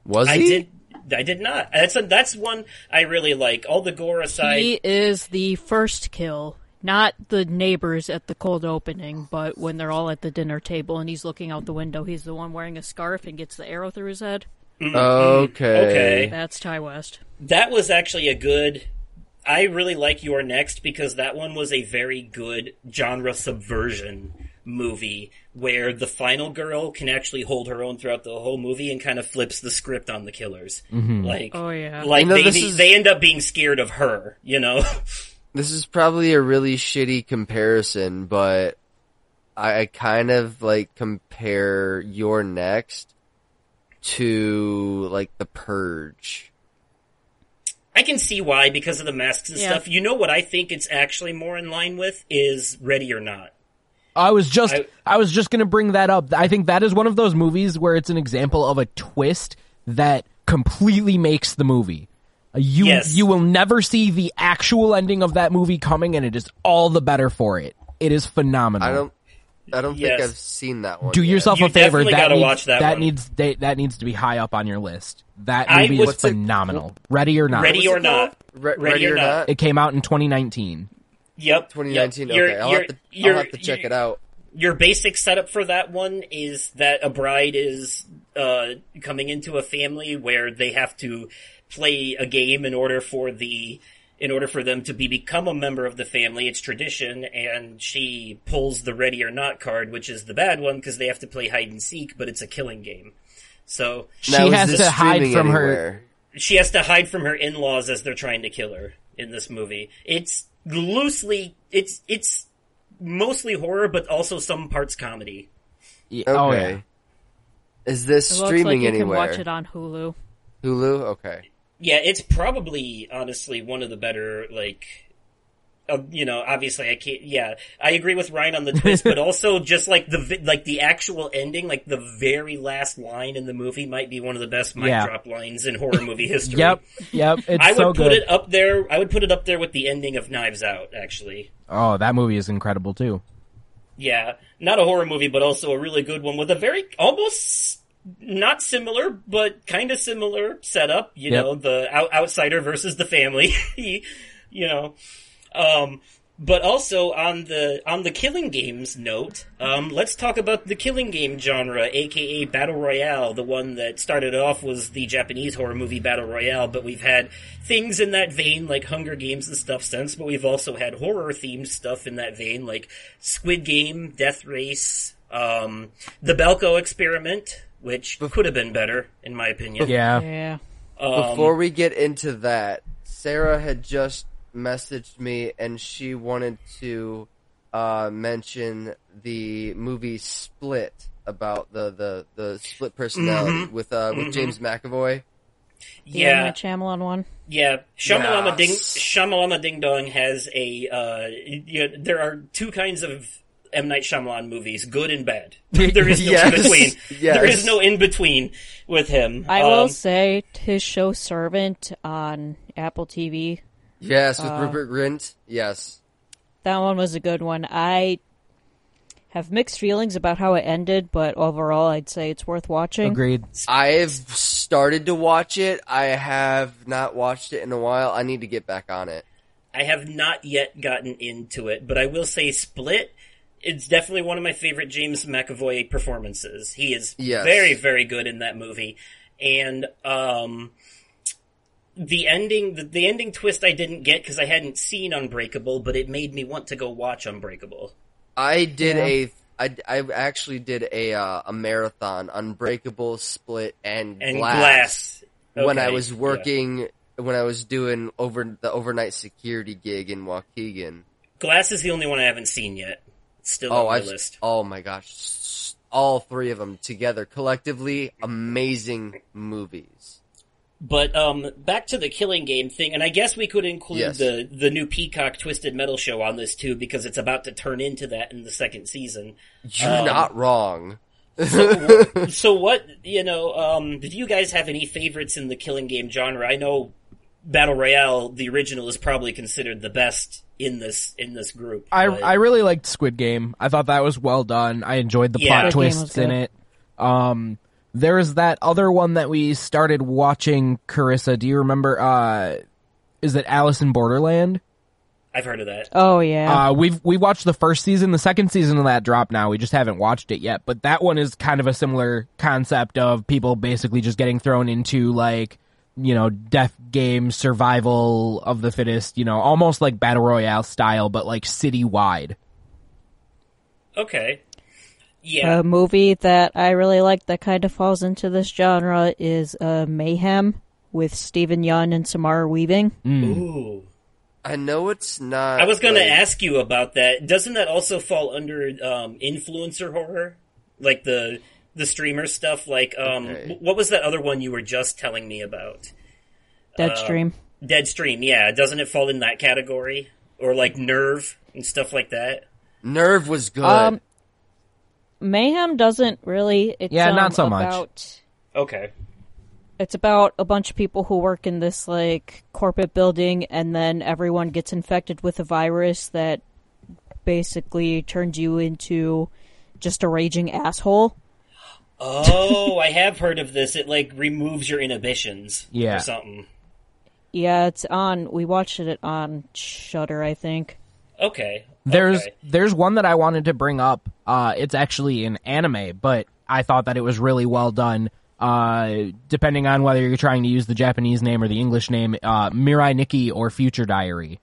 Was I he? did I did not that's a, that's one I really like all the gore aside He is the first kill, not the neighbors at the cold opening, but when they're all at the dinner table and he's looking out the window, he's the one wearing a scarf and gets the arrow through his head. Mm-hmm. Okay. Okay. That's Ti West. that was actually a good I really like You're Next because that one was a very good genre subversion movie where the final girl can actually hold her own throughout the whole movie and kind of flips the script on the killers. Mm-hmm. Like Oh yeah. like You know, they is- they end up being scared of her, you know. <laughs> This is probably a really shitty comparison, but I, I kind of like compare you're next to like the purge. I can see why because of the masks and Yeah. stuff. You know what I think it's actually more in line with is Ready or Not. I was just I- I, was just going to bring that up. I think that is one of those movies where it's an example of a twist that completely makes the movie. You Yes. you will never see the actual ending of that movie coming and it is all the better for it. It is phenomenal. I don't I don't Yes. think I've seen that one. do yet. yourself You a favor. definitely That gotta needs, watch that one. needs they, that needs to be high up on your list. That movie would- is What's it- phenomenal. Ready or not? Ready or Not. Re- Ready or Not. It came out in 2019. Yep. 2019. Yep. You're- okay, I'll, you're- have to, I'll have to check it out. your basic setup for that one is that a bride is uh, coming into a family where they have to play a game in order for the in order for them to be become a member of the family. It's tradition, and she pulls the ready or not card, which is the bad one because they have to play hide and seek, but it's a killing game. So She Now, is has to hide streaming from her she has to hide from her in-laws as they're trying to kill her in this movie. It's loosely it's it's mostly horror, but also some parts comedy. Yeah, Okay. Oh yeah. Is this It looks streaming like you anywhere? can watch it on Hulu. Hulu? Okay. Yeah, it's probably honestly one of the better like. Uh, you know, obviously, I can't. Yeah, I agree with Ryan on the twist, but <laughs> also just like the like the actual ending, like the very last line in the movie, might be one of the best mic Yeah. drop lines in horror movie <laughs> history. Yep. Yep. It's I would so put good. it up there. I would put it up there with the ending of Knives Out. Actually, Oh, that movie is incredible too. yeah, not a horror movie, but also a really good one with a very almost not similar, but kind of similar setup. You Yep. know, the out- outsider versus the family. <laughs> you know, um, but also on the on the killing games note, um, let's talk about the killing game genre, aka battle royale. The one that started off was the Japanese horror movie battle royale, but we've had things in that vein like Hunger Games and stuff since. But we've also had horror themed stuff in that vein, like Squid Game, Death Race, um, the Belko Experiment, which could have been better in my opinion. Yeah. Yeah. Um, Before we get into that, Sarah had just messaged me and she wanted to uh, mention the movie Split about the the, the split personality with uh, with James McAvoy. The yeah, M. Night Shyamalan one. Yeah, Shamalama Ding Yes. Shamalama Ding Dong has a. Uh, you know, there are two kinds of M Night Shyamalan movies: good and bad. There is no Yes. in between. Yes. There is no in between with him. I Um, will say his show Servant on Apple TV. Yes, with Uh, Rupert Grint. Yes. That one was a good one. I have mixed feelings about how it ended, but overall, I'd say it's worth watching. Agreed. I've started to watch it. I have not watched it in a while. I need to get back on it. I have not yet gotten into it, but I will say Split. It's definitely one of my favorite James McAvoy performances. He is Yes. very, very good in that movie, and um, the ending, the, the ending twist, I didn't get because I hadn't seen Unbreakable, but it made me want to go watch Unbreakable. I did Yeah. a I, I actually did a uh, a marathon, Unbreakable, Split, and, And Glass, Glass. when I Okay, was yeah. working when I was doing over the overnight security gig in Waukegan. Glass is the only one I haven't seen yet. It's still Oh, on I my list. oh my gosh, all three of them together collectively amazing movies. But um, back to the killing game thing, and I guess we could include Yes. the the new Peacock Twisted Metal show on this too, because it's about to turn into that in the second season. You're Um, not wrong. So <laughs> what you know? Um, did you guys have any favorites in the killing game genre? I know Battle Royale, the original, is probably considered the best in this in this group. I but- I really liked Squid Game. I thought that was well done. I enjoyed the Yeah. plot Squid twists in it. Um, there's that other one that we started watching. Karissa, do you remember? Uh, is it Alice in Borderland? I've heard of that. Oh yeah. Uh, we've we watched the first season. The second season of that dropped now. We just haven't watched it yet. But that one is kind of a similar concept of people basically just getting thrown into like you know death game survival of the fittest. You know, almost like battle royale style, but like citywide. Okay. Yeah. A movie that I really like that kind of falls into this genre is uh, Mayhem with Steven Yeun and Samara Weaving. Ooh. I know it's not. I was going to ask you about that. Doesn't that also fall under um, influencer horror, like the the streamer stuff? Like, um, Okay. what was that other one you were just telling me about? Deadstream. Deadstream. Yeah, doesn't it fall in that category? Or like Nerve and stuff like that? Nerve was good. Um, Mayhem doesn't really. It's, Yeah, not um, so much. about- Okay. It's about a bunch of people who work in this like corporate building, and then everyone gets infected with a virus that basically turns you into just a raging asshole. Oh, I have heard of this. It like removes your inhibitions. Yeah. Or something. Yeah, it's on. We watched it on Shudder, I think. Okay. There's okay. there's one that I wanted to bring up. Uh, it's actually an anime, but I thought that it was really well done. Uh, depending on whether you're trying to use the Japanese name or the English name, uh, Mirai Nikki or Future Diary.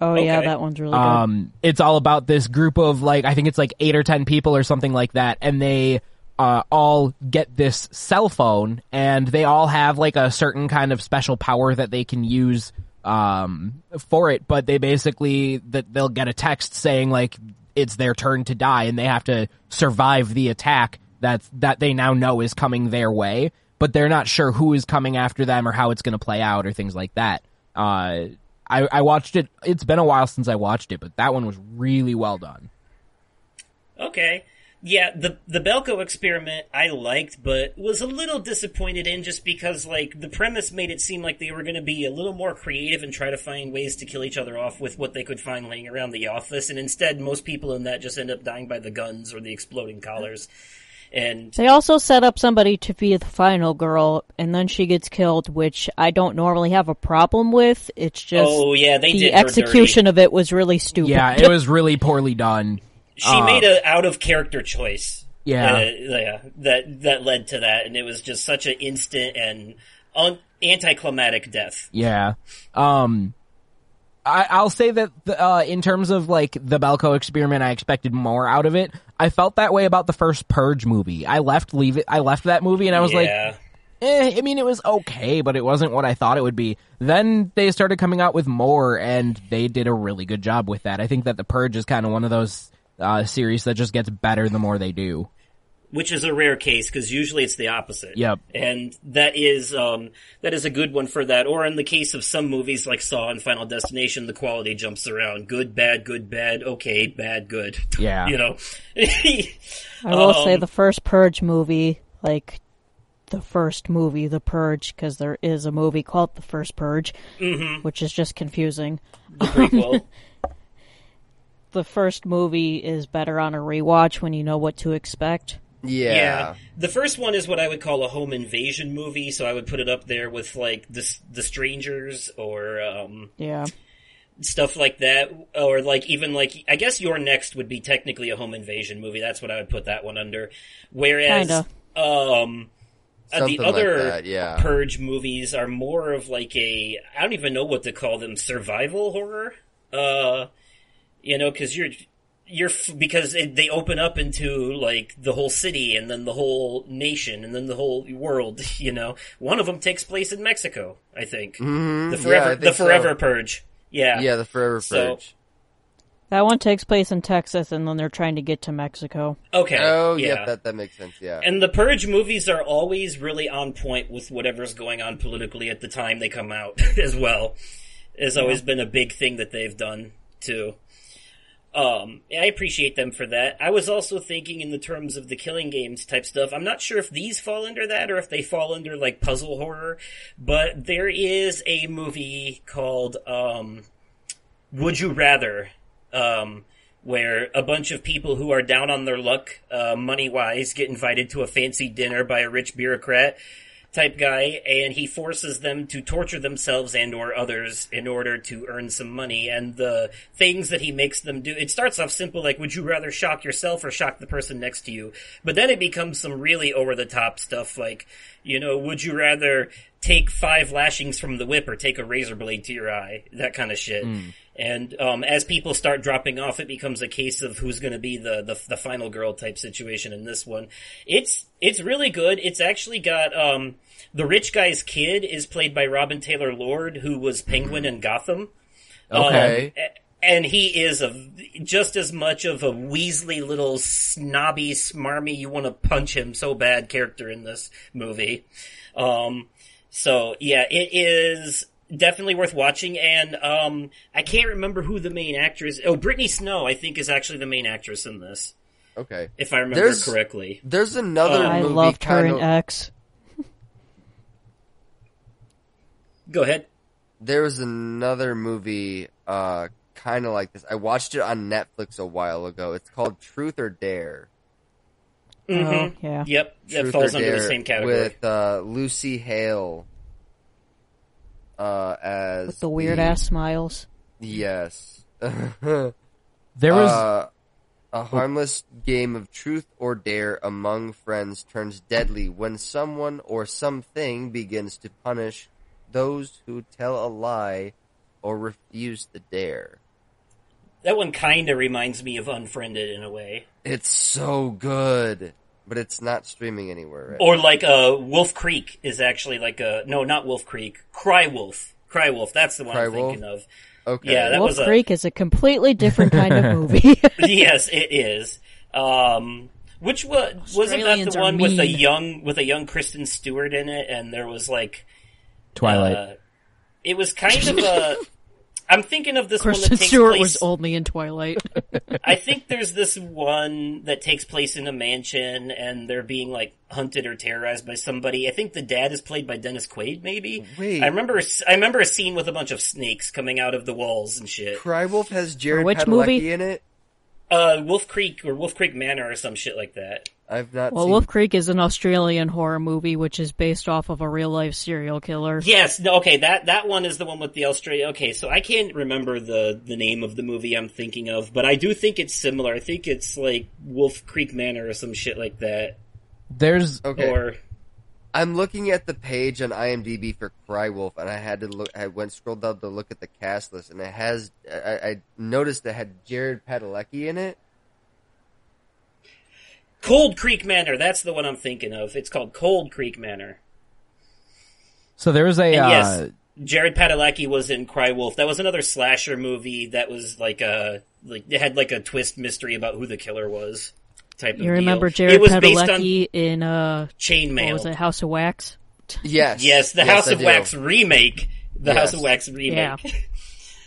Oh yeah, that one's really good. Um, it's all about this group of like I think it's like eight or ten people or something like that, and they uh, all get this cell phone, and they all have like a certain kind of special power that they can use um, for it. But they basically that they'll get a text saying like it's their turn to die, and they have to survive the attack that's that they now know is coming their way. But they're not sure who is coming after them or how it's going to play out or things like that. Uh, I, I watched it. It's been a while since I watched it, but that one was really well done. Okay. Yeah, the the Belko experiment I liked, but was a little disappointed in just because like the premise made it seem like they were going to be a little more creative and try to find ways to kill each other off with what they could find laying around the office, and instead most people in that just end up dying by the guns or the exploding collars. And They also set up somebody to be the final girl, and then she gets killed, which I don't normally have a problem with. It's just oh yeah, they the did her dirty. execution of it was really stupid. Yeah, it was really poorly done. She uh, made a out of character choice. Yeah. Uh, yeah, that that led to that, and it was just such an instant and un- anticlimactic death. Yeah. Um, I, I'll say that the, uh, in terms of like the Belko experiment, I expected more out of it. I felt that way about the first Purge movie. I left leave it. I left that movie and I was like, eh, I mean, it was okay, but it wasn't what I thought it would be. Then they started coming out with more, and they did a really good job with that. I think that the Purge is kind of one of those uh, series that just gets better the more they do. which is a rare case because usually it's the opposite. Yep. and that is um, that is a good one for that. Or in the case of some movies like Saw and Final Destination, the quality jumps around: good, bad, good, bad, okay, bad, good. <laughs> Yeah. you know. <laughs> I will say Um, the first Purge movie, like the first movie, The Purge, because there is a movie called The First Purge, Mm-hmm. which is just confusing. the prequel. <laughs> The first movie is better on a rewatch when you know what to expect. yeah. yeah. The first one is what I would call a home invasion movie, so I would put it up there with like the the strangers or um, Yeah. stuff like that, or like even like I guess you're next would be technically a home invasion movie. That's what I would put that one under. Whereas, Kinda. um, uh, Something the like other that, yeah. Purge movies are more of like a I don't even know what to call them survival horror. Uh, you know, because you're you're because it, they open up into like the whole city and then the whole nation and then the whole world. <laughs> You know, one of them takes place in Mexico, I think. Mhm, The yeah, forever, the think so. forever purge. Yeah, Yeah, the Forever So- Purge. That one takes place in Texas, and then they're trying to get to Mexico. Okay. Oh, yeah. yeah, that that makes sense. Yeah. And the Purge movies are always really on point with whatever's going on politically at the time they come out <laughs> as well. Has always been a big thing that they've done too. Um, I appreciate them for that. I was also thinking in the terms of the killing games type stuff. I'm not sure if these fall under that or if they fall under like puzzle horror, but there is a movie called, um, Would You Rather, um, where a bunch of people who are down on their luck, uh, money wise, get invited to a fancy dinner by a rich bureaucrat type guy, and he forces them to torture themselves and or others in order to earn some money. And the things that he makes them do, it starts off simple, like, would you rather shock yourself or shock the person next to you? But then it becomes some really over the top stuff, like, you know, would you rather take five lashings from the whip or take a razor blade to your eye? That kind of shit. Hmm. And um, as people start dropping off, it becomes a case of who's going to be the, the the final girl type situation in this one. It's it's really good. It's actually got um, the rich guy's kid is played by Robin Taylor Lord, who was Penguin in Gotham. Okay. Um, and he is a just as much of a Weasley little snobby, smarmy, you want to punch him so bad character in this movie. Um, so yeah, it is definitely worth watching. And um, I can't remember who the main actress. Oh, Brittany Snow, I think, is actually the main actress in this, Okay. if I remember There's- correctly. There's another Uh, I movie loved her kind in of, X. Go ahead. there was another movie uh kind of like this. I watched it on Netflix a while ago. It's called Truth or Dare. Oh, Mm-hmm. yeah. Yep, that Truth falls or under the Dare same category. with uh, Lucy Hale uh, as With the weird ass smiles. Yes. <laughs> There was uh, a harmless game of truth or dare among friends turns deadly when someone or something begins to punish those who tell a lie or refuse the dare. That one kind of reminds me of Unfriended in a way. It's so good, but it's not streaming anywhere. Right? Or like uh, Wolf Creek is actually like a no, not Wolf Creek. Cry Wolf. Cry Wolf. That's the one Cry I'm Wolf? thinking of. okay. yeah, that Wolf was a- Creek is a completely different kind of <laughs> movie. <laughs> yes, it is. Um, which was wasn't that the are one with a young with a young Kristen Stewart in it, and there was like Twilight. uh, it was kind of a. <laughs> I'm thinking of this one that takes Stewart place. was only in Twilight. <laughs> I think there's this one that takes place in a mansion and they're being like hunted or terrorized by somebody. I think the dad is played by Dennis Quaid, maybe. Wait. I remember. I remember a scene with a bunch of snakes coming out of the walls and shit. Cry Wolf has Jared which Padalecki movie? in it. Uh, Wolf Creek or Wolf Creek Manor or some shit like that. I've not well, seen. Wolf Creek is an Australian horror movie which is based off of a real life serial killer. Yes, no, okay, that that one is the one with the Australia. Okay, so I can't remember the the name of the movie I'm thinking of, but I do think it's similar. I think it's like Wolf Creek Manor or some shit like that, There's okay. or I'm looking at the page on IMDb for Cry Wolf, and I had to look. I went scrolled down to look at the cast list, and it has. I, I noticed it had Jared Padalecki in it. Cold Creek Manor. That's the one I'm thinking of. It's called Cold Creek Manor. so there was a And uh, yes, Jared Padalecki was in Cry Wolf. That was another slasher movie that was like a like it had like a twist mystery about who the killer was. Type of You remember deal. Jared it was based on Padalecki in uh what Chainmail. was it, House of Wax? Yes, <laughs> Yes, the Yes, House I of do. Wax remake. The Yes. House of Wax remake. Yeah.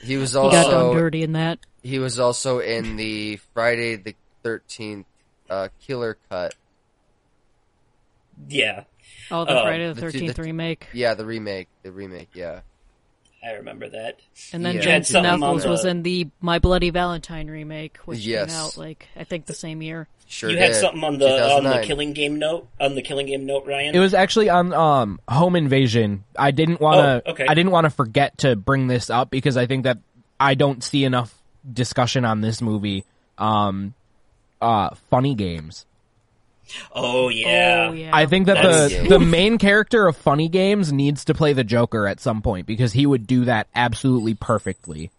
He was He got done also dirty in that. he was also in the Friday the Thirteenth uh, Killer Cut. yeah. Oh, the Uh, Friday the the two- Thirteenth the- remake. Yeah, the remake. The remake. Yeah. I remember that. And then Yeah. You had Jensen something on Ackles was the- in the My Bloody Valentine remake, which Yes. came out like I think the same year. Sure. you had did. something on the on the 2009. Killing Game note on the Killing Game note, Ryan. It was actually on um Home Invasion. I didn't want to Oh, okay. I didn't want to forget to bring this up because I think that I don't see enough discussion on this movie. Um uh funny games. oh yeah. Oh yeah. I think that That's- the the main character of Funny Games needs to play the Joker at some point because he would do that absolutely perfectly.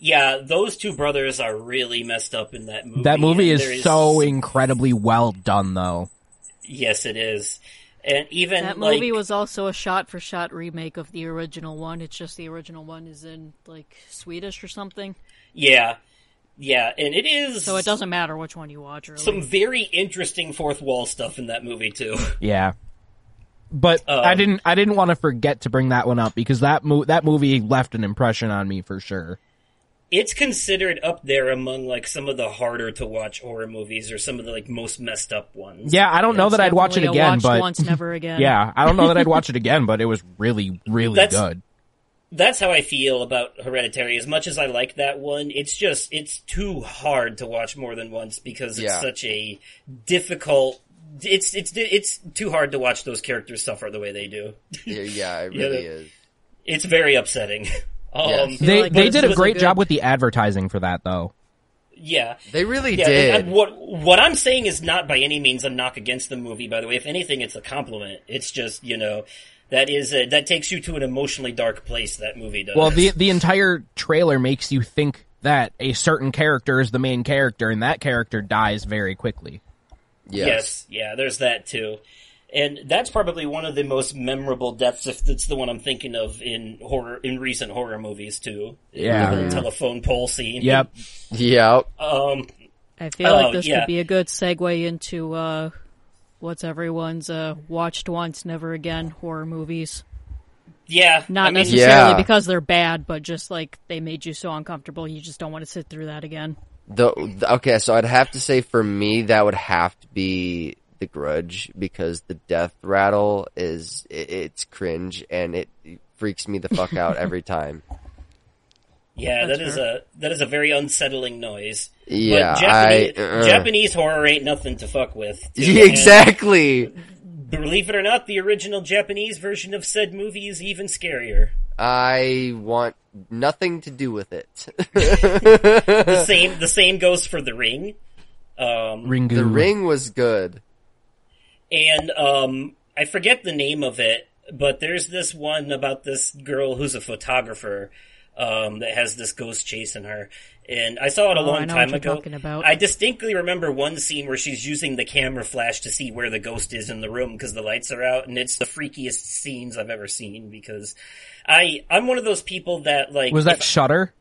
Yeah, those two brothers are really messed up in that movie. That movie and is so incredibly well done, though. Yes, it is. And even That like, movie was also a shot-for-shot remake of the original one. It's just the original one is in like Swedish or something, yeah, yeah, and it is so it doesn't matter which one you watch. Really. some very interesting fourth wall stuff in that movie too. <laughs> Yeah. But Um, I didn't. I didn't want to forget to bring that one up because that mo- that movie left an impression on me for sure. it's considered up there among like some of the harder to watch horror movies or some of the like most messed up ones. Yeah, I don't know that I'd watch it again, but once, never again. <laughs> yeah, I don't know that I'd watch it <laughs> again, but it was really, really That's- good. That's how I feel about Hereditary. As much as I like that one, it's just it's too hard to watch more than once because it's Yeah. such a difficult. It's it's it's too hard to watch those characters suffer the way they do. Yeah, <laughs> yeah it Yeah, really is. It's very upsetting. <laughs> Um, Yes. They like they did a great good. job with the advertising for that, though. yeah, They really yeah. did. and what what I'm saying is not by any means a knock against the movie. By the way, if anything, it's a compliment. It's just you know that is a, that takes you to an emotionally dark place. That movie does. Well, the the entire trailer makes you think that a certain character is the main character, and that character dies very quickly. yes. Yes, yeah, there's that too. And that's probably one of the most memorable deaths, if that's the one I'm thinking of in horror, in recent horror movies too. Yeah. The telephone pole scene. Yep. Yep. Um, I feel Oh, like this yeah. could be a good segue into uh, what's everyone's uh, watched once, never again horror movies. yeah. Not I mean, necessarily Yeah. because they're bad, but just like they made you so uncomfortable, you just don't want to sit through that again. The, the- okay, so I'd have to say for me that would have to be The Grudge because the death rattle is it, it's cringe and it freaks me the fuck out <laughs> every time. Yeah, That's that is fair. a that is a very unsettling noise. Yeah, but Japanese, I uh, Japanese horror ain't nothing to fuck with. <laughs> too. Exactly. And believe it or not, the original Japanese version of said movie is even scarier. I want nothing to do with it. <laughs> The <laughs> same the same goes for The Ring. Um, Ringu. the ring was good. and um, I forget the name of it, but there's this one about this girl who's a photographer um, that has this ghost chasing her. And I saw it a Oh, long I know time what ago. talking about. I distinctly remember one scene where she's using the camera flash to see where the ghost is in the room because the lights are out, and it's the freakiest scenes I've ever seen. Because I I'm one of those people that like Was that if- Shutter?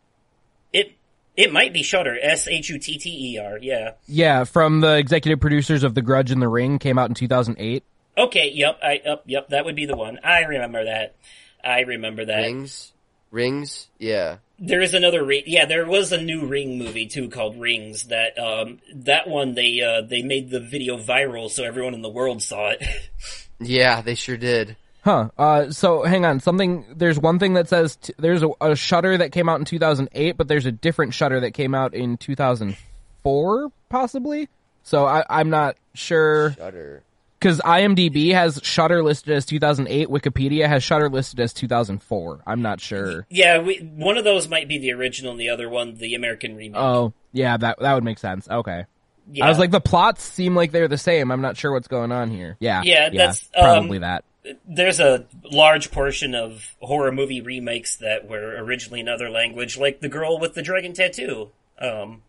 it it might be Shutter S H U T T E R yeah. Yeah, from the executive producers of The Grudge and The Ring, came out in 2008. Okay, yep, I yep, yep, that would be the one. I remember that. I remember that. Rings, rings, yeah. There is another ring. Yeah, there was a new Ring movie too called Rings. That um, that one they uh, they made the video viral so everyone in the world saw it. <laughs> Yeah, they sure did. Huh. Uh, so hang on. Something. There's one thing that says t- there's a, a Shutter that came out in 2008, but there's a different Shutter that came out in 2004, possibly. So I, I'm not sure Shudder. Because IMDb has Shutter listed as 2008. Wikipedia has Shutter listed as 2004. I'm not sure. yeah, we, one of those might be the original, and the other one the American remake. Oh, yeah. That that would make sense. Okay. yeah. I was like, the plots seem like they're the same. I'm not sure what's going on here. Yeah. Yeah, that's, um, probably that. there's a large portion of horror movie remakes that were originally in other language, like the girl with the dragon tattoo. Um,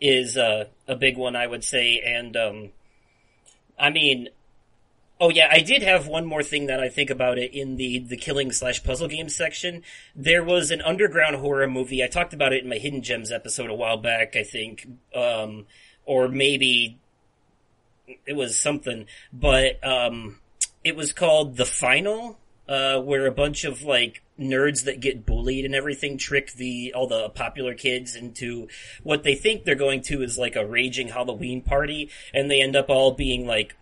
is uh, a big one, I would say, and um, I mean, oh yeah, I did have one more thing that I think about it in the the killing slash puzzle game section. There was an underground horror movie. I talked about it in my hidden gems episode a while back, I think, um, or maybe it was something, but um, it was called The Final, uh, where a bunch of like nerds that get bullied and everything trick the all the popular kids into what they think they're going to is like a raging Halloween party, and they end up all being like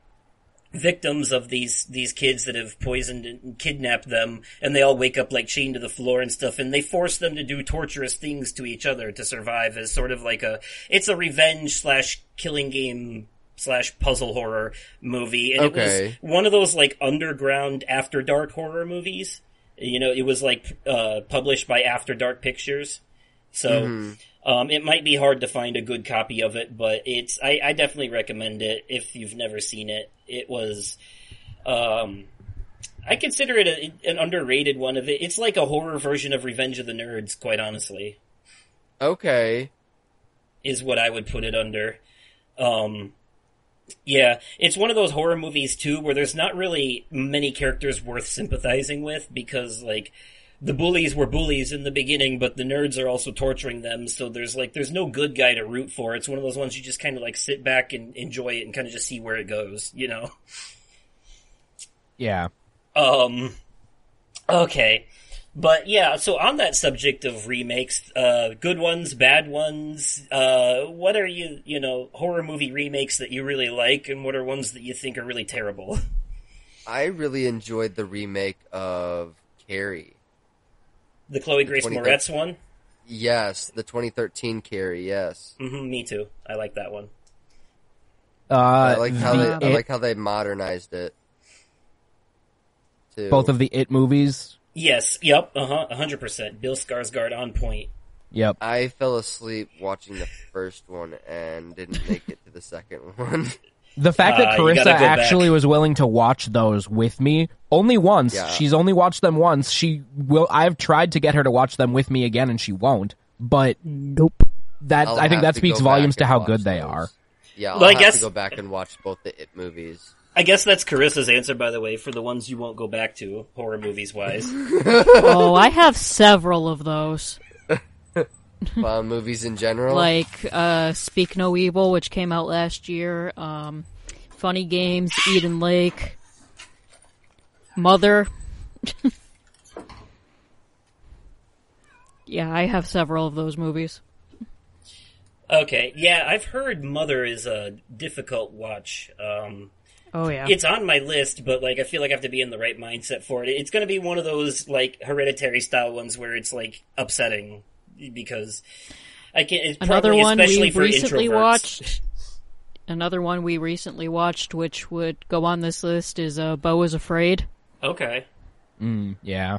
victims of these these kids that have poisoned and kidnapped them and they all wake up like chained to the floor and stuff and they force them to do torturous things to each other to survive as sort of like a it's a revenge slash killing game slash puzzle horror movie and it was one of those like underground after dark horror movies you know it was like uh published by after dark pictures so um, it might be hard to find a good copy of it, but it's I, I definitely recommend it if you've never seen it. It was um, I consider it a, an underrated one of it. It's like a horror version of Revenge of the Nerds, quite honestly, Okay. is what I would put it under. Um, yeah, it's one of those horror movies too where there's not really many characters worth sympathizing with because like the bullies were bullies in the beginning, but the nerds are also torturing them. So there's like there's no good guy to root for. It's one of those ones you just kind of like sit back and enjoy it and kind of just see where it goes. You know. Yeah. Um. Okay. But yeah, so on that subject of remakes, uh, good ones, bad ones, uh, what are you, you know, horror movie remakes that you really like, and what are ones that you think are really terrible? <laughs> I really enjoyed the remake of Carrie. The Chloe Grace 20 Moretz one? Yes, the 2013 Carrie. Yes, hmm me too. I like that one. Uh, I like how the they. I like how they modernized it. Too. both of the It movies. Yes, yep, uh huh, 100%. Bill Skarsgård on point. Yep. I fell asleep watching the first one and didn't make it to the second <laughs> one. The fact Uh, that you Karissa go actually back. was willing to watch those with me only once. Yeah. She's only watched them once. She will. I've tried to get her to watch them with me again, and she won't. But Nope. that I'll I think that speaks volumes to how watch good they are. Yeah, I'll Well, I have guess- to go back and watch both the It movies. I guess that's Karissa's answer, by the way, for the ones you won't go back to, horror movies wise. <laughs> Oh, I have several of those. <laughs> Movies in general. Like uh, Speak No Evil, which came out last year. Um, Funny Games, Eden Lake, Mother. <laughs> yeah, I have several of those movies. okay, yeah, I've heard Mother is a difficult watch. Um, Oh yeah. it's on my list, but like I feel like I have to be in the right mindset for it. It's going to be one of those like hereditary style ones where it's like upsetting because I can't. It's Another probably one especially we for recently introverts. watched. Another one we recently watched, which would go on this list, is uh, "Beau is Afraid." Okay, Mm, yeah.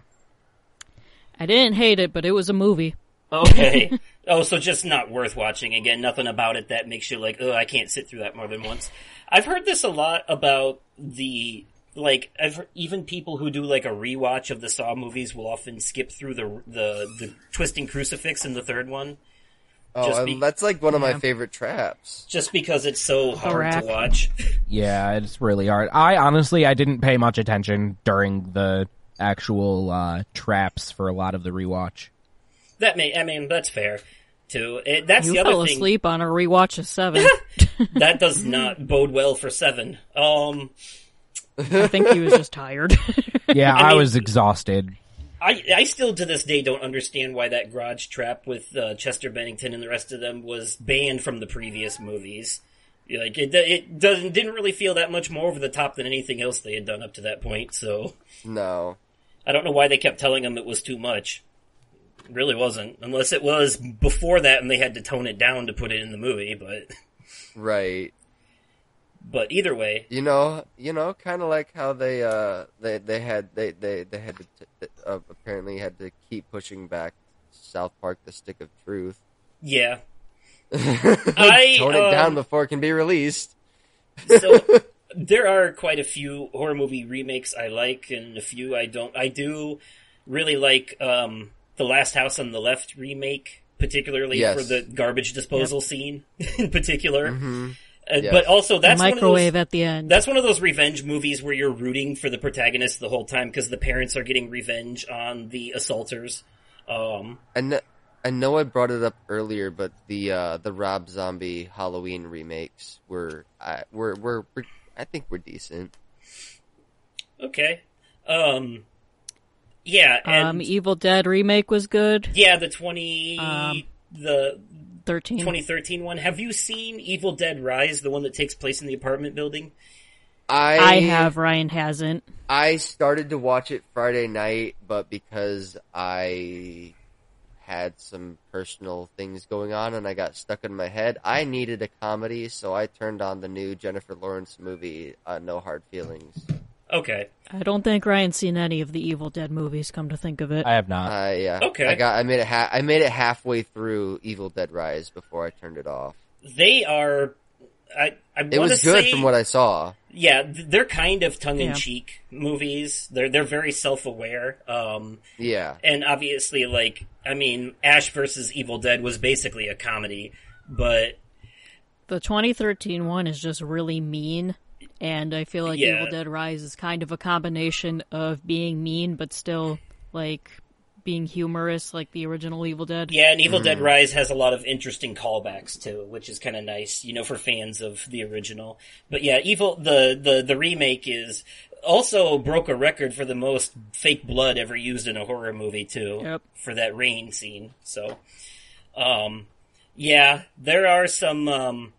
I didn't hate it, but it was a movie. okay. <laughs> oh, so just not worth watching again. Nothing about it that makes you like, oh, I can't sit through that more than once. I've heard this a lot about the like I've even people who do like a rewatch of the Saw movies will often skip through the the the twisting crucifix in the third one. oh, just be- that's like one of my favorite traps. just because it's so hard rack. to watch. <laughs> Yeah, it's really hard. I honestly I didn't pay much attention during the actual uh, traps for a lot of the rewatch. that may, I mean, that's fair too. It, that's You the fell other thing asleep on a rewatch of Seven. <laughs> <laughs> that does not bode well for Seven. Um, I think he was just tired. <laughs> Yeah, I I, mean- was exhausted. I I still to this day don't understand why that garage trap with uh, Chester Bennington and the rest of them was banned from the previous movies. Like it, it doesn't didn't really feel that much more over the top than anything else they had done up to that point. So No. I don't know why they kept telling him it was too much. It really wasn't, unless it was before that and they had to tone it down to put it in the movie. But Right. but either way, You know, you know, kind of like how they uh they they had they they they had to t- uh, apparently had to keep pushing back South Park: The Stick of Truth. <laughs> yeah. I, Tone it um, down before it can be released. so <laughs> there are quite a few horror movie remakes I like and a few I don't. I do really like um, the Last House on the Left remake, particularly Yes. for the garbage disposal scene <laughs> in particular. hmm Uh, Yes. But also, the that's one of microwave those. at the end. That's one of those revenge movies where you're rooting for the protagonist the whole time because the parents are getting revenge on the assaulters. Um, I know, I know I brought it up earlier, but the uh the Rob Zombie Halloween remakes were I were were, were I think were decent. okay. Um, yeah, and um, Evil Dead remake was good. yeah, the twenty Um, the Thirteen. 2013 one. Have you seen Evil Dead Rise, the one that takes place in the apartment building? I I have. Ryan hasn't. I started to watch it Friday night, but because I had some personal things going on and I got stuck in my head, I needed a comedy, so I turned on the new Jennifer Lawrence movie, uh, No Hard Feelings. Okay. I don't think Ryan's seen any of the Evil Dead movies. Come to think of it, I have not. Uh, yeah. Okay. I got. I made it. Ha- I made it halfway through Evil Dead Rise before I turned it off. They are. I I It want was to good say from what I saw. yeah, they're kind of tongue in cheek movies. They're they're very self aware. Um, Yeah. and obviously, like I mean, Ash versus Evil Dead was basically a comedy, but The 2013 one is just really mean, and I feel like Yeah. Evil Dead Rise is kind of a combination of being mean but still like being humorous, like the original Evil Dead. yeah, and Evil Dead Rise has a lot of interesting callbacks too, which is kind of nice, you know, for fans of the original. But yeah, Evil the the the remake is also broke a record for the most fake blood ever used in a horror movie too. Yep. For that rain scene. So um yeah, there are some um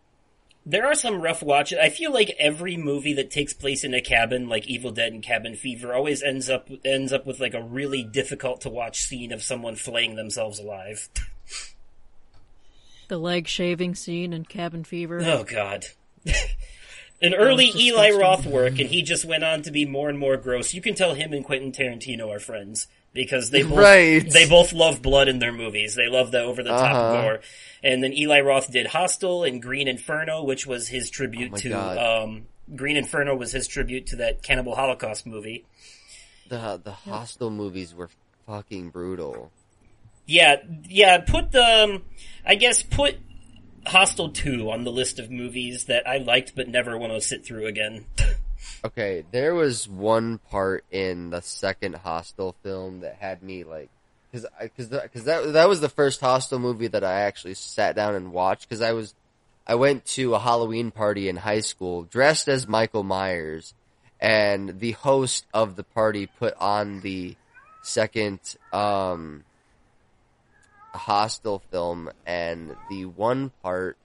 there are some rough watches. I feel like every movie that takes place in a cabin, like Evil Dead and Cabin Fever, always ends up ends up with like a really difficult to watch scene of someone flaying themselves alive. The leg shaving scene in Cabin Fever. Oh God. <laughs> An early Eli. Roth work, and he just went on to be more and more gross. You can tell him and Quentin Tarantino are friends because they both Right. they both love blood in their movies. They love the over the top Uh-huh. gore. And then Eli Roth did Hostel and Green Inferno, which was his tribute Oh to um Green Inferno was his tribute to that Cannibal Holocaust movie. The the Hostel movies were fucking brutal. Yeah, yeah. Put the, um, I guess, put Hostel Two on the list of movies that I liked but never want to sit through again. <laughs> Okay, there was one part in the second Hostel film that had me like, because because because that that was the first Hostel movie that I actually sat down and watched. Because I was, I went to a Halloween party in high school dressed as Michael Myers, and the host of the party put on the second um Hostel film, and the one part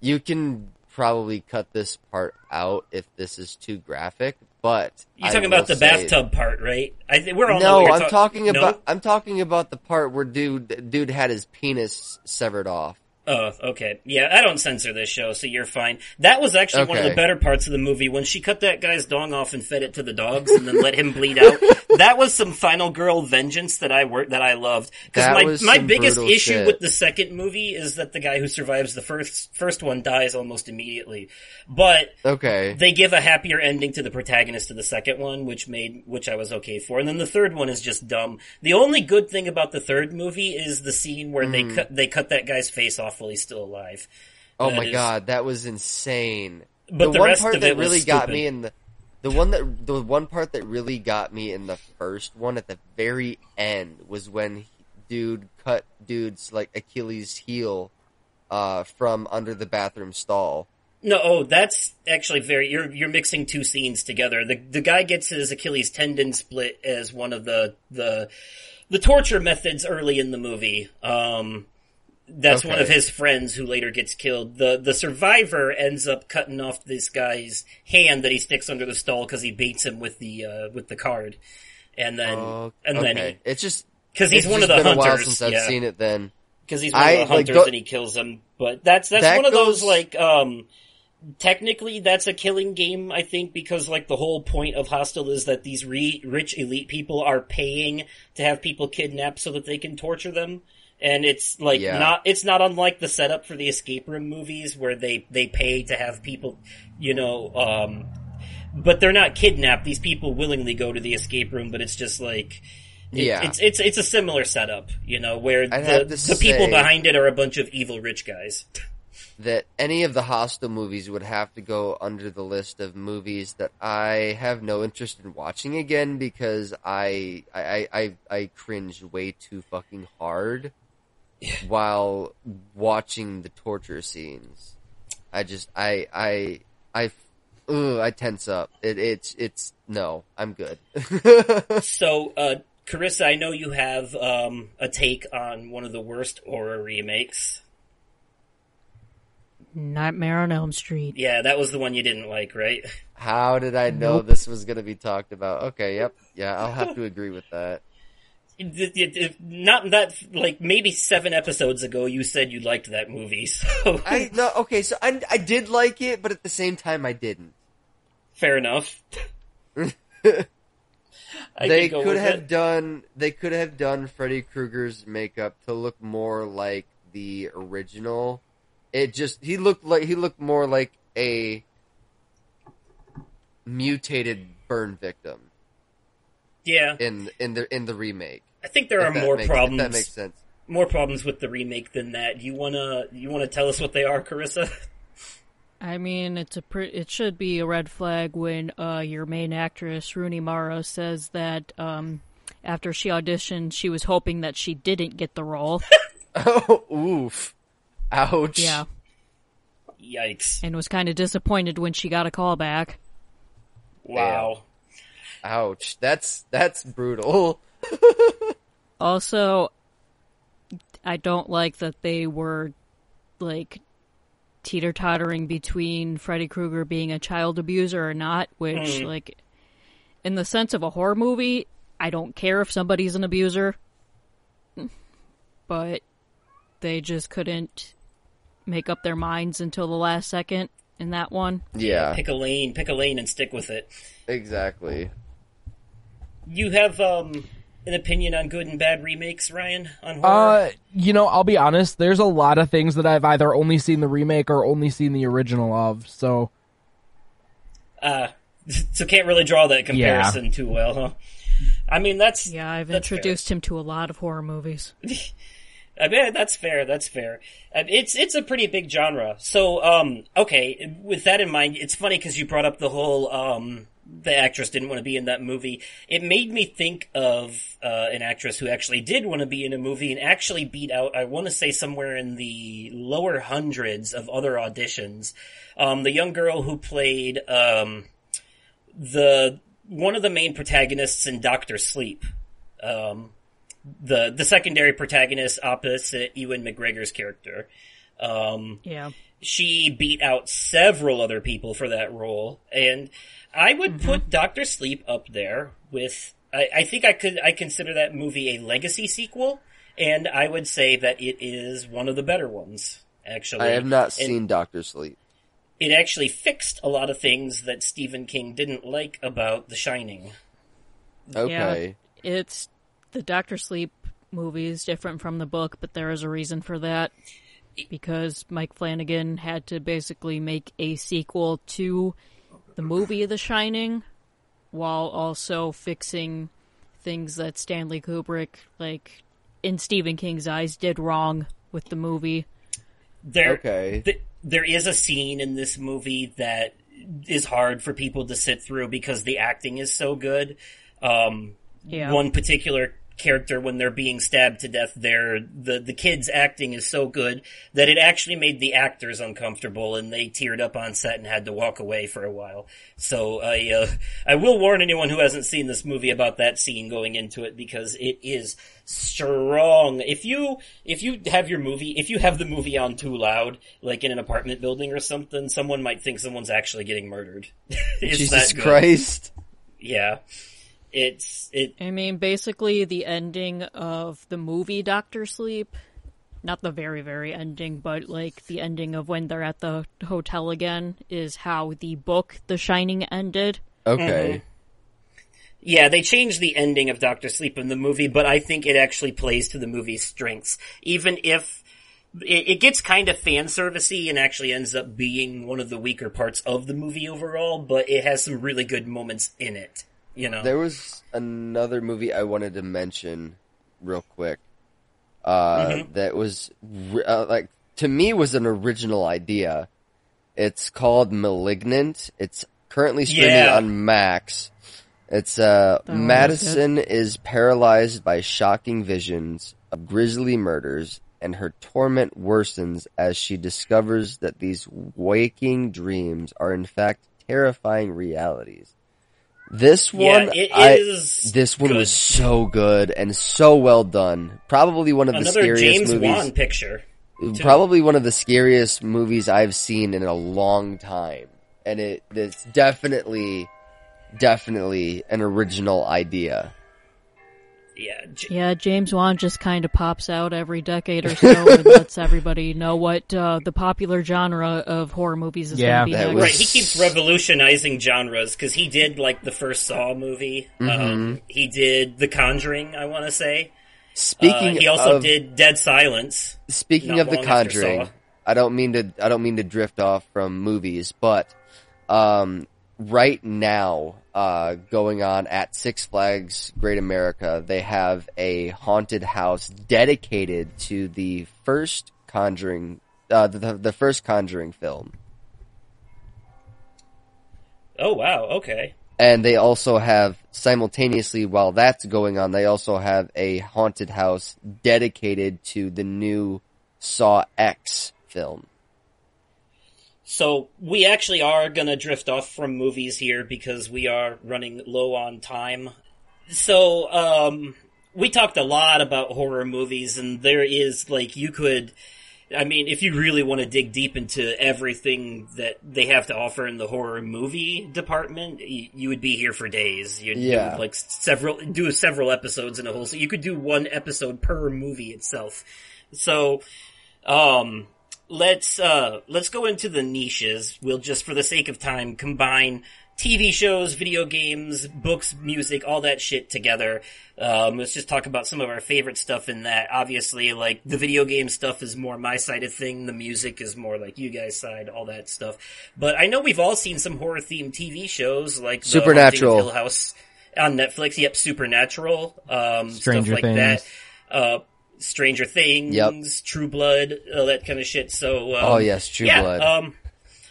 you can probably cut this part out if this is too graphic, but You're talking about the bathtub part, right? I we're all No, I'm ta- talking No? about I'm talking about the part where dude dude had his penis severed off. Oh, okay. Yeah, I don't censor this show, so you're fine. That was actually one of the better parts of the movie when she cut that guy's dong off and fed it to the dogs and then let him bleed out. <laughs> That was some final girl vengeance that I worked that I loved. Because That my was my biggest issue shit. with the second movie is that the guy who survives the first first one dies almost immediately. But Okay. they give a happier ending to the protagonist of the second one, which made which I was okay for. And then the third one is just dumb. The only good thing about the third movie is the scene where they Hmm. cut they cut that guy's face off while he's still alive. oh that my is- god, that was insane. But the one rest part of that it really got me in the the one that the one part that really got me in the first one at the very end was when he- dude cut dude's like Achilles heel uh from under the bathroom stall. No, oh, that's actually very. You're you're mixing two scenes together. The the guy gets his Achilles tendon split as one of the the the torture methods early in the movie. Um, that's one of his friends who later gets killed. The the survivor ends up cutting off this guy's hand that he sticks under the stall because he beats him with the uh, with the card, and then Oh, and okay. then he it's just because he's one of the been a while hunters. since I've yeah. seen it. Then because he's one I, of the like, hunters go- and he kills him. But that's that's That one of those like um technically that's a killing game I think because like the whole point of Hostel is that these re- rich elite people are paying to have people kidnapped so that they can torture them. And it's like Yeah. not it's not unlike the setup for the escape room movies where they they pay to have people, you know, um but they're not kidnapped. These people willingly go to the escape room, but it's just like it- Yeah. it's it's it's a similar setup, you know, where I'd the the people behind it are a bunch of evil rich guys. that any of the Hostel movies would have to go under the list of movies that I have no interest in watching again because I I, I, I cringe way too fucking hard <laughs> while watching the torture scenes. I just I I I ugh, I tense up. It it's it's no, I'm good. <laughs> So, uh, Karissa, I know you have um, a take on one of the worst horror remakes. Nightmare on Elm Street. Yeah, that was the one you didn't like, right? How did I know Nope. this was going to be talked about? Okay, yep. Yeah, I'll have to <laughs> agree with that. Not that, like, maybe seven episodes ago you said you liked that movie, <laughs> so I no okay, so I I did like it, but at the same time I didn't. fair enough. <laughs> They could have it. done they could have done Freddy Krueger's makeup to look more like the original. It just he looked like he looked more like a mutated burn victim Yeah, in in the in the remake. I think there are If that more makes- problems. that makes sense. More problems with the remake than that. You wanna you wanna tell us what they are, Karissa? <laughs> I mean, it's a pre- it should be a red flag when uh, your main actress Rooney Mara says that um, after she auditioned, she was hoping that she didn't get the role. Oh, <laughs> <laughs> oof. Ouch. yeah, Yikes! and was kind of disappointed when she got a call back. Wow. Ouch. That's that's brutal. <laughs> Also, I don't like that they were like teeter tottering between Freddy Krueger being a child abuser or not, which, like, in the sense of a horror movie, I don't care if somebody's an abuser. But they just couldn't make up their minds until the last second in that one. Yeah, Pick a lane, pick a lane, and stick with it. exactly. You have um an opinion on good and bad remakes, Ryan, on horror? Uh, you know, I'll be honest. There's a lot of things that I've either only seen the remake or only seen the original of. So Uh, <laughs> so can't really draw that comparison too well, huh? I mean, that's Yeah, I've that's fair. introduced him to a lot of horror movies. <laughs> I mean, that's fair. That's fair. Uh, It's it's a pretty big genre. So, um, okay. With that in mind, it's funny because you brought up the whole um, the actress didn't want to be in that movie. It made me think of uh, an actress who actually did want to be in a movie and actually beat out. I want to say somewhere in the lower hundreds of other auditions. Um, the young girl who played um, the one of the main protagonists in Doctor Sleep. Um, the the secondary protagonist opposite Ewan McGregor's character. Um, Yeah. She beat out several other people for that role, and I would mm-hmm. put Doctor Sleep up there with. I, I think I could. I consider that movie a legacy sequel, and I would say that it is one of the better ones. Actually, I have not And seen Doctor Sleep. It actually fixed a lot of things that Stephen King didn't like about The Shining. Okay. It's the Doctor Sleep movie is different from the book, but there is a reason for that. Because Mike Flanagan had to basically make a sequel to the movie The Shining while also fixing things that Stanley Kubrick, like in Stephen King's eyes, did wrong with the movie. There, Okay. th- there is a scene in this movie that is hard for people to sit through because the acting is so good. Um, Yeah. One particular character, when they're being stabbed to death, there the the kid's acting is so good that it actually made the actors uncomfortable, and they teared up on set and had to walk away for a while. So I uh, I will warn anyone who hasn't seen this movie about that scene going into it because it is strong. If you if you have your movie, if you have the movie on too loud, like in an apartment building or something, someone might think someone's actually getting murdered. <laughs> Jesus. Christ. Yeah. It's it I mean, basically, the ending of the movie Doctor Sleep, not the very, very ending, but like the ending of when they're at the hotel again, is how the book The Shining ended. Okay. Mm-hmm. yeah, they changed the ending of Doctor Sleep in the movie, but I think it actually plays to the movie's strengths. Even if it, it gets kind of fan servicey and actually ends up being one of the weaker parts of the movie overall, but it has some really good moments in it. You know, There was another movie I wanted to mention real quick. Uh, Mm-hmm. that was re- uh, like to me was an original idea. It's called Malignant. It's currently streaming Yeah. on Max. It's uh That Madison is paralyzed by shocking visions of grisly murders and her torment worsens as she discovers that these waking dreams are in fact terrifying realities. This Yeah, one, it I- is this one good. was so good and so well done. Probably one of the scariest James movies. Wan picture. too. Probably one of the scariest movies I've seen in a long time, and it it's definitely, definitely an original idea. Yeah, J- Yeah, James Wan just kind of pops out every decade or so <laughs> and lets everybody know what uh, the popular genre of horror movies is Yeah. going to be That next. was- Right, he keeps revolutionizing genres because he did like the first Saw movie. Mm-hmm. Um, he did The Conjuring, I want to say. Uh, Speaking he also of did Dead Silence. speaking of The Conjuring, I don't mean to I don't mean to drift off from movies, but um, right now, uh, going on at Six Flags Great America, they have a haunted house dedicated to the first Conjuring, uh, the, the first Conjuring film. Oh wow, okay. And they also have simultaneously while that's going on, they also have a haunted house dedicated to the new Saw X film. So we actually are gonna drift off from movies here because we are running low on time. So, um, we talked a lot about horror movies and there is like, you could, I mean, if you really want to dig deep into everything that they have to offer in the horror movie department, you, you would be here for days. You'd Yeah. do like several, do several episodes in a whole, so you could do one episode per movie itself. So, um, let's, uh, let's go into the niches. We'll just, for the sake of time, combine TV shows, video games, books, music, all that shit together. Um, let's just talk about some of our favorite stuff in that. Obviously, like the video game stuff is more my side of thing. The music is more like you guys' side, all that stuff. But I know we've all seen some horror themed TV shows like Supernatural. Hill House on Netflix. Yep, Supernatural, um, Stranger stuff like Things. that. Uh, Stranger Things, Yep. True Blood, all that kind of shit. So, um, Oh yes, True yeah, Blood. Um,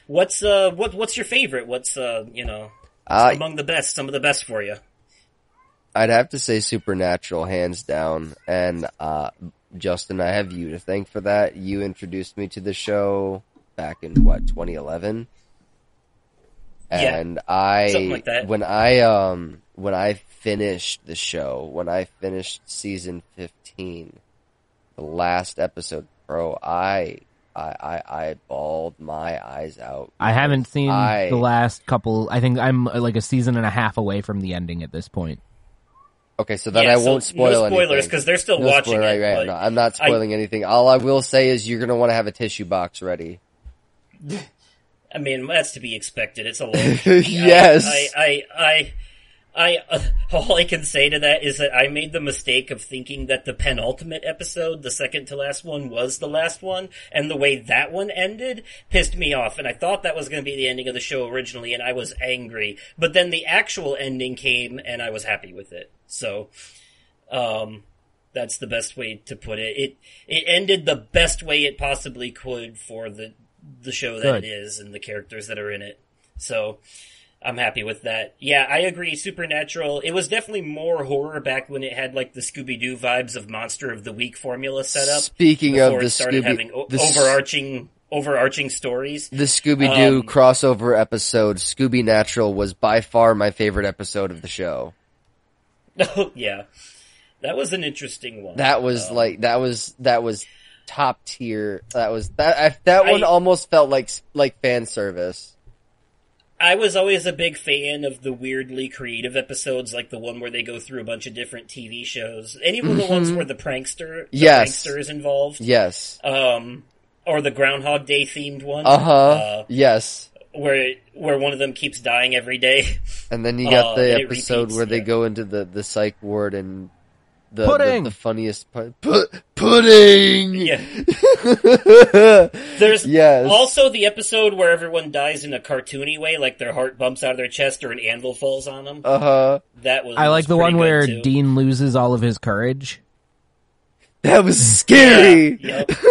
what's uh, what what's your favorite? What's uh, you know, Uh, among the best? Some of the best for you. I'd have to say Supernatural, hands down. And uh, Justin, I have you to thank for that. You introduced me to the show back in what 2011, Yeah, and I like when I um when I finished the show, when I finished season 15, the last episode, bro, I I I, I bawled my eyes out. I haven't seen I- the last couple. I think I'm uh, like a season and a half away from the ending at this point. Okay, so then Yeah, I so won't spoil no spoilers because they're still No watching spoiler, it. right, right. No, I'm not I- spoiling anything. All I will say is you're gonna want to have a tissue box ready. <laughs> I mean, that's to be expected. It's a <laughs> long. Yes. I, I, I, I, uh, <laughs> all I can say to that is that I made the mistake of thinking that the penultimate episode, the second to last one, was the last one, and the way that one ended pissed me off. And I thought that was going to be the ending of the show originally, and I was angry. But then the actual ending came, and I was happy with it. So, um, that's the best way to put it. It it ended the best way it possibly could for the the show that Good. it is and the characters that are in it. So I'm happy with that. Yeah, I agree. Supernatural. It was definitely more horror back when it had like the Scooby Doo vibes of Monster of the Week formula set up. Speaking of the it started Scooby, having o- the, overarching overarching stories. the Scooby Doo um, crossover episode, Scooby Natural, was by far my favorite episode of the show. <laughs> Oh yeah, that was an interesting one. That was Um, like that was that was top tier. That was that I, that one I- almost felt like like fan service. I was always a big fan of the weirdly creative episodes, like the one where they go through a bunch of different TV shows. Any of the ones where the prankster, the Mm-hmm. Yes. prankster is involved, Yes. um, or the Groundhog Day themed one, Uh huh. uh, yes. where where one of them keeps dying every day. And then you got Uh, the episode repeats, where they go into the, the psych ward and the Pudding! the, the funniest part. Pu- pudding. yeah, <laughs> there's yes. also the episode where everyone dies in a cartoony way, like their heart bumps out of their chest or an anvil falls on them. uh huh. that was I like the one where too. Dean loses all of his courage. That was scary. Yep. <laughs>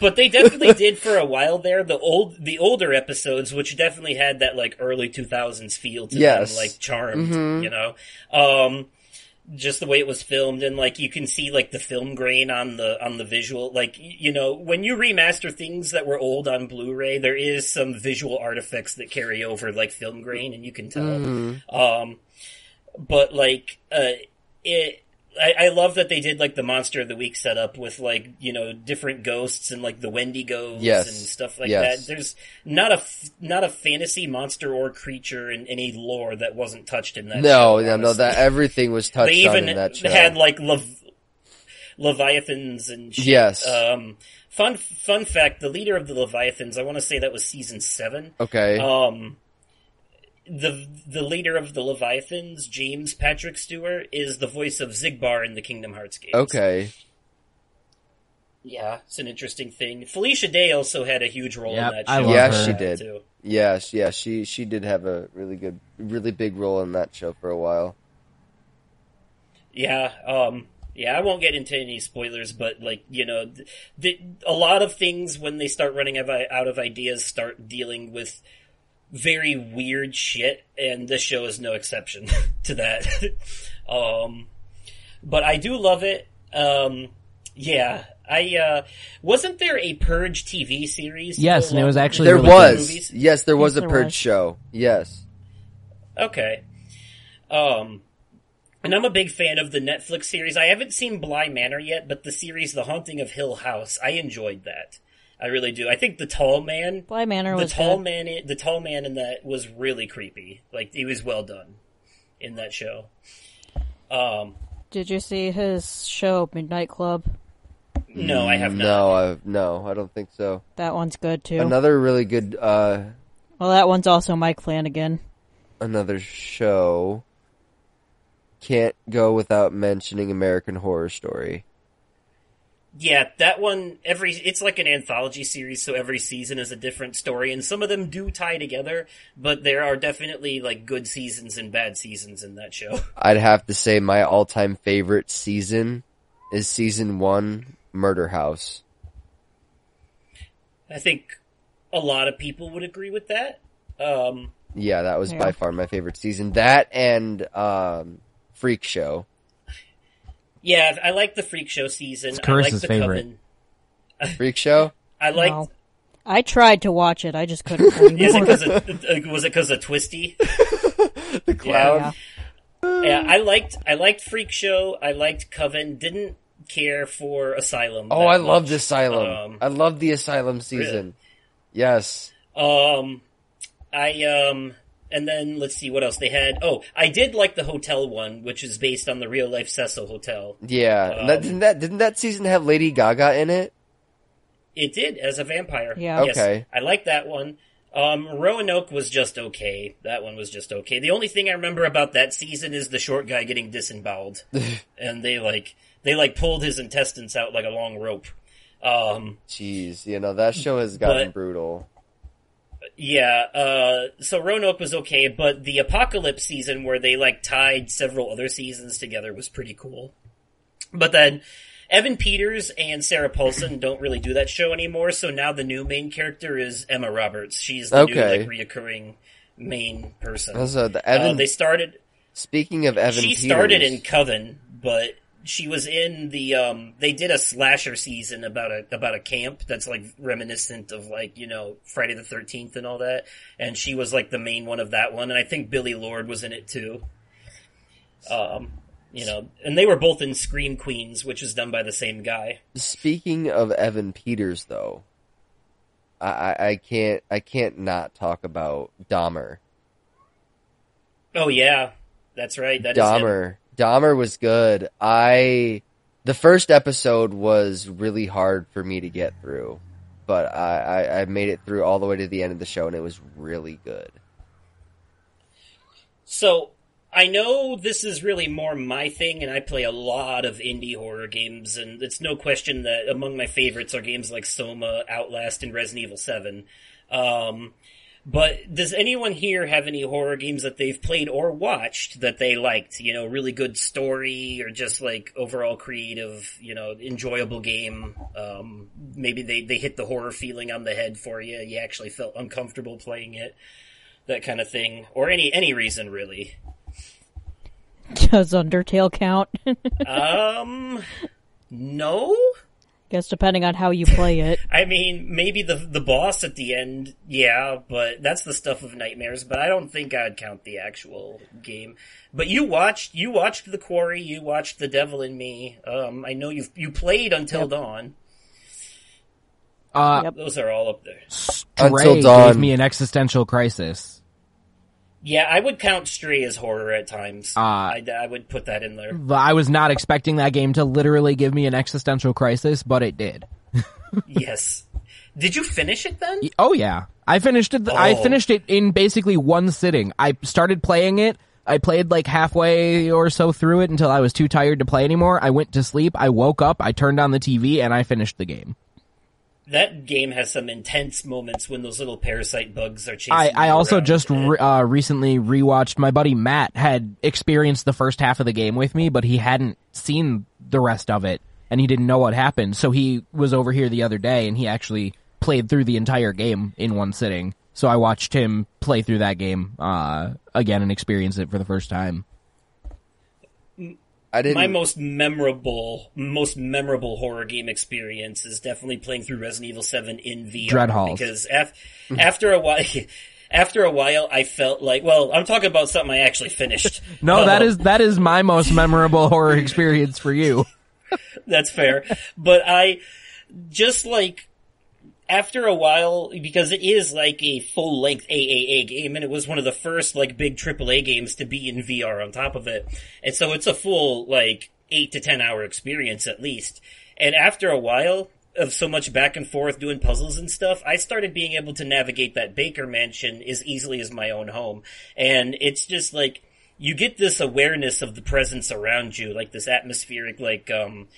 but they definitely did for a while there. The old, the older episodes, which definitely had that like early two thousands feel to Yes. them, like charmed, Mhm. you know. Um, just the way it was filmed, and like you can see like the film grain on the on the visual. Like you know, when you remaster things that were old on Blu-ray, there is some visual artifacts that carry over, like film grain, and you can tell. Mhm. Um, but like, uh, it, I, I love that they did like the monster of the week setup with like, you know, different ghosts and like the Wendigos Yes. and stuff like Yes. that. There's not a, f- not a fantasy monster or creature in any lore that wasn't touched in that No, show, no, no. That everything was touched they on even in that show. had like Lev- Leviathans and shit. Yes. Um, fun, fun fact, the leader of the Leviathans, I want to say that was season seven. okay. Um, the the leader of the Leviathans, James Patrick Stewart, is the voice of Xigbar in the Kingdom Hearts games. okay. yeah, it's an interesting thing. Felicia Day also had a huge role Yep, in that show. I love Yeah, her. she did. Too. Yes, yeah, she she did have a really good, really big role in that show for a while. Yeah, um, yeah, I won't get into any spoilers, but like you know, th- th- a lot of things when they start running out of ideas start dealing with very weird shit, and this show is no exception <laughs> to that. <laughs> um, but I do love it. Um, yeah, I uh, wasn't there a Purge TV series? Yes, and it was actually There really was, movies? yes, there was Yes, a there purge was. show. Yes, Okay. Um, and I'm a big fan of the Netflix series. I haven't seen Bly Manor yet, but the series The Haunting of Hill House, I enjoyed that. I really do. I think the tall man, Bly Manor the was tall good. man, in- the tall man in that was really creepy. Like he was well done in that show. Um, Did you see his show Midnight Club? no, I have not. no, I, no, I don't think so. That one's good too. Another really good, uh, well, that one's also Mike Flanagan. another show. Can't go without mentioning American Horror Story. Yeah, that one every it's like an anthology series, so every season is a different story, and some of them do tie together, but there are definitely like good seasons and bad seasons in that show. <laughs> I'd have to say my all-time favorite season is season one, Murder House. I think a lot of people would agree with that. Um, Yeah, that was Yeah. by far my favorite season. That and um, Freak Show. Yeah, I like the Freak Show season. It's I like the favorite. Coven. <laughs> Freak Show. I like. No. I tried to watch it. I just couldn't <laughs> Is it because of, was it because of Twisty? <laughs> The clown. Yeah. yeah, I liked I liked Freak Show. I liked Coven. Didn't care for Asylum. Oh, that I loved. Asylum. Um, I loved the Asylum season. Yes. Um, I um, and then let's see what else they had. Oh, I did like the hotel one, which is based on the real life Cecil Hotel. Yeah. Um, that, didn't that didn't that season have Lady Gaga in it? It did as a vampire. Yeah. Yes, Okay. I like that one. Um, Roanoke was just okay. That one was just okay. The only thing I remember about that season is the short guy getting disemboweled, <laughs> and they like they like pulled his intestines out like a long rope. Um, Jeez, you know that show has gotten But- brutal. Yeah, uh, so Roanoke was okay, but the Apocalypse season where they like tied several other seasons together was pretty cool. But then Evan Peters and Sarah Paulson <clears throat> don't really do that show anymore, so now the new main character is Emma Roberts. She's the Okay. new like reoccurring main person. Also, the Uh, Evan. they started speaking of Evan, she Peters, started in Coven, but she was in the um they did a slasher season about a about a camp that's like reminiscent of like, you know, Friday the 13th and all that, and she was like the main one of that one and I think Billie Lourd was in it too. Um you know, and they were both in Scream Queens, which is done by the same guy. Speaking of Evan Peters, though, I, I, I can't I can't not talk about Dahmer. Oh yeah, that's right. That. Dahmer. Dahmer was good. I the first episode was really hard for me to get through, but I, I, I made it through all the way to the end of the show, and it was really good. So I know this is really more my thing, and I play a lot of indie horror games, and it's no question that among my favorites are games like Soma, Outlast, and Resident Evil Seven. Um, but does anyone here have any horror games that they've played or watched that they liked? You know, really good story or just like overall creative, you know, enjoyable game. Um, maybe they, they hit the horror feeling on the head for you. You actually felt uncomfortable playing it. That kind of thing. Or any, any reason really. Does Undertale count? <laughs> Um, no. Guess depending on how you play it. <laughs> I mean, maybe the the boss at the end, yeah, but that's the stuff of nightmares. But I don't think I'd count the actual game. But you watched, you watched the Quarry, you watched The Devil in Me. Um, I know you've you played Until Yep. Dawn. Uh, Yep. Those are all up there. Until Dawn. gave me an existential crisis. Yeah, I would count Stray as horror at times. Uh, I, I would put that in there. I was not expecting that game to literally give me an existential crisis, but it did. <laughs> yes. Did you finish it then? Oh yeah, I finished it. I Oh. finished it in basically one sitting. I started playing it, I played like halfway or so through it until I was too tired to play anymore. I went to sleep. I woke up. I turned on the TV and I finished the game. That game has some intense moments when those little parasite bugs are chasing. I, I also just re- uh, recently rewatched. My buddy Matt had experienced the first half of the game with me, but he hadn't seen the rest of it, and he didn't know what happened. So he was over here the other day, and he actually played through the entire game in one sitting. So I watched him play through that game uh, again and experience it for the first time. I didn't. my most memorable, most memorable horror game experience is definitely playing through Resident Evil Seven in VR. Dread Halls. because af- after a while, <laughs> after a while, I felt like, well, I'm talking about something I actually finished. <laughs> No, that Um, is that is my most memorable horror experience for you. <laughs> That's fair. But I just like after a while because it is like a full length AAA game and it was one of the first like big AAA games to be in VR on top of it. And so it's a full like 8 to 10 hour experience at least. And after a while of so much back and forth doing puzzles and stuff, I started being able to navigate that Baker mansion as easily as my own home. And it's just like you get this awareness of the presence around you, like this atmospheric like um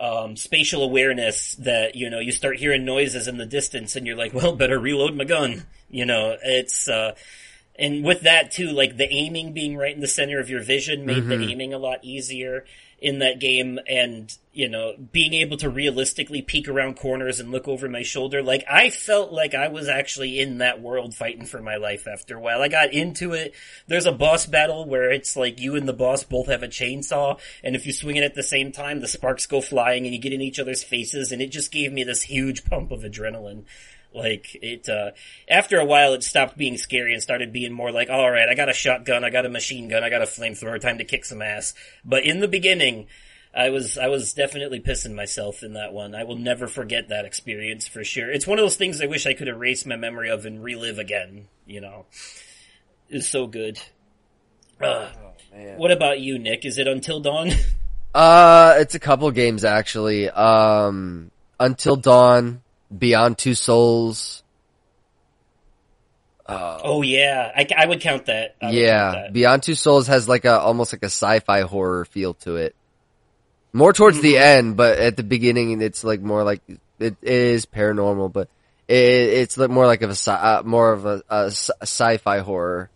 um, spatial awareness that, you know, you start hearing noises in the distance and you're like, well, better reload my gun. You know, it's, uh, and with that too, like the aiming being right in the center of your vision made the aiming a lot easier in that game and, you know, being able to realistically peek around corners and look over my shoulder. Like I felt like I was actually in that world fighting for my life after a while. I got into it. There's a boss battle where it's like you and the boss both have a chainsaw and if you swing it at the same time, the sparks go flying and you get in each other's faces and it just gave me this huge pump of adrenaline. Like it, uh, after a while it stopped being scary and started being more like, alright, I got a shotgun, I got a machine gun, I got a flamethrower, time to kick some ass. But in the beginning, I was, I was definitely pissing myself in that one. I will never forget that experience for sure. It's one of those things I wish I could erase my memory of and relive again, you know. It's so good. Uh, what about you, Nick? Is it Until Dawn? Uh, it's a couple games actually. Um, Until Dawn, Beyond Two Souls. oh yeah, I, I would count that. I would count yeah, that. Beyond Two Souls has like a almost like a sci-fi horror feel to it. More towards the Mm-hmm. end, but at the beginning, it's like more like it is paranormal, but it, it's like more like of a sci- uh, more of a, a sci- sci-fi horror.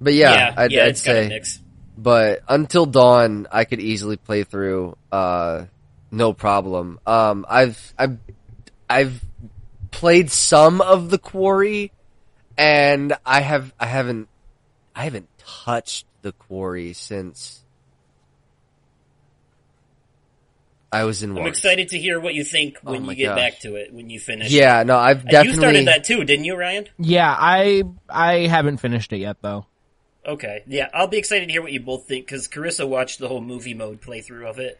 But yeah, yeah, I'd, yeah, I'd it's got a say. but until dawn i could easily play through uh no problem um i've i've i've played some of the quarry and i have i haven't i haven't touched the quarry since i was in I'm one excited to hear what you think oh when Oh you get gosh. back to it when you finish. yeah no i've definitely you started that too, didn't you, Ryan? Yeah, I I haven't finished it yet though. Okay, yeah, I'll be excited to hear what you both think because Karissa watched the whole movie mode playthrough of it,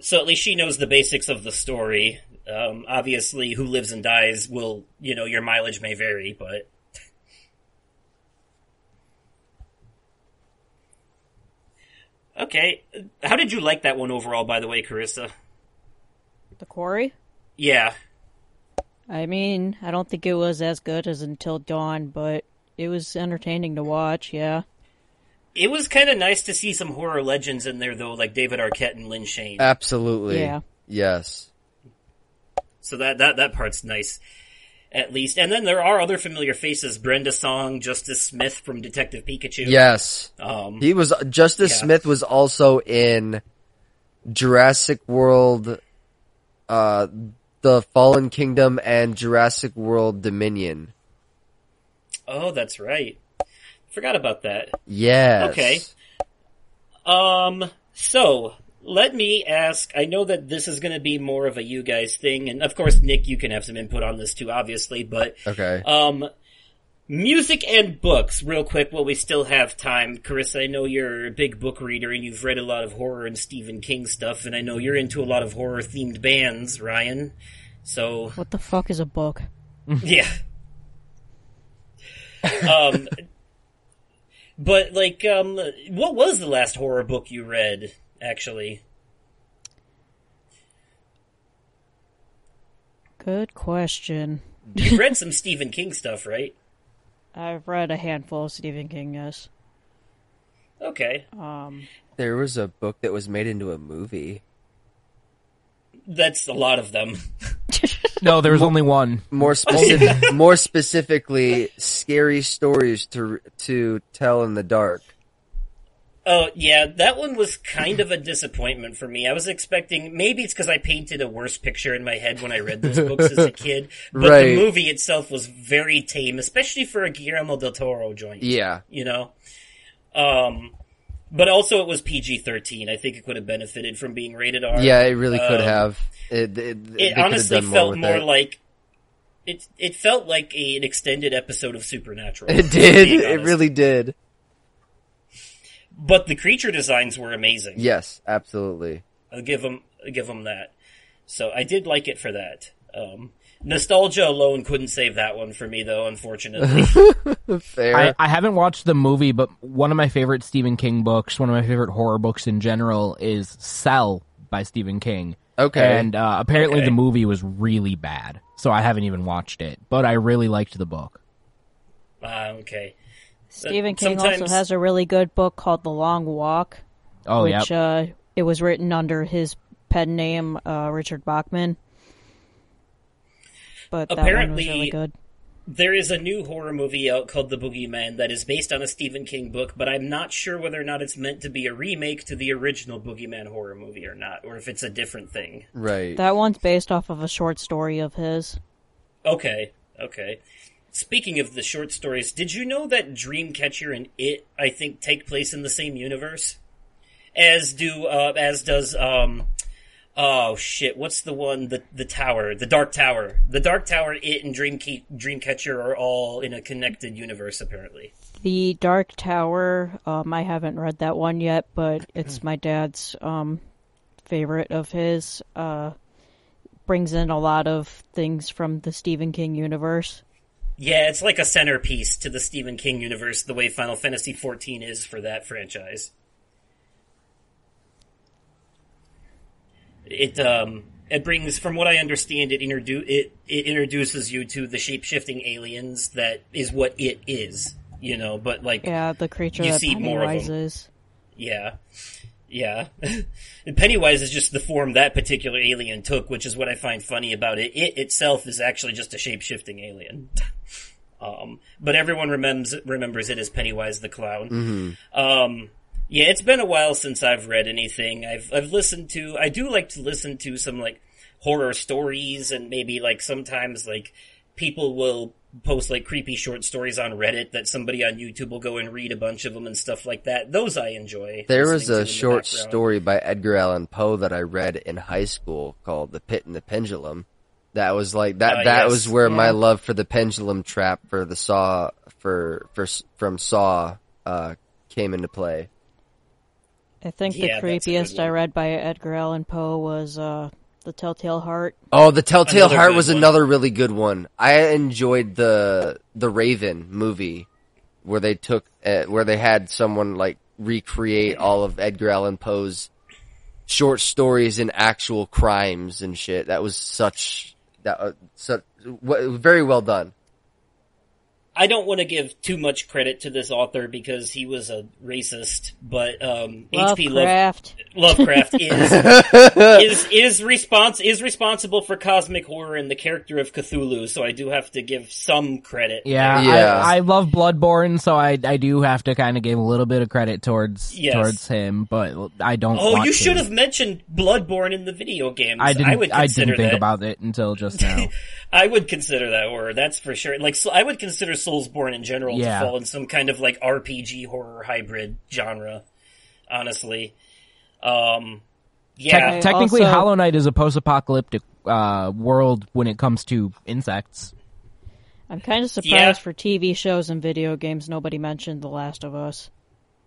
so at least she knows the basics of the story. Um, obviously, who lives and dies will, you know, your mileage may vary, but okay. How did you like that one overall? By the way, Karissa. The quarry? Yeah, I mean, I don't think it was as good as Until Dawn, but it was entertaining to watch, yeah. It was kind of nice to see some horror legends in there, though, like David Arquette and Lin Shaye. absolutely Yeah. yes So that that that part's nice, at least. And then there are other familiar faces: Brenda Song, Justice Smith from Detective Pikachu. yes Um, He was Justice Yeah. Smith was also in Jurassic World, uh, the Fallen Kingdom and Jurassic World Dominion. oh, that's right. Forgot about that. Yes. Okay. Um. So let me ask. I know that this is going to be more of a you guys thing, and of course, Nick, you can have some input on this too, obviously. But Okay. Um, music and books, real quick, while we still have time. Karissa, I know you're a big book reader and you've read a lot of horror and Stephen King stuff, and I know you're into a lot of horror themed bands, Ryan. So, What the fuck is a book? <laughs> yeah. um, but like, um, what was the last horror book you read, actually? Good question. You read some Stephen King stuff, right? I've read a handful of Stephen King. Yes. Okay, Um, There was a book that was made into a movie. that's a lot of them. <laughs> No, there was only one. More <laughs> specific, more specifically, scary stories to to tell in the dark. Oh yeah, that one was kind of a disappointment for me. I was expecting maybe it's because I painted a worse picture in my head when I read those books as a <laughs> kid, but Right. the movie itself was very tame, especially for a Guillermo del Toro joint. Yeah, you know. Um, but also it was PG thirteen. I think it could have benefited from being rated R. yeah, it really could Um, have. It, it, It honestly felt more it. like it. It felt like a, an extended episode of Supernatural. It did. It really did. But the creature designs were amazing. Yes, absolutely. I'll give them I'll give them that. So I did like it for that. Um, nostalgia alone couldn't save that one for me, though. Unfortunately, <laughs> Fair. I, I haven't watched the movie, but one of my favorite Stephen King books, one of my favorite horror books in general, is Cell by Stephen King. okay. And uh, apparently Okay. the movie was really bad, so I haven't even watched it. But I really liked the book. ah, okay. Stephen King sometimes- also has a really good book called The Long Walk, Oh, yeah. which uh, it was written under his pen name, uh, Richard Bachman. But that one was Apparently- really good. There is a new horror movie out called The Boogeyman that is based on a Stephen King book, but I'm not sure whether or not it's meant to be a remake to the original Boogeyman horror movie or not, or if it's a different thing. right. That one's based off of a short story of his. Okay, okay. Speaking of the short stories, did you know that Dreamcatcher and It, I think, take place in the same universe? As do, uh, as does, um, oh shit, what's the one, the, the tower, the Dark Tower. The Dark Tower, It, and Dream Dreamcatcher are all in a connected universe, apparently. The Dark Tower, um, I haven't read that one yet, but it's my dad's um, favorite of his. Uh, brings in a lot of things from the Stephen King universe. Yeah, it's like a centerpiece to the Stephen King universe, the way Final Fantasy XIV is for that franchise. It um it brings, from what I understand, it introdu- it it introduces you to the shape shifting aliens that is what it is, you know. But like, Yeah, the creature You that see more of Pennywise them. is. yeah, yeah. <laughs> and Pennywise is just the form that particular alien took, which is what I find funny about it. It itself is actually just a shape shifting alien. <laughs> Um, but everyone remembers remembers it as Pennywise the clown. Um, yeah, it's been a while since I've read anything. I've I've listened to. I do like to listen to some like horror stories, and maybe like sometimes like people will post like creepy short stories on Reddit that somebody on YouTube will go and read a bunch of them and stuff like that. Those I enjoy. There was a short background. story by Edgar Allan Poe that I read in high school called "The Pit and the Pendulum." That was like that. Ah, that yes. was where my love for the pendulum trap for the Saw for for from Saw uh, came into play. I think the that's a good creepiest I read by Edgar Allan Poe was uh, The Telltale Heart. Oh, the Telltale Another Heart was one. another really good one. I enjoyed the the Raven movie where they took uh, where they had someone like recreate all of Edgar Allan Poe's short stories and actual crimes and shit. That was such that uh, such w- very well done. I don't want to give too much credit to this author because he was a racist, but um, H.P. Love- Lovecraft. Lovecraft <laughs> is is is respons- is responsible for cosmic horror and the character of Cthulhu, so I do have to give some credit. Yeah, Yeah. I, I love Bloodborne, so I I do have to kind of give a little bit of credit towards Yes. towards him, but I don't. Oh, want you to. should have mentioned Bloodborne in the video games. I didn't. would I, didn't think that. about it until just <laughs> now. I would consider that horror. That's for sure. Like, so I would consider Soulsborne in general Yeah. to fall in some kind of like RPG horror hybrid genre. Honestly, um, yeah. Tec- technically, also- Hollow Knight is a post-apocalyptic uh, world when it comes to insects. I'm kind of surprised Yeah. for TV shows and video games nobody mentioned The Last of Us.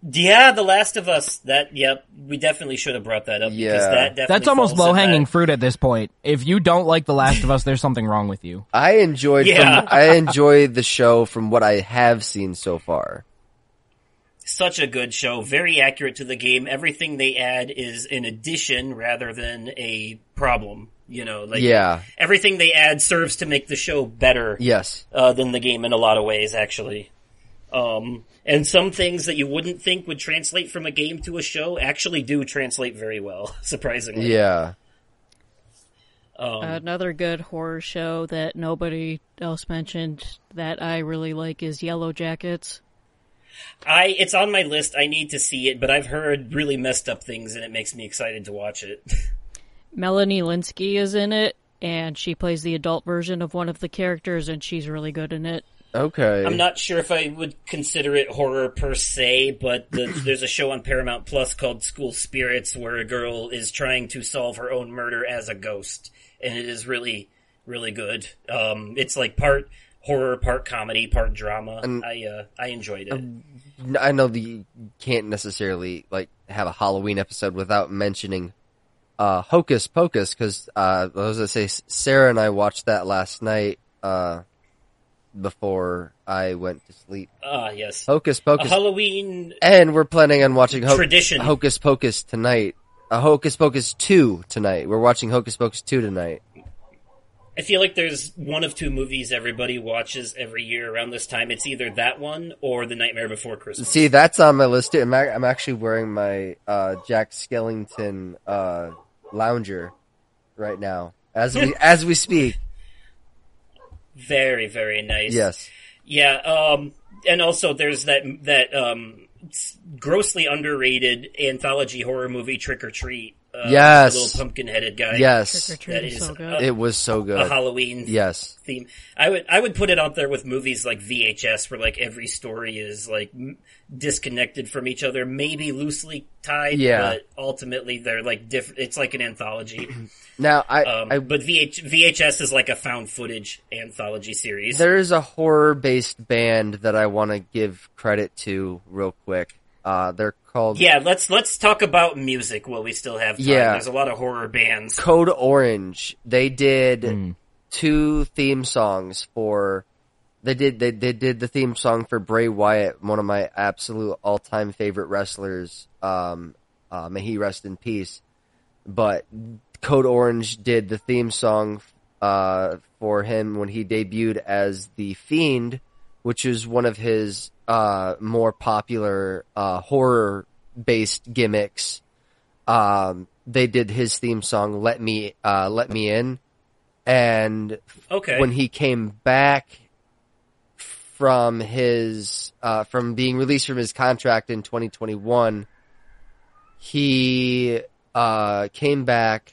Yeah, The Last of Us. That yep, we definitely should have brought that up because Yeah. that definitely That's almost low-hanging fruit at this point. If you don't like The Last of Us, there's something wrong with you. I enjoyed Yeah. from, I enjoyed the show from what I have seen so far. Such a good show, very accurate to the game. Everything they add is an addition rather than a problem. You know, like Yeah. everything they add serves to make the show better Yes. uh, than the game in a lot of ways. Actually, Um, and some things that you wouldn't think would translate from a game to a show actually do translate very well, <laughs> surprisingly. Yeah. Um, Another good horror show that nobody else mentioned that I really like is Yellow Jackets. I it's on my list. I need to see it, but I've heard really messed up things, and it makes me excited to watch it. <laughs> Melanie Lynskey is in it, and she plays the adult version of one of the characters, and she's really good in it. Okay. I'm not sure if I would consider it horror per se, but the, <clears throat> there's a show on Paramount Plus called School Spirits where a girl is trying to solve her own murder as a ghost, and it is really, really good. Um, it's like part horror, part comedy, part drama. I uh, I enjoyed it. I know that you can't necessarily like have a Halloween episode without mentioning uh, Hocus Pocus because uh, I was gonna say Sarah and I watched that last night uh, before I went to sleep. Ah, yes. Hocus A Pocus, Halloween and we're planning on watching Ho- Tradition. Hocus Pocus tonight. Uh, Hocus Pocus two tonight. We're watching Hocus Pocus two tonight. I feel like there's one of two movies everybody watches every year around this time. It's either that one or The Nightmare Before Christmas. See, that's on my list too. I'm, I'm actually wearing my uh, Jack Skellington uh, lounger right now as we <laughs> as we speak. Very, very nice. Yes. Yeah, um, and also there's that that um, grossly underrated anthology horror movie Trick or Treat. Uh, Yes. the little pumpkin-headed guy. Yes. Trick or that is is so good. It was so a good. Halloween Yes. theme. I would I would put it out there with movies like VHS, where like every story is like m- disconnected from each other, maybe loosely tied. Yeah. but ultimately they're like different. It's like an anthology. <clears throat> Now, I, Um, I but VH- VHS is like a found footage anthology series. there is a horror based band that I want to give credit to real quick. Uh, they're called Yeah, let's let's talk about music while we still have time. Yeah. There's a lot of horror bands. Code Orange. They did two theme songs for. They did they, they did the theme song for Bray Wyatt, one of my absolute all time favorite wrestlers. Um, uh, may he rest in peace. But Code Orange did the theme song uh, for him when he debuted as the Fiend, which is one of his uh, more popular uh, horror based gimmicks um, they did his theme song "Let Me uh, Let Me In," and Okay. when he came back from his uh, from being released from his contract in 2021, he uh, came back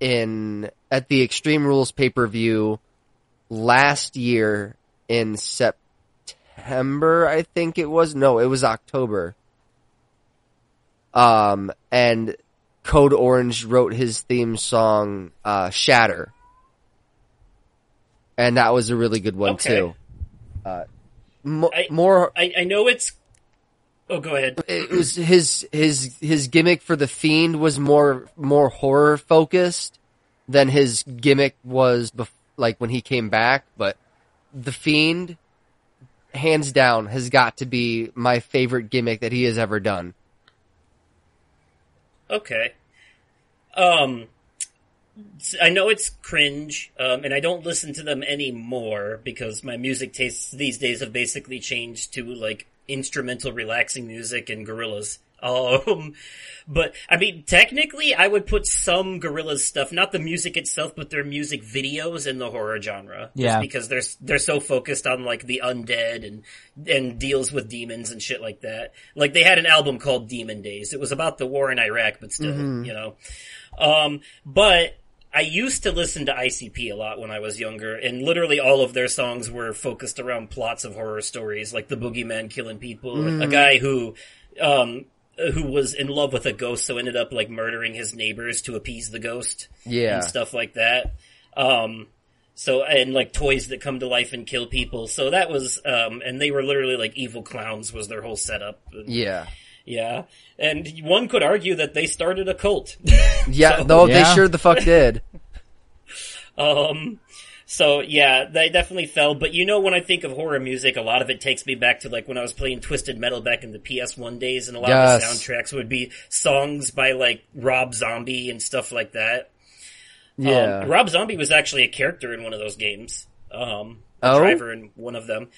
in at the Extreme Rules pay per view last year in September, I think it was. No, it was October. Um, and Code Orange wrote his theme song, uh, Shatter. And that was a really good one Okay. too. Uh, mo- I- more, I, I know it's. Oh, go ahead. it was his, his, his gimmick for the Fiend was more, more horror focused than his gimmick was bef- like when he came back, but the Fiend, hands down, has got to be my favorite gimmick that he has ever done. Okay. Um, I know it's cringe, um, and I don't listen to them anymore because my music tastes these days have basically changed to like instrumental, relaxing music and Gorillaz. Um, <laughs> but I mean, technically, I would put some Gorillaz stuff, not the music itself, but their music videos in the horror genre. Just Yeah. because they're they're so focused on like the undead and and deals with demons and shit like that. Like they had an album called Demon Days. It was about the war in Iraq, but still, you know. Um, but I used to listen to ICP a lot when I was younger, and literally all of their songs were focused around plots of horror stories, like the boogeyman killing people, a guy who, um, who was in love with a ghost, so ended up like murdering his neighbors to appease the ghost, Yeah. and stuff like that. Um, so and like toys that come to life and kill people. So that was, um, and they were literally like evil clowns was their whole setup. Yeah. Yeah, and one could argue that they started a cult. Yeah, <laughs> So- though they sure the fuck did. <laughs> Um, so yeah, they definitely fell. But you know, when I think of horror music, a lot of it takes me back to like when I was playing Twisted Metal back in the PS1 days, and a lot of the soundtracks would be songs by like Rob Zombie and stuff like that. Yeah. Um, Rob Zombie was actually a character in one of those games. Um, a Oh? driver in one of them.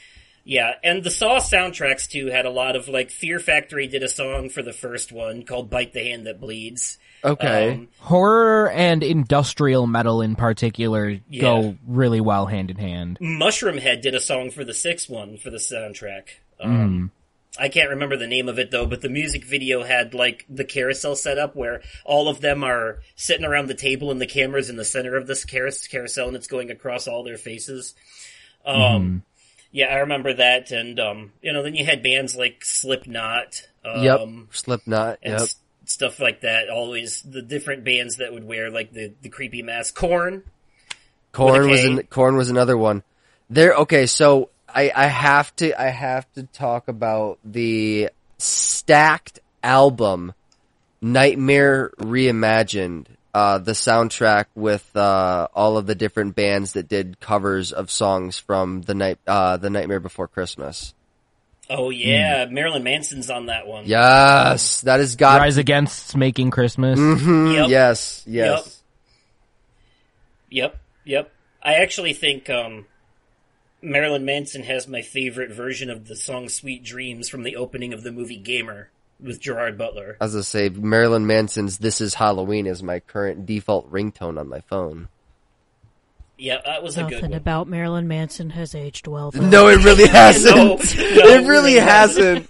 Yeah, and the Saw soundtracks too had a lot of like Fear Factory did a song for the first one called "Bite the Hand That Bleeds." Okay. Um, Horror and industrial metal in particular Yeah. go really well hand in hand. Mushroomhead did a song for the sixth one for the soundtrack. Um, I can't remember the name of it though, but the music video had like the carousel set up where all of them are sitting around the table and the camera's in the center of this carousel and it's going across all their faces. Um, yeah, I remember that. And, um, you know, then you had bands like Slipknot. Um, yep. Slipknot. and Yep. s- stuff like that. Always the different bands that would wear like the, the creepy mask. Korn. Korn was an, Korn was another one. There. Okay, so I I have to I have to talk about the stacked album Nightmare Reimagined. Uh, the soundtrack with uh, all of the different bands that did covers of songs from the night uh, the Nightmare Before Christmas. Oh yeah, Marilyn Manson's on that one. Yes, that has got. Rise Against Making Christmas. Mhm, Yep. Yes, yes. Yep, yep. I actually think um, Marilyn Manson has my favorite version of the song "Sweet Dreams" from the opening of the movie Gamer with Gerard Butler. As I say, Marilyn Manson's "This Is Halloween" is my current default ringtone on my phone. Yeah, that was a good Nothing one. about Marilyn Manson has aged well. though. No, it really <laughs> <laughs> hasn't. No, no, it really no. hasn't.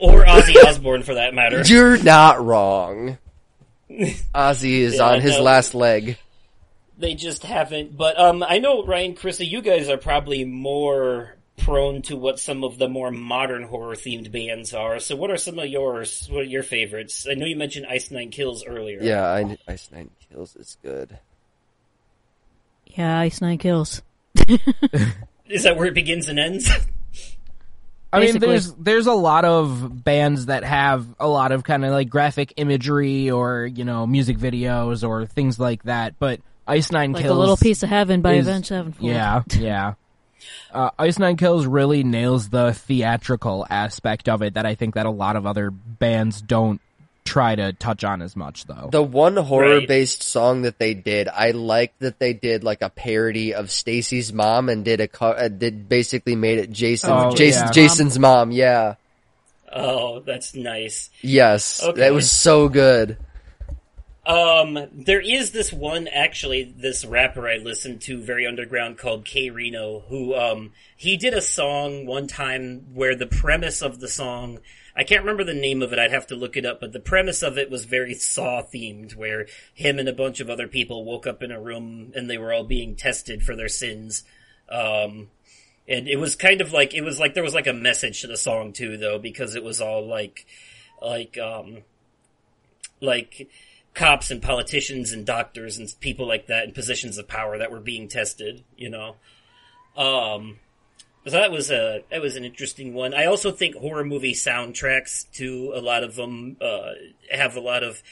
Or Ozzy Osbourne for that matter. You're not wrong. <laughs> Ozzy is Yeah, on his no. last leg. They just haven't. But um, I know Ryan, Chrissy, you guys are probably more prone to what some of the more modern horror themed bands are. So, what are some of yours? What are your favorites? I know you mentioned Ice Nine Kills earlier. Yeah, I, Ice Nine Kills is good. Yeah, Ice Nine Kills. <laughs> Is that where it begins and ends? I mean, Basically. there's there's a lot of bands that have a lot of kind of like graphic imagery or you know music videos or things like that. But Ice Nine Like Kills, a little piece of heaven by is- Avenged Sevenfold. Yeah, yeah. Uh, Ice Nine Kills really nails the theatrical aspect of it that I think that a lot of other bands don't try to touch on as much though. The one horror-based song that they did, I like that they did like a parody of Stacy's mom and did a co- uh, did basically made it Jason, Oh, Jason, yeah. Jason's mom. Yeah, oh, that's nice. yes, Okay. that was so good. Um, there is this one actually, this rapper I listened to, very underground, called K-Rino, who um he did a song one time where the premise of the song, I can't remember the name of it, I'd have to look it up, but the premise of it was very Saw themed, where him and a bunch of other people woke up in a room and they were all being tested for their sins. Um, and it was kind of like it was like there was like a message to the song too, though, because it was all like like um like cops and politicians and doctors and people like that in positions of power that were being tested, you know. Um so that was a that was an interesting one. I also think horror movie soundtracks too, a lot of them uh have a lot of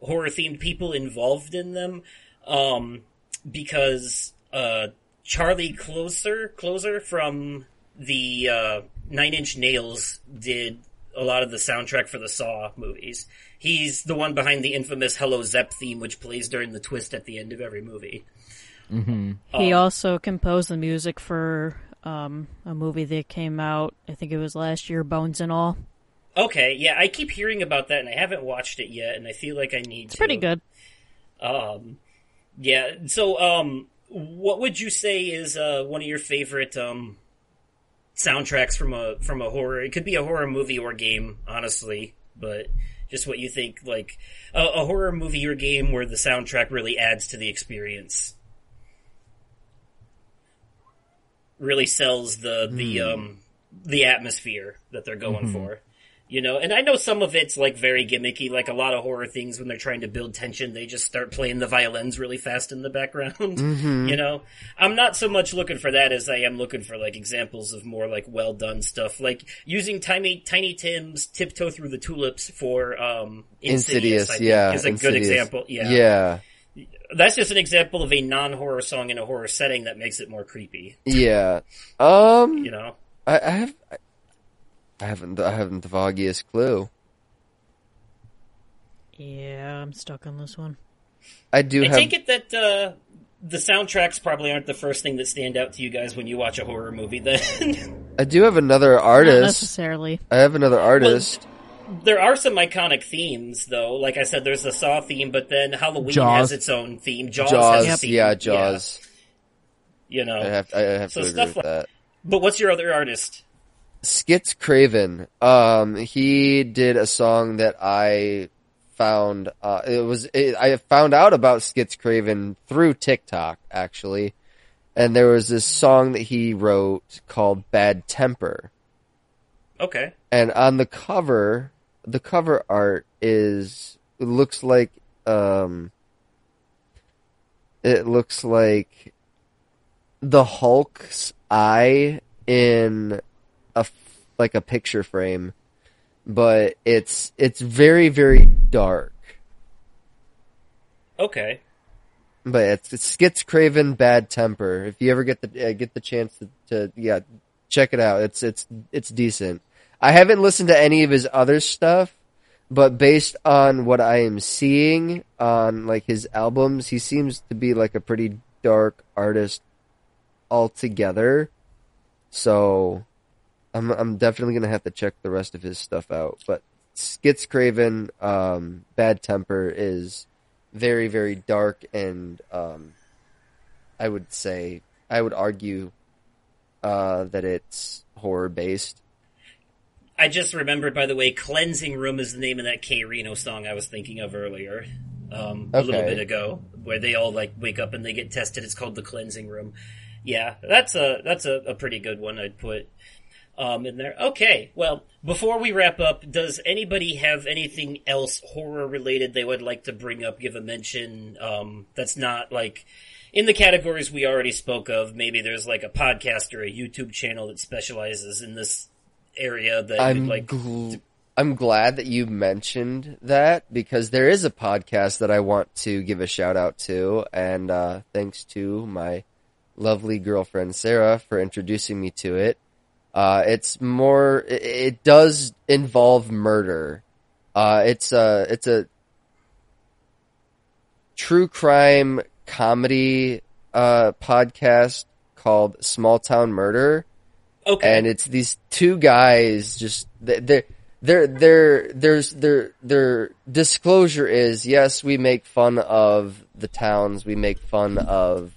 horror themed people involved in them. Um because uh Charlie Clouser Clouser from the uh Nine Inch Nails did a lot of the soundtrack for the Saw movies. He's the one behind the infamous Hello Zepp theme, which plays during the twist at the end of every movie. He also composed the music for um, a movie that came out, I think it was last year, Bones and All. Okay, yeah, I keep hearing about that, and I haven't watched it yet, and I feel like I need It's to. pretty good. Um, yeah. So, um, what would you say is uh, one of your favorite um, soundtracks from a from a horror? It could be a horror movie or game, honestly, but just what you think, like a, a horror movie or game where the soundtrack really adds to the experience, really sells the the um the atmosphere that they're going for. You know, and I know some of it's like very gimmicky, like a lot of horror things when they're trying to build tension, they just start playing the violins really fast in the background. <laughs> You know, I'm not so much looking for that as I am looking for like examples of more like well done stuff, like using Tiny Tiny Tim's "Tiptoe Through the Tulips" for um, Insidious. Insidious, yeah, is a good example. Yeah. yeah, that's just an example of a non horror song in a horror setting that makes it more creepy. yeah. Um, You know. I, I have, I, I haven't, I haven't the foggiest clue. Yeah, I'm stuck on this one. I do I have. take it that uh, the soundtracks probably aren't the first thing that stand out to you guys when you watch a horror movie. Then <laughs> I do have another Not artist. necessarily. I have another artist. there are some iconic themes, though. Like I said, there's the Saw theme, but then Halloween Jaws. has its own theme. Jaws, Jaws, has a theme. yeah, Jaws. you know. I have, I have So to agree stuff with like- that. But what's your other artist? Skitz Kraven. Um, he did a song that I found. Uh, it was it, I found out about Skitz Kraven through TikTok actually, and there was this song that he wrote called "Bad Temper," Okay. and on the cover, the cover art is it looks like um, it looks like the Hulk's eye in a like a picture frame, but it's it's very very dark. Okay. But it's, it's Skitz Kraven Bad Temper. If you ever get the uh, get the chance to, to yeah check it out. It's it's it's decent. I haven't listened to any of his other stuff, but based on what I am seeing on like his albums, he seems to be like a pretty dark artist altogether. So I'm I'm definitely gonna have to check the rest of his stuff out. But Skitz Kraven, um, Bad Temper is very very dark and um, I would say I would argue uh, that it's horror based. I just remembered, by the way, "Cleansing Room" is the name of that K-Rino song I was thinking of earlier, um, a little bit ago, where they all like wake up and they get tested. It's called "The Cleansing Room." Yeah, that's a that's a, a pretty good one. I'd put um, in there. Okay, well, before we wrap up, does anybody have anything else horror related they would like to bring up? Give a mention um, that's not like in the categories we already spoke of. Maybe there's like a podcast or a YouTube channel that specializes in this area that I'm you'd like. gl- I'm glad that you mentioned that because there is a podcast that I want to give a shout out to, and uh, thanks to my lovely girlfriend Sarah for introducing me to it. Uh, it's more. It, it does involve murder. Uh, it's a. It's a true crime comedy uh, podcast called Small Town Murder Okay. and it's these two guys just they- they're their their there's their their disclosure is yes we make fun of the towns we make fun of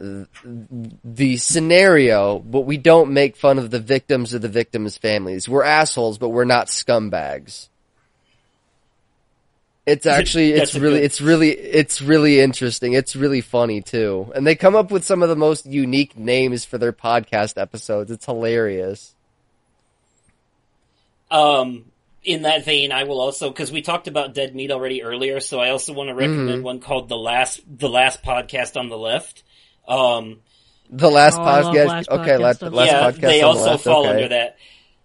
the scenario but we don't make fun of the victims or the victims families. We're assholes but we're not scumbags. It's <laughs> actually it's really good- it's really it's really interesting. It's really funny too. And they come up with some of the most unique names for their podcast episodes. It's hilarious. Um, in that vein, I will also because we talked about Dead Meat already earlier, so I also want to recommend Mm-hmm. one called the last the last podcast on the left. Um, The last Oh, podcast. Last okay, Podcast last, on last yeah, podcast. they on the also fall okay. under that.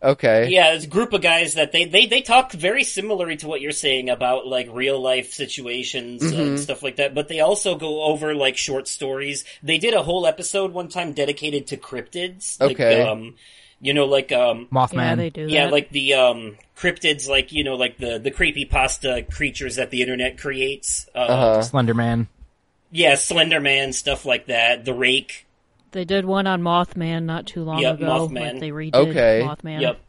Okay. Yeah, it's a group of guys that they, they, they talk very similarly to what you're saying about like real life situations Mm-hmm. and stuff like that, but they also go over like short stories. They did a whole episode one time dedicated to cryptids. Like, Okay. um, you know, like, um, Mothman. Yeah, they do. yeah, that. like the, um, cryptids, like, you know, like the, the creepy pasta creatures that the internet creates. Uh, Uh-huh. Slender Man. Yeah, Slender Man, stuff like that. The Rake. They did one on Mothman not too long Yep, ago. Mothman. Like they redid Okay. Mothman. Yep.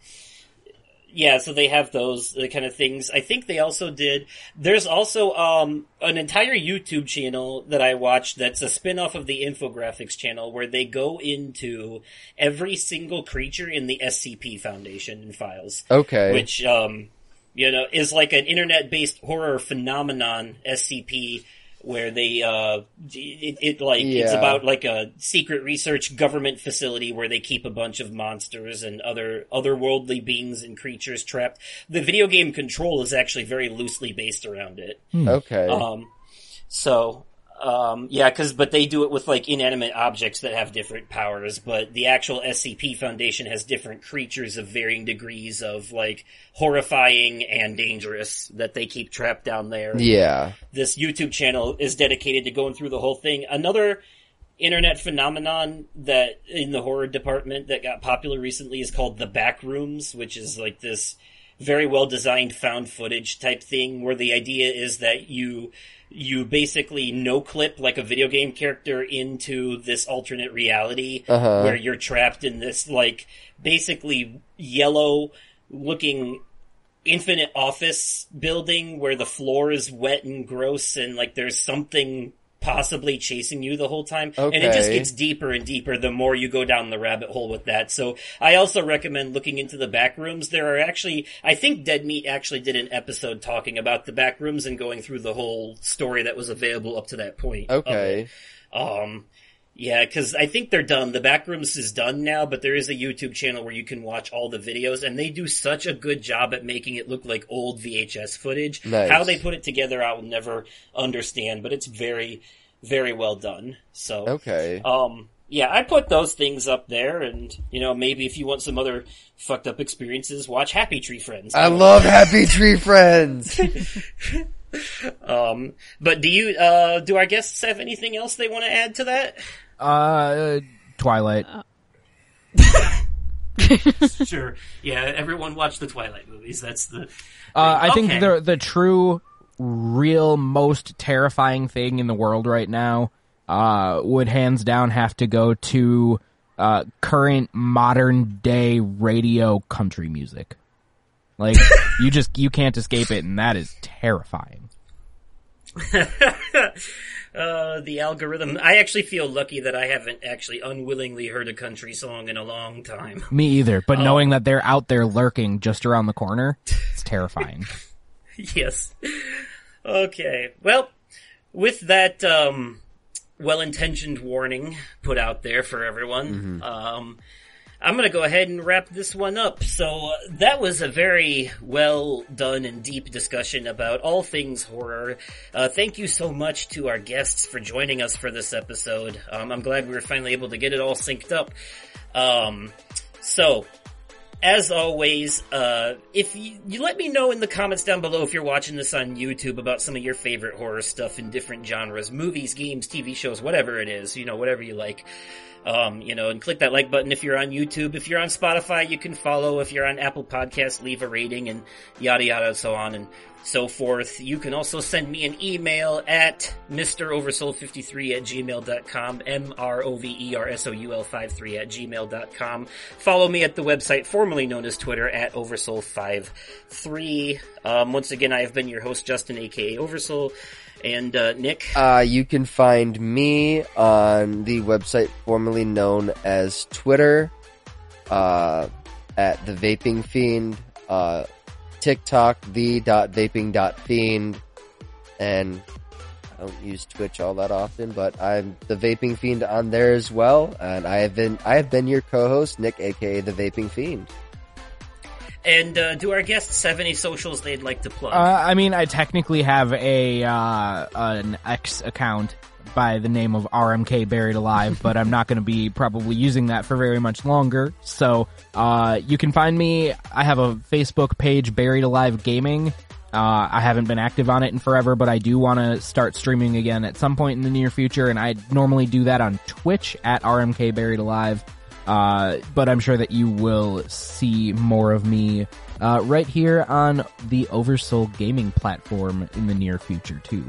Yeah, so they have those kind of things. I think they also did. There's also um, an entire YouTube channel that I watched that's a spin-off of the infographics channel where they go into every single creature in the SCP Foundation and files. Okay. Which um, you know is like an internet-based horror phenomenon SCP where they uh it, it like it's about like a secret research government facility where they keep a bunch of monsters and other otherworldly beings and creatures trapped. The video game Control is actually very loosely based around it. okay. Um, so, um, yeah, cause, but they do it with like inanimate objects that have different powers, but the actual SCP Foundation has different creatures of varying degrees of like horrifying and dangerous that they keep trapped down there. yeah. This YouTube channel is dedicated to going through the whole thing. Another internet phenomenon that in the horror department that got popular recently is called the back rooms, which is like this very well designed found footage type thing where the idea is that you you basically no clip like a video game character into this alternate reality Uh-huh. where you're trapped in this like basically yellow looking infinite office building where the floor is wet and gross and like there's something possibly chasing you the whole time and it just gets deeper and deeper the more you go down the rabbit hole with that so i also recommend looking into the back rooms there are actually i think Dead Meat actually did an episode talking about the back rooms and going through the whole story that was available up to that point. Okay. Um, yeah, because I think they're done. The Backrooms is done now, but there is a YouTube channel where you can watch all the videos, and they do such a good job at making it look like old VHS footage. Nice. How they put it together, I will never understand, but it's very, very well done. So, Okay. um, yeah, I put those things up there, and you know, maybe if you want some other fucked up experiences, watch Happy Tree Friends. I love Happy Tree Friends. <laughs> Um, but do you, uh, do our guests have anything else they want to add to that? Uh, Twilight. <laughs> sure. Yeah, everyone watch the Twilight movies. That's the. Uh, I think the the true, real, most terrifying thing in the world right now uh, would hands down have to go to uh, current modern day radio country music. Like <laughs> you just you can't escape it, and that is terrifying. <laughs> uh, the algorithm. I actually feel lucky that I haven't actually unwillingly heard a country song in a long time. Me either. But knowing that they're out there lurking just around the corner, it's <laughs> terrifying. yes. Okay. Well, with that um, well-intentioned warning put out there for everyone, um, I'm going to go ahead and wrap this one up. So uh, that was a very well done and deep discussion about all things horror. Uh, thank you so much to our guests for joining us for this episode. Um, I'm glad we were finally able to get it all synced up. Um, so as always, uh, if you, you let me know in the comments down below if you're watching this on YouTube about some of your favorite horror stuff in different genres, movies, games, TV shows, whatever it is, you know, whatever you like. Um, you know, and click that like button if you're on YouTube. If you're on Spotify, you can follow. If you're on Apple Podcasts, leave a rating and yada yada so on and so forth. You can also send me an email at MrOversoul53 at gmail.com, M-R-O-V-E-R-S-O-U-L-5-3 at gmail.com. Follow me at the website formerly known as Twitter at Oversoul53. Um, once again, I have been your host, Justin, aka Oversoul, and, uh, Nick. Uh, you can find me on the website formerly known as Twitter, uh, at the Vaping Fiend, uh, TikTok, the.vaping.fiend, and I don't use Twitch all that often, but I'm the Vaping Fiend on there as well, and I have been, I have been your co-host, Nick, aka the Vaping Fiend. And, uh, do our guests have any socials they'd like to plug? Uh, I mean, I technically have a uh, an X account by the name of RMK Buried Alive, <laughs> but I'm not going to be probably using that for very much longer. So uh, you can find me. I have a Facebook page, Buried Alive Gaming. Uh, I haven't been active on it in forever, but I do want to start streaming again at some point in the near future, and I normally do that on Twitch at RMK Buried Alive. Uh, but I'm sure that you will see more of me uh, right here on the Oversoul gaming platform in the near future too.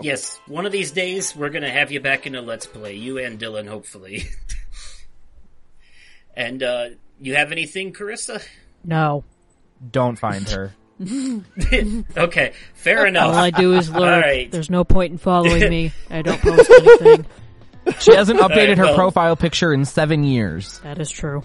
Yes, one of these days we're gonna have you back in a Let's Play, you and Dylan, hopefully. <laughs> and uh you have anything, Karissa? No. Don't find her. <laughs> <laughs> okay, fair enough. All I do is lurk. right. There's no point in following me. I don't post anything. She hasn't <laughs> updated her well- profile picture in seven years. That is true.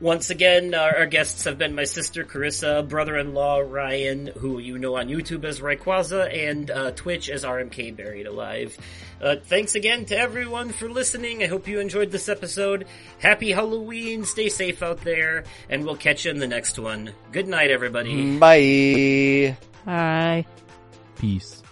Once again, our, our guests have been my sister Karissa, brother-in-law Ryan, who you know on YouTube as Rayquaza, and uh, Twitch as RMK Buried Alive. Uh, thanks again to everyone for listening. I hope you enjoyed this episode. Happy Halloween, stay safe out there, and we'll catch you in the next one. Good night, everybody. Bye! Bye. Peace.